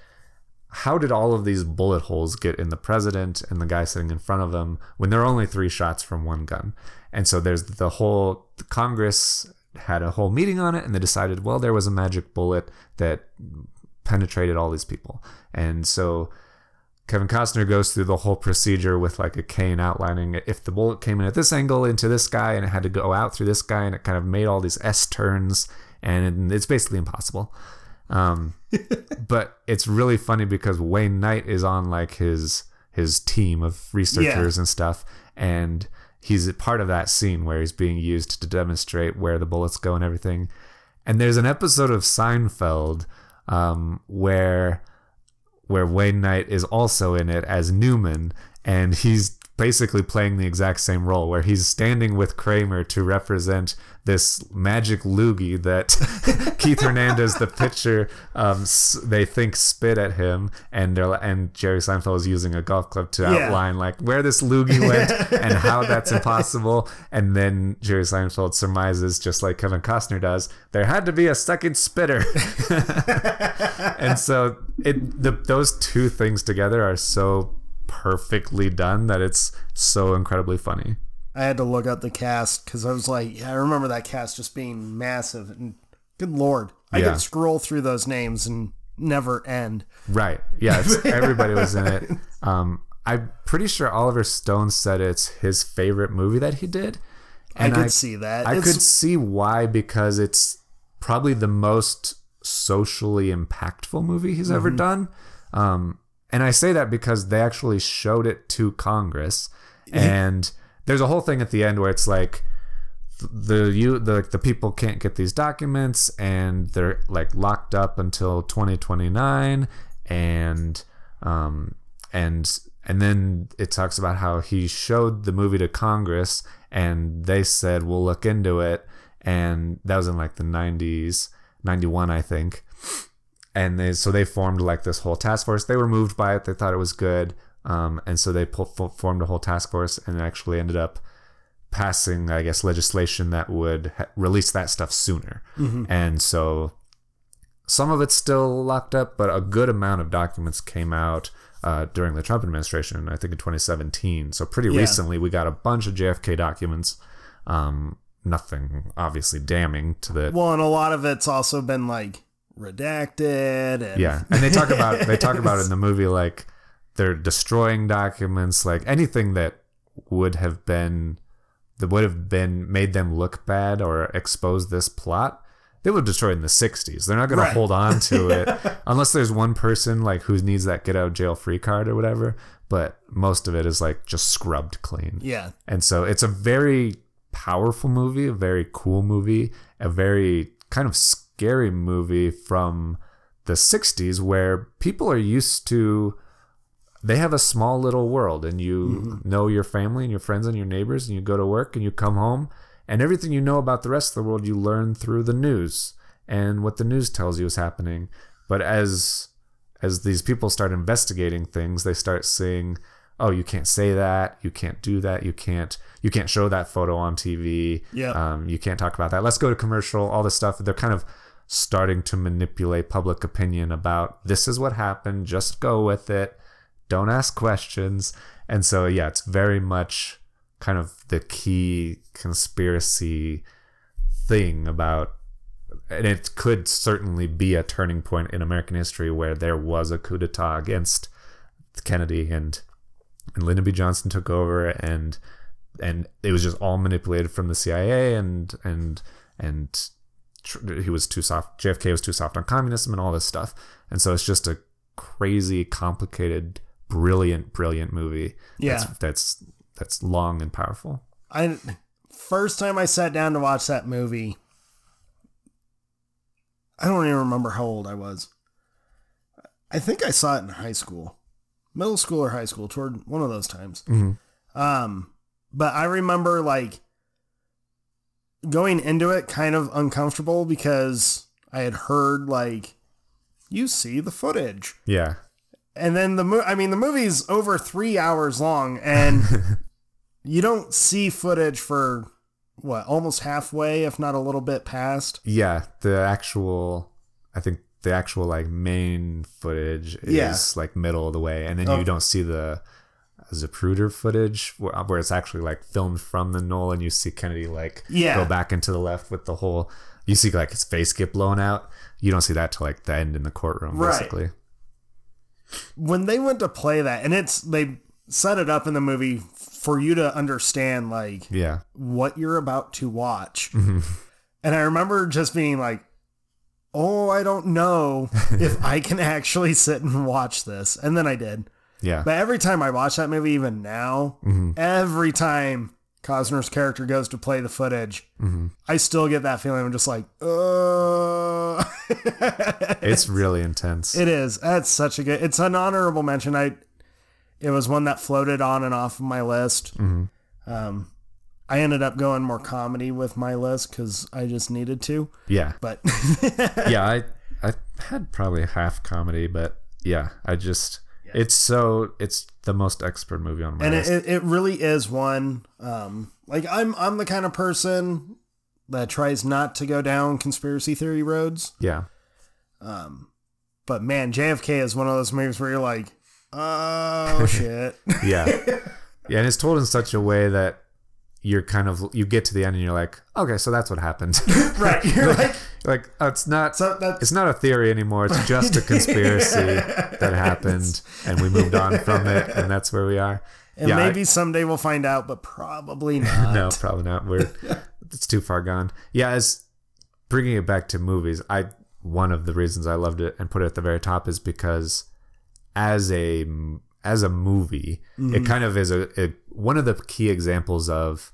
how did all of these bullet holes get in the president and the guy sitting in front of him when there are only three shots from one gun? And so there's the whole the Congress had a whole meeting on it and they decided, well, there was a magic bullet that penetrated all these people. And so Kevin Costner goes through the whole procedure with like a cane outlining if the bullet came in at this angle into this guy and it had to go out through this guy and it kind of made all these S turns and it's basically impossible. Um, but it's really funny because Wayne Knight is on like his his team of researchers and stuff, and he's a part of that scene where he's being used to demonstrate where the bullets go and everything. And there's an episode of Seinfeld um, where where Wayne Knight is also in it as Newman, and he's basically playing the exact same role, where he's standing with Kramer to represent this magic loogie that Keith Hernandez, the pitcher, um, they think spit at him, and they're and Jerry Seinfeld is using a golf club to Yeah. outline like where this loogie went and how that's impossible, and then Jerry Seinfeld surmises, just like Kevin Costner does, there had to be a second spitter and so it the those two things together are so perfectly done that it's so incredibly funny. I had to look up the cast because I was like, yeah, I remember that cast just being massive. And good lord, I Yeah. could scroll through those names and never end. Right. Yeah, it's, everybody was in it. Um, I'm pretty sure Oliver Stone said it's his favorite movie that he did. And I could see that. I It's- could see why because it's probably the most socially impactful movie he's ever Mm-hmm. done. Um, and I say that because they actually showed it to Congress, and there's a whole thing at the end where it's like the you the the people can't get these documents and they're like locked up until 2029 and um and and then it talks about how he showed the movie to Congress and they said we'll look into it and that was in like the 90s 91, I think. And they, so they formed like this whole task force. They were moved by it. They thought it was good. Um, and so they po- formed a whole task force and actually ended up passing, I guess, legislation that would ha- release that stuff sooner. And so some of it's still locked up, but a good amount of documents came out uh, during the Trump administration, I think in 2017. So pretty Yeah. recently, we got a bunch of JFK documents. Um, nothing obviously damning to the Well, and a lot of it's also been like redacted. And yeah, and they talk about they talk about it in the movie like they're destroying documents, like anything that would have been that would have been made them look bad or expose this plot. They would destroy it in the '60s. They're not going Right. to hold on to it unless there's one person like who needs that get out jail free card or whatever. But most of it is like just scrubbed clean. yeah, And so it's a very powerful movie, a very cool movie, a very kind of scary movie from the 60s where people are used to they have a small little world and you know your family and your friends and your neighbors and you go to work and you come home and everything you know about the rest of the world you learn through the news and what the news tells you is happening. But as as these people start investigating things they start seeing oh you can't say that you can't do that you can't you can't show that photo on tv Yeah. um, you can't talk about that. Let's go to commercial all this stuff. They're kind of starting to manipulate public opinion about this is what happened just go with it don't ask questions and so yeah it's very much kind of the key conspiracy thing about and it could certainly be a turning point in American history where there was a coup d'etat against Kennedy and and Lyndon B. Johnson took over and and it was just all manipulated from the CIA and and and he was too soft JFK was too soft on communism and all this stuff and so it's just a crazy complicated brilliant brilliant movie Yeah. that's that's, that's long and powerful I first time I sat down to watch that movie, I don't even remember how old I was. I think I saw it in high school, middle school or high school, toward one of those times. Um, but I remember like going into it kind of uncomfortable because I had heard like you see the footage. yeah And then the mo- I mean the movie's over 3 hours long and you don't see footage for what, almost halfway if not a little bit past. Yeah, the actual, I think the actual like main footage is Yeah. like middle of the way, and then Oh. you don't see the Zapruder footage where, where it's actually like filmed from the knoll, and you see Kennedy like Yeah. go back into the left with the whole. You see like his face get blown out. You don't see that till like the end in the courtroom, Right. basically. When they went to play that and it's they set it up in the movie for you to understand like Yeah, what you're about to watch. Mm-hmm. And I remember just being like, oh, I don't know if I can actually sit and watch this. And then I did. Yeah, But every time I watch that movie, even now, every time Costner's character goes to play the footage, I still get that feeling. I'm just like, uh it's really intense. it is. That's such a good. It's an honorable mention. I. It was one that floated on and off of my list. Um, I ended up going more comedy with my list because I just needed to. yeah, But yeah, I I had probably half comedy, but yeah, I just it's so it's the most expert movie on my and list. it, it, it really is one. Um, like I'm I'm the kind of person that tries not to go down conspiracy theory roads. yeah, Um, But man, JFK is one of those movies where you're like, oh shit. yeah, yeah, and it's told in such a way that you're kind of you get to the end and you're like, okay, so that's what happened. right. You're like, like oh, it's not So it's not a theory anymore. It's just a conspiracy that happened, and we moved on from it, and that's where we are. and yeah, I- maybe someday we'll find out, but probably not. no, probably not. We're it's too far gone. Yeah, as bringing it back to movies, I one of the reasons I loved it and put it at the very top is because as a as a movie, it mm-hmm. kind of is a, a one of the key examples of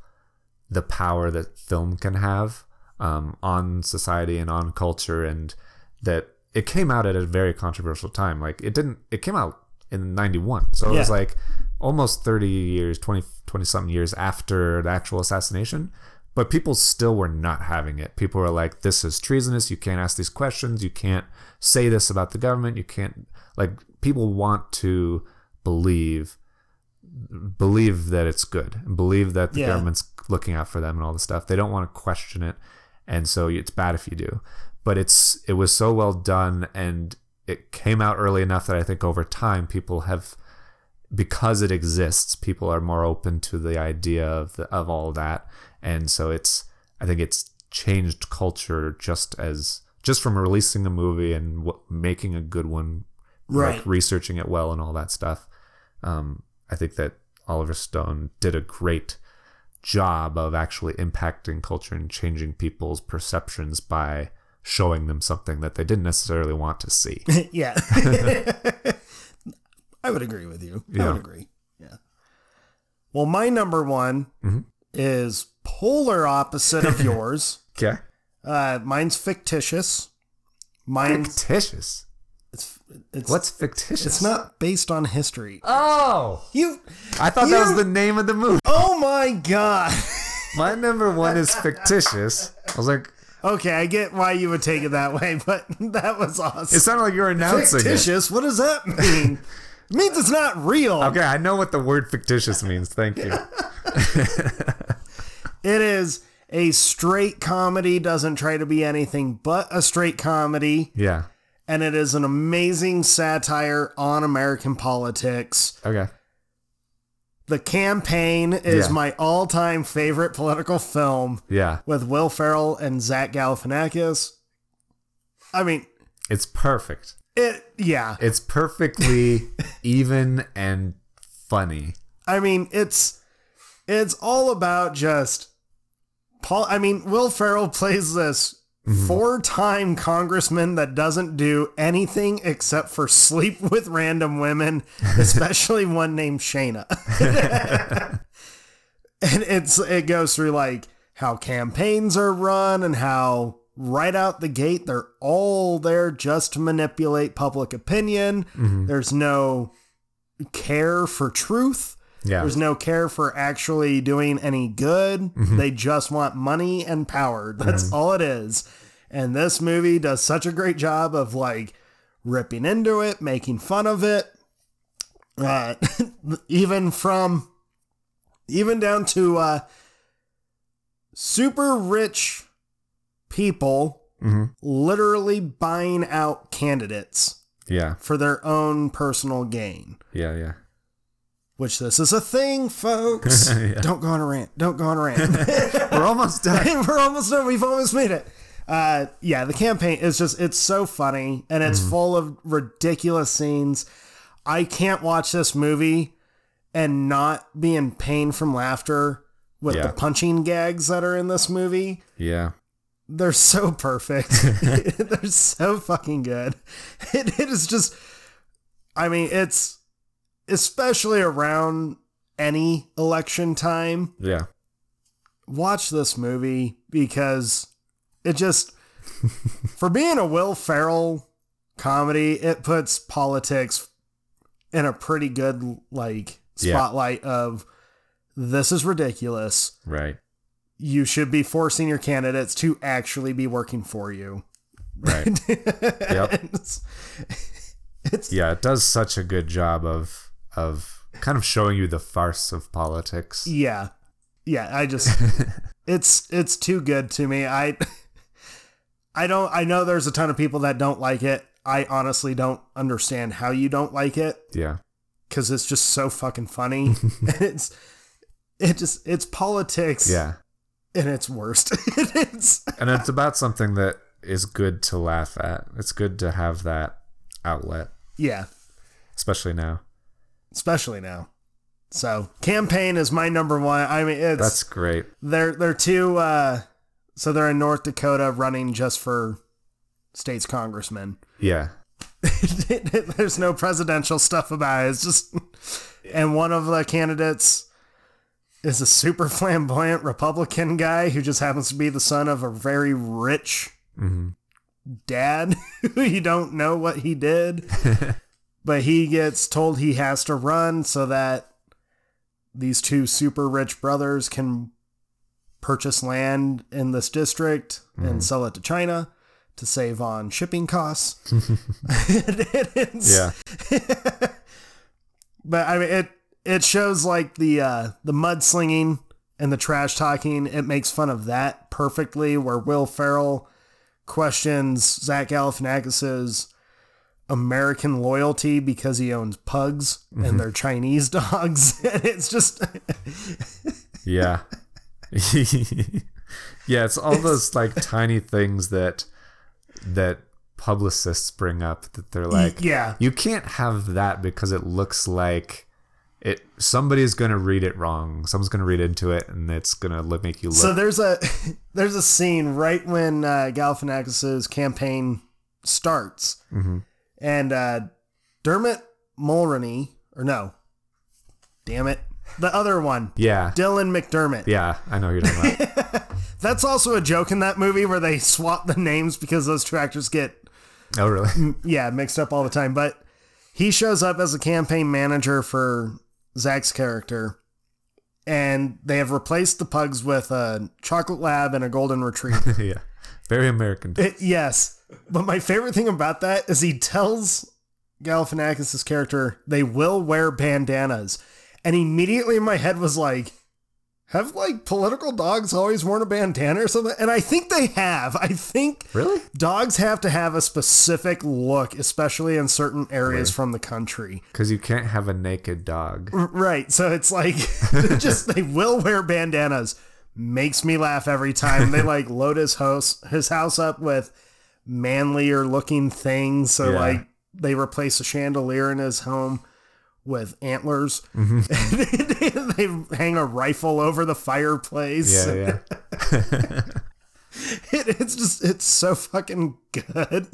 the power that film can have um, on society and on culture, and that it came out at a very controversial time. Like it didn't. It came out in '91, so it was like almost 30 years, 20 20 something years after the actual assassination. but people still were not having it. People were like, "This is treasonous. You can't ask these questions. You can't say this about the government. You can't like." People want to believe believe that it's good believe that the Yeah. government's looking out for them and all the stuff. They don't want to question it, and so it's bad if you do. But it's it was so well done, and it came out early enough that I think over time people have because it exists, people are more open to the idea of the, of all that, and so it's I think it's changed culture just as just from releasing a movie and w- making a good one, Right. like researching it well and all that stuff. Um, I think that Oliver Stone did a great job of actually impacting culture and changing people's perceptions by showing them something that they didn't necessarily want to see. yeah. I would agree with you. I would agree. Yeah. Well, my number one Mm-hmm. is polar opposite of yours. Okay. Uh, mine's fictitious. Mine's Fictitious. It's What's fictitious? it's not based on history. Oh, You I thought that was the name of the movie. Oh my god. My number one is fictitious. I was like, Okay, I get why you would take it that way, but that was awesome. it sounded like you were announcing it. fictitious. What does that mean? it means it's not real. Okay, I know what the word fictitious means. Thank you. It is a straight comedy, doesn't try to be anything but a straight comedy, Yeah. And it is an amazing satire on American politics. Okay. The Campaign is Yeah. my all time favorite political film Yeah. with Will Ferrell and Zach Galifianakis. I mean, It's perfect. it, yeah. It's perfectly even and funny. I mean, it's it's all about just Paul. I mean, Will Ferrell plays this Mm-hmm. four-time congressman that doesn't do anything except for sleep with random women, especially one named Shayna. and it's it goes through like how campaigns are run and how right out the gate they're all there just to manipulate public opinion. Mm-hmm. There's no care for truth. Yeah. There's no care for actually doing any good. They just want money and power. That's all it is. And this movie does such a great job of like ripping into it, making fun of it. Uh, even from even down to uh super rich people literally buying out candidates Yeah. for their own personal gain Yeah. Yeah. Which this is a thing, folks. Don't go on a rant. Don't go on a rant. We're almost done. We're almost done. We've almost made it. Uh, yeah, the campaign is just, it's so funny and it's full of ridiculous scenes. I can't watch this movie and not be in pain from laughter with Yeah. the punching gags that are in this movie. Yeah. They're so perfect. They're so fucking good. It, it is just, I mean, it's especially around any election time. Yeah. Watch this movie because it just, for being a Will Ferrell comedy, it puts politics in a pretty good, like, Yeah. spotlight of this is ridiculous. Right. You should be forcing your candidates to actually be working for you. Right. yep. It's- it's Yeah. It does such a good job of of kind of showing you the farce of politics. yeah yeah i just it's it's too good to me i i don't i know there's a ton of people that don't like it i honestly don't understand how you don't like it Yeah. because it's just so fucking funny it's it just it's politics Yeah. in its worst it's And it's about something that is good to laugh at. It's good to have that outlet, yeah especially now. Especially now so campaign is my number one i mean it's That's great. They're they're two uh so they're in North Dakota running just for states congressmen. Yeah. There's no presidential stuff about it. It's just and one of the candidates is a super flamboyant Republican guy who just happens to be the son of a very rich dad who you don't know what he did. But he gets told he has to run so that these two super rich brothers can purchase land in this district and sell it to China to save on shipping costs. Yeah. but I mean it it shows like the uh the mudslinging and the trash talking. It makes fun of that perfectly where Will Ferrell questions Zach Galifianakis's American loyalty because he owns pugs and they're Chinese dogs. and it's just Yeah. yeah, it's all those like tiny things that that publicists bring up that they're like yeah. you can't have that because it looks like it somebody's going to read it wrong. Someone's going to read into it and it's going to look make you look So there's a there's a scene right when uh, Galifianakis's campaign starts, and uh, Dermot Mulroney, or no, damn it, the other one, Yeah. Dylan McDermott. Yeah, I know who you're talking about. That's also a joke in that movie where they swap the names because those two actors get oh really? yeah mixed up all the time. But he shows up as a campaign manager for Zach's character. And they have replaced the pugs with a chocolate lab and a golden retriever. yeah. Very American. It- yes. But my favorite thing about that is he tells Galifianakis' character they will wear bandanas. And immediately in my head was like, have like political dogs always worn a bandana or something? And I think they have. I think Really? dogs have to have a specific look, especially in certain areas from the country. Cuz you can't have a naked dog. Right. So it's like just they will wear bandanas. Makes me laugh every time. They like load his house his house up with manlier looking things. So Yeah. like they replace a chandelier in his home with antlers. Mm-hmm. they hang a rifle over the fireplace. Yeah, yeah. It, it's just it's so fucking good.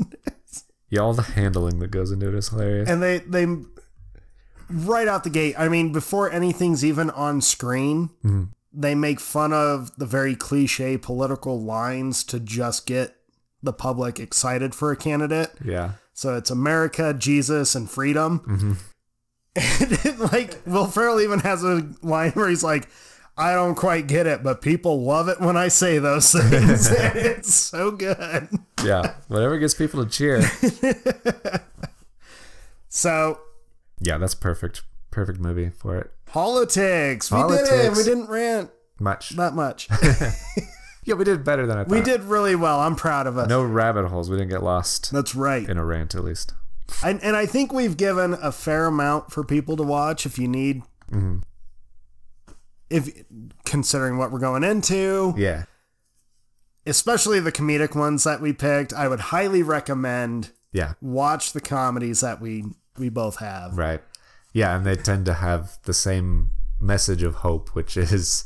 Yeah, all the handling that goes into it is hilarious. and they they right out the gate i mean before anything's even on screen they make fun of the very cliche political lines to just get the public excited for a candidate yeah. so it's america jesus and freedom mm-hmm. and it, like will ferrell even has a line where he's like I don't quite get it, but people love it when I say those things. it's so good. Yeah. Whatever gets people to cheer. So, Yeah, that's perfect. Perfect movie for it. politics. We did it. We didn't rant Much. Not much. Yeah, we did better than I thought. We did really well. I'm proud of us. No rabbit holes. We didn't get lost That's right. in a rant, at least. And, and I think we've given a fair amount for people to watch if you need. Mm-hmm. If considering what we're going into, Yeah. especially the comedic ones that we picked, I would highly recommend Yeah. watch the comedies that we we both have. Right. Yeah, and they tend to have the same message of hope, which is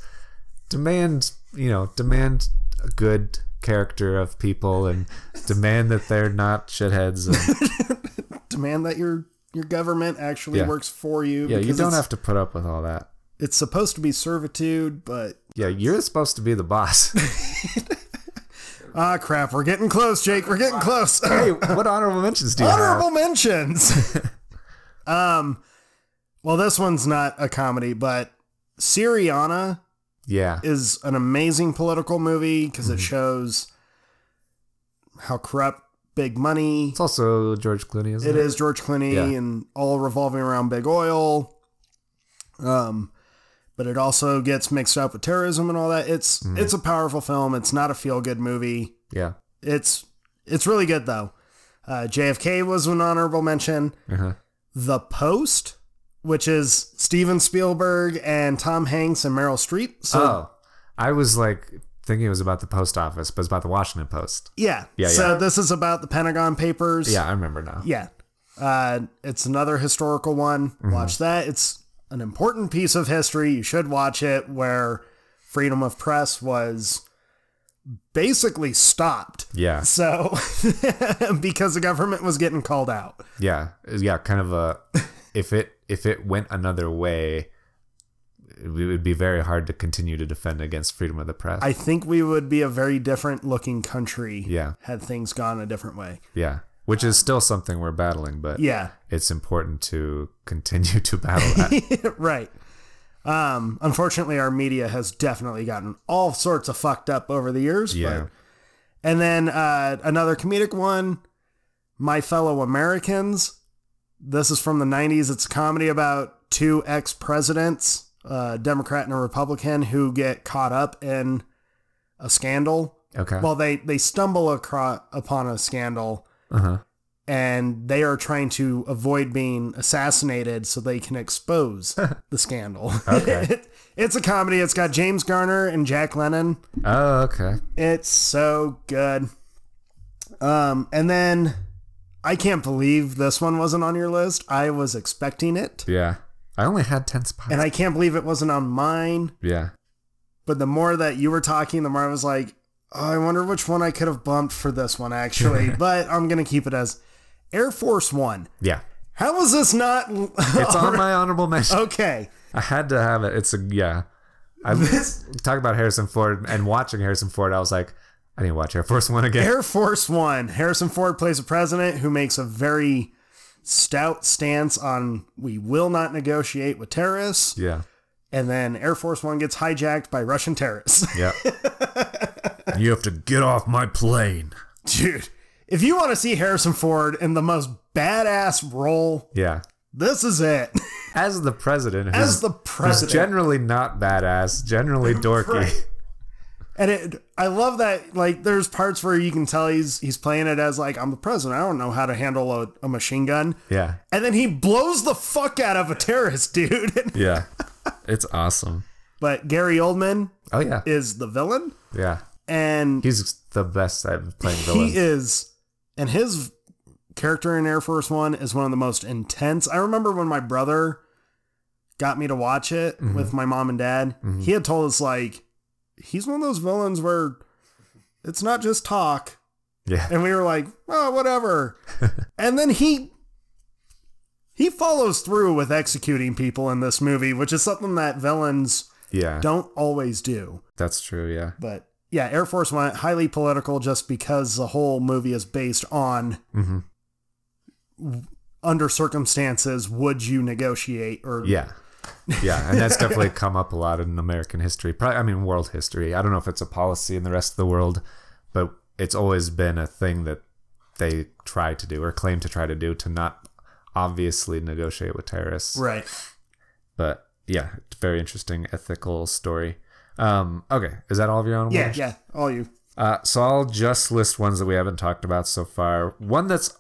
demand, you know, demand a good character of people and demand that they're not shitheads. And, Demand that your your government actually Yeah. works for you. yeah, you don't have to put up with all that. It's supposed to be servitude, but Yeah, you're supposed to be the boss. ah, crap, we're getting close, Jake. We're getting close. hey, what honorable mentions do you Honorable have? Honorable mentions. um, well, this one's not a comedy, but Syriana Yeah. is an amazing political movie because Mm-hmm. it shows how corrupt big money. It's also George Clooney, isn't It it? is George Clooney Yeah. and all revolving around big oil. Um, but it also gets mixed up with terrorism and all that. It's Mm-hmm. it's a powerful film. It's not a feel good movie. Yeah. It's it's really good though. Uh, JFK was an honorable mention. Uh-huh. The Post, which is Steven Spielberg and Tom Hanks and Meryl Streep. So oh, I was like thinking it was about the post office, but it's about the Washington Post. yeah, Yeah, So yeah. this is about the Pentagon Papers. Yeah, I remember now. yeah. Uh, it's another historical one. Mm-hmm. Watch that. It's an important piece of history. You should watch it. Where freedom of press was basically stopped. Yeah. So because the government was getting called out. Yeah, yeah, kind of a if it if it went another way, it would be very hard to continue to defend against freedom of the press. I think we would be a very different looking country Yeah. had things gone a different way. yeah, which is still something we're battling, but Yeah, it's important to continue to battle that. right. Um, unfortunately, our media has definitely gotten all sorts of fucked up over the years. Yeah. But, and then uh, another comedic one, My Fellow Americans. This is from the 90s. It's a comedy about two ex presidents, a Democrat and a Republican, who get caught up in a scandal. Okay. Well, they, they stumble across, upon a scandal uh huh. and they are trying to avoid being assassinated so they can expose the scandal. Okay. it's a comedy. It's got James Garner and Jack Lemmon. Oh, okay. It's so good. Um, and then I can't believe this one wasn't on your list. I was expecting it, Yeah. I only had 10 spots. and I can't believe it wasn't on mine. yeah. But the more that you were talking, the more I was like, oh, I wonder which one I could have bumped for this one actually. but I'm gonna keep it as Air Force One. Yeah. How is this not? It's on my honorable mention. okay. I had to have it. It's a, yeah. I talk about Harrison Ford and watching Harrison Ford. I was like, I need to watch Air Force One again. Air Force One. Harrison Ford plays a president who makes a very stout stance on we will not negotiate with terrorists. yeah. And then Air Force One gets hijacked by Russian terrorists. Yeah. you have to get off my plane. Dude, if you want to see Harrison Ford in the most badass role, Yeah. this is it. As the president, As the president. generally not badass, generally dorky. Right. And it, I love that. Like, there's parts where you can tell he's he's playing it as like I'm the president. I don't know how to handle a, a machine gun. Yeah. And then he blows the fuck out of a terrorist, dude. Yeah. It's awesome. but Gary Oldman Oh yeah. is the villain, Yeah. and He's the best at playing villain. he is, and his character in Air Force One is one of the most intense. I remember when my brother got me to watch it Mm-hmm. with my mom and dad. He had told us like he's one of those villains where it's not just talk, Yeah. and we were like, oh, whatever. and then he he follows through with executing people in this movie, which is something that villains Yeah. don't always do. That's true. Yeah. But yeah, Air Force One highly political just because the whole movie is based on hmm under circumstances would you negotiate or Yeah. Yeah. And that's definitely come up a lot in American history. Probably, I mean, world history. I don't know if it's a policy in the rest of the world, but it's always been a thing that they try to do or claim to try to do to not obviously negotiate with terrorists. right. But yeah, very interesting ethical story. Um, okay. Is that all of your own? Yeah, yeah, all you. Uh, so I'll just list ones that we haven't talked about so far. One that's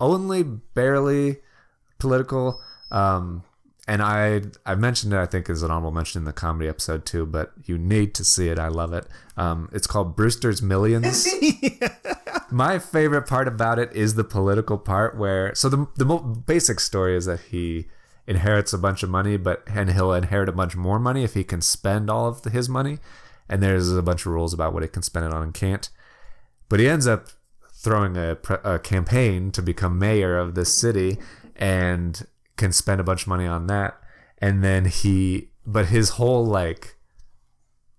only barely political, um, and I I mentioned it. I think as an honorable mention in the comedy episode too. But you need to see it. I love it. Um, it's called Brewster's Millions. My favorite part about it is the political part where so the the mo- basic story is that he inherits a bunch of money, but and he'll inherit a bunch more money if he can spend all of the, his money. And there's a bunch of rules about what he can spend it on and can't. But he ends up throwing a, a campaign to become mayor of this city and can spend a bunch of money on that. And then he, but his whole like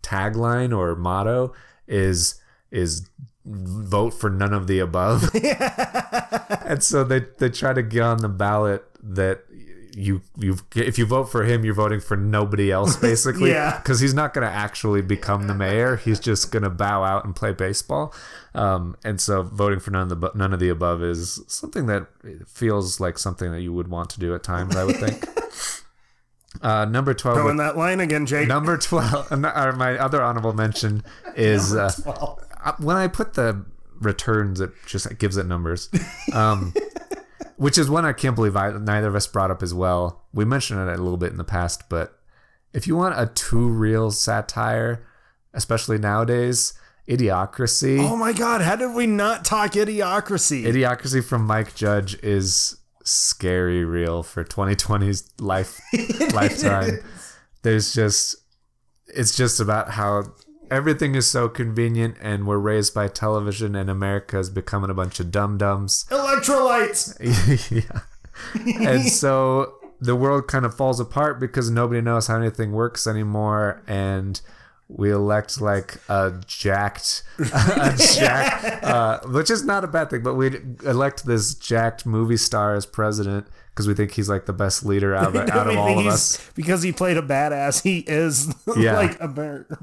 tagline or motto is is vote for none of the above. and so they they try to get on the ballot that you you if you vote for him you're voting for nobody else basically Yeah. because he's not going to actually become the mayor he's just going to bow out and play baseball um, and so voting for none of the none of the above is something that feels like something that you would want to do at times i would think uh, number 12 Throwing that line again, Jake. Number 12, or my other honorable mention is uh, uh, when I put the returns, it just gives it numbers. Um, which is one I can't believe I, neither of us brought up as well. We mentioned it a little bit in the past, but if you want a too real satire, especially nowadays, Idiocracy. Oh my god, how did we not talk idiocracy? Idiocracy from Mike Judge is scary real for 2020's life lifetime. There's just it's just about how everything is so convenient and we're raised by television and America is becoming a bunch of dum dums. Electrolytes. yeah. And so the world kind of falls apart because nobody knows how anything works anymore and we elect like a jacked, a jacked, uh, which is not a bad thing, but we elect this jacked movie star as president because we think he's like the best leader out of, out of all of us. Because he played a badass, he is Yeah. like a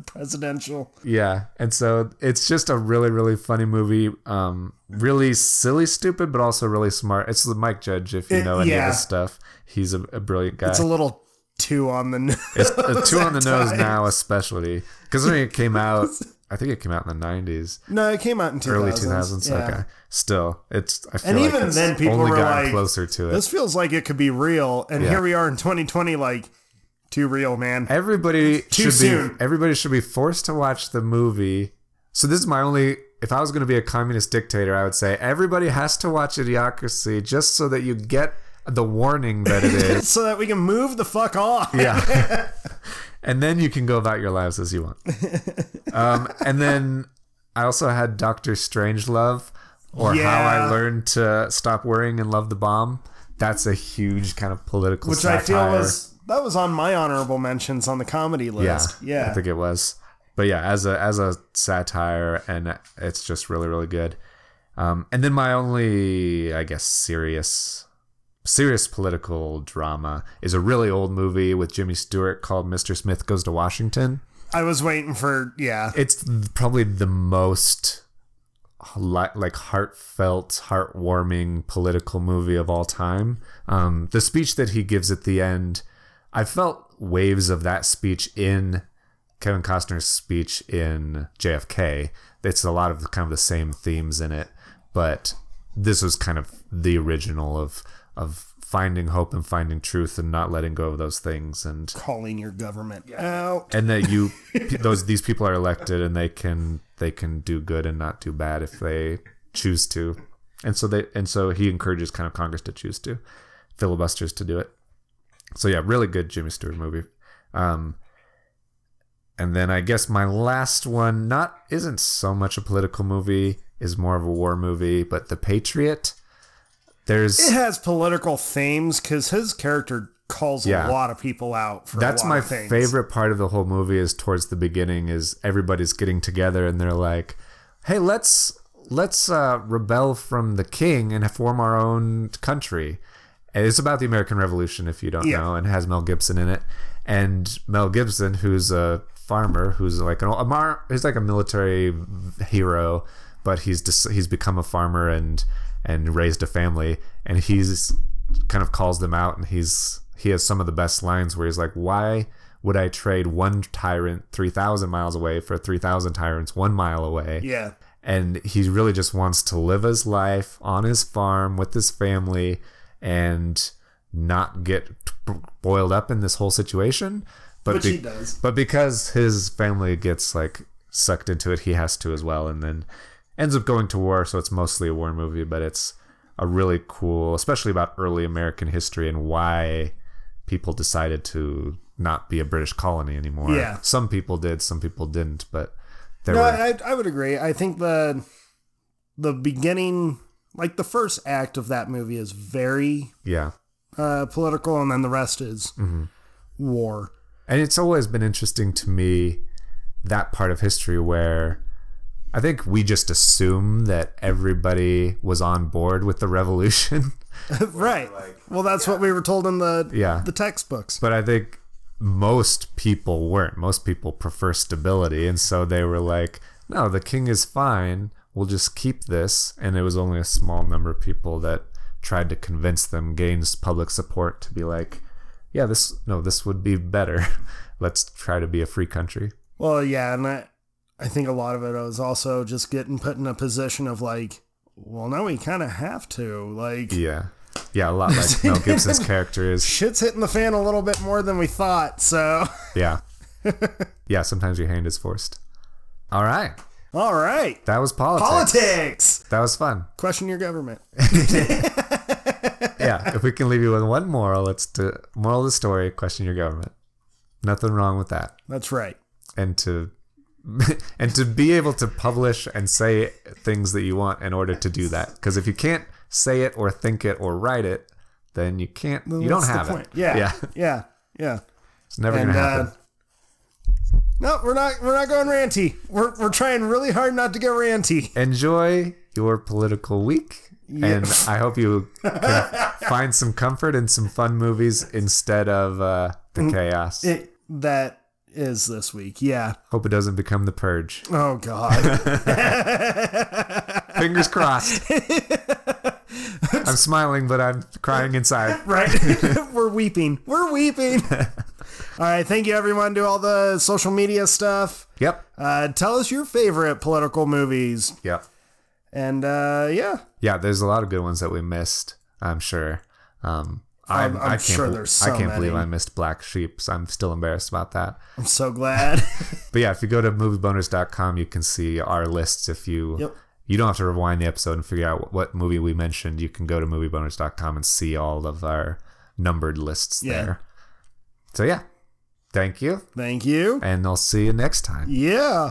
presidential. Yeah, and so it's just a really really funny movie. Um, really silly, stupid, but also really smart. It's the Mike Judge if you It- know any of yeah. his stuff. He's a, a brilliant guy. It's a little two on the nose. It's a two on the nose times. now, especially because when it came out, I think it came out in the '90s, No, it came out in 2000s. early 2000s. Yeah. Okay, still, it's I feel And like even it's then, people only were like, closer to it. This feels like it could be real, and Yeah. here we are in 2020, like too real, man. Everybody Too should soon. be everybody should be forced to watch the movie. So this is my only if I was going to be a communist dictator, I would say everybody has to watch Idiocracy just so that you get the warning that it is. so that we can move the fuck on. yeah. and then you can go about your lives as you want. Um, and then I also had Doctor Strangelove, or How I Learned to Stop Worrying and Love the Bomb. That's a huge kind of political Which satire. I feel was that was on my honorable mentions on the comedy yeah, list. Yeah. I think it was. But yeah, as a as a satire, and it's just really really good. Um, and then my only, I guess, serious serious political drama is a really old movie with Jimmy Stewart called Mr. Smith Goes to Washington. I was waiting for yeah. It's probably the most like heartfelt, heartwarming political movie of all time. Um, the speech that he gives at the end, I felt waves of that speech in Kevin Costner's speech in JFK. It's a lot of kind of the same themes in it, but this was kind of the original of of finding hope and finding truth and not letting go of those things and calling your government out. and that you those these people are elected and they can they can do good and not do bad if they choose to. And so they and so he encourages kind of congress to choose to filibusters to do it. So yeah really good jimmy stewart movie. Um and then i guess my last one not isn't so much a political movie is more of a war movie but the patriot there's It has political themes because his character calls Yeah. a lot of people out for That's a lot my of things. favorite part of the whole movie is towards the beginning is everybody's getting together and they're like, "Hey, let's let's uh, rebel from the king and form our own country." And it's about the American Revolution, if you don't Yeah. know, and has Mel Gibson in it. And Mel Gibson, who's a farmer, who's like an a mar- he's like a military hero, but he's just, he's become a farmer and and raised a family, and he's kind of calls them out, and he's he has some of the best lines where he's like, "Why would I trade one tyrant three thousand miles away for three thousand tyrants one mile away?" Yeah. and he really just wants to live his life on his farm with his family and not get boiled up in this whole situation but Which he does. but because his family gets like sucked into it he has to as well and then ends up going to war so it's mostly a war movie but it's a really cool especially about early american history and why people decided to not be a british colony anymore Yeah. some people did some people didn't but there No, were I, I would agree. I think the the beginning, like the first act of that movie, is very yeah uh, political, and then the rest is Mm-hmm. war. And it's always been interesting to me that part of history where I think we just assume that everybody was on board with the revolution. right. well, that's what we were told in the Yeah. the textbooks. but I think most people weren't. Most people prefer stability. And so they were like, no, the king is fine. We'll just keep this. And it was only a small number of people that tried to convince them, gains public support to be like, yeah, this, no, this would be better. Let's try to be a free country. Well, yeah, and I, I think a lot of it was also just getting put in a position of like, well, now we kind of have to. Like, Yeah. Yeah, a lot like Mel Gibson's character is. shit's hitting the fan a little bit more than we thought. So, Yeah. Yeah, sometimes your hand is forced. All right. all right, That was politics. politics. That was fun. Question your government. Yeah. if we can leave you with one moral, it's to moral of the story, question your government. Nothing wrong with that. That's right. And to and to be able to publish and say things that you want in order to do that. Because if you can't say it or think it or write it, then you can't you don't have it. Yeah, Yeah. yeah, yeah. It's never And gonna happen. uh, no, we're not. We're not going ranty. We're we're trying really hard not to go ranty. Enjoy your political week And I hope you find some comfort in some fun movies instead of uh, the chaos. It, that is this week. Yeah. Hope it doesn't become the purge. Oh God. Fingers crossed. I'm smiling, but I'm crying inside. right. We're weeping. We're weeping. all right. Thank you, everyone. Do all the social media stuff. Yep. Uh, tell us your favorite political movies. Yep. And uh, yeah, Yeah, there's a lot of good ones that we missed. I'm sure. Um, I'm- I'm, I'm can't sure bel- there's so I can't believe. I missed Black Sheep. So I'm still embarrassed about that. I'm so glad. But yeah, if you go to movieboners.com, you can see our lists. If you Yep. you don't have to rewind the episode and figure out what, what movie we mentioned, you can go to movieboners.com and see all of our numbered lists Yeah. there. So yeah, thank you, Thank you. and I'll see you next time. Yeah.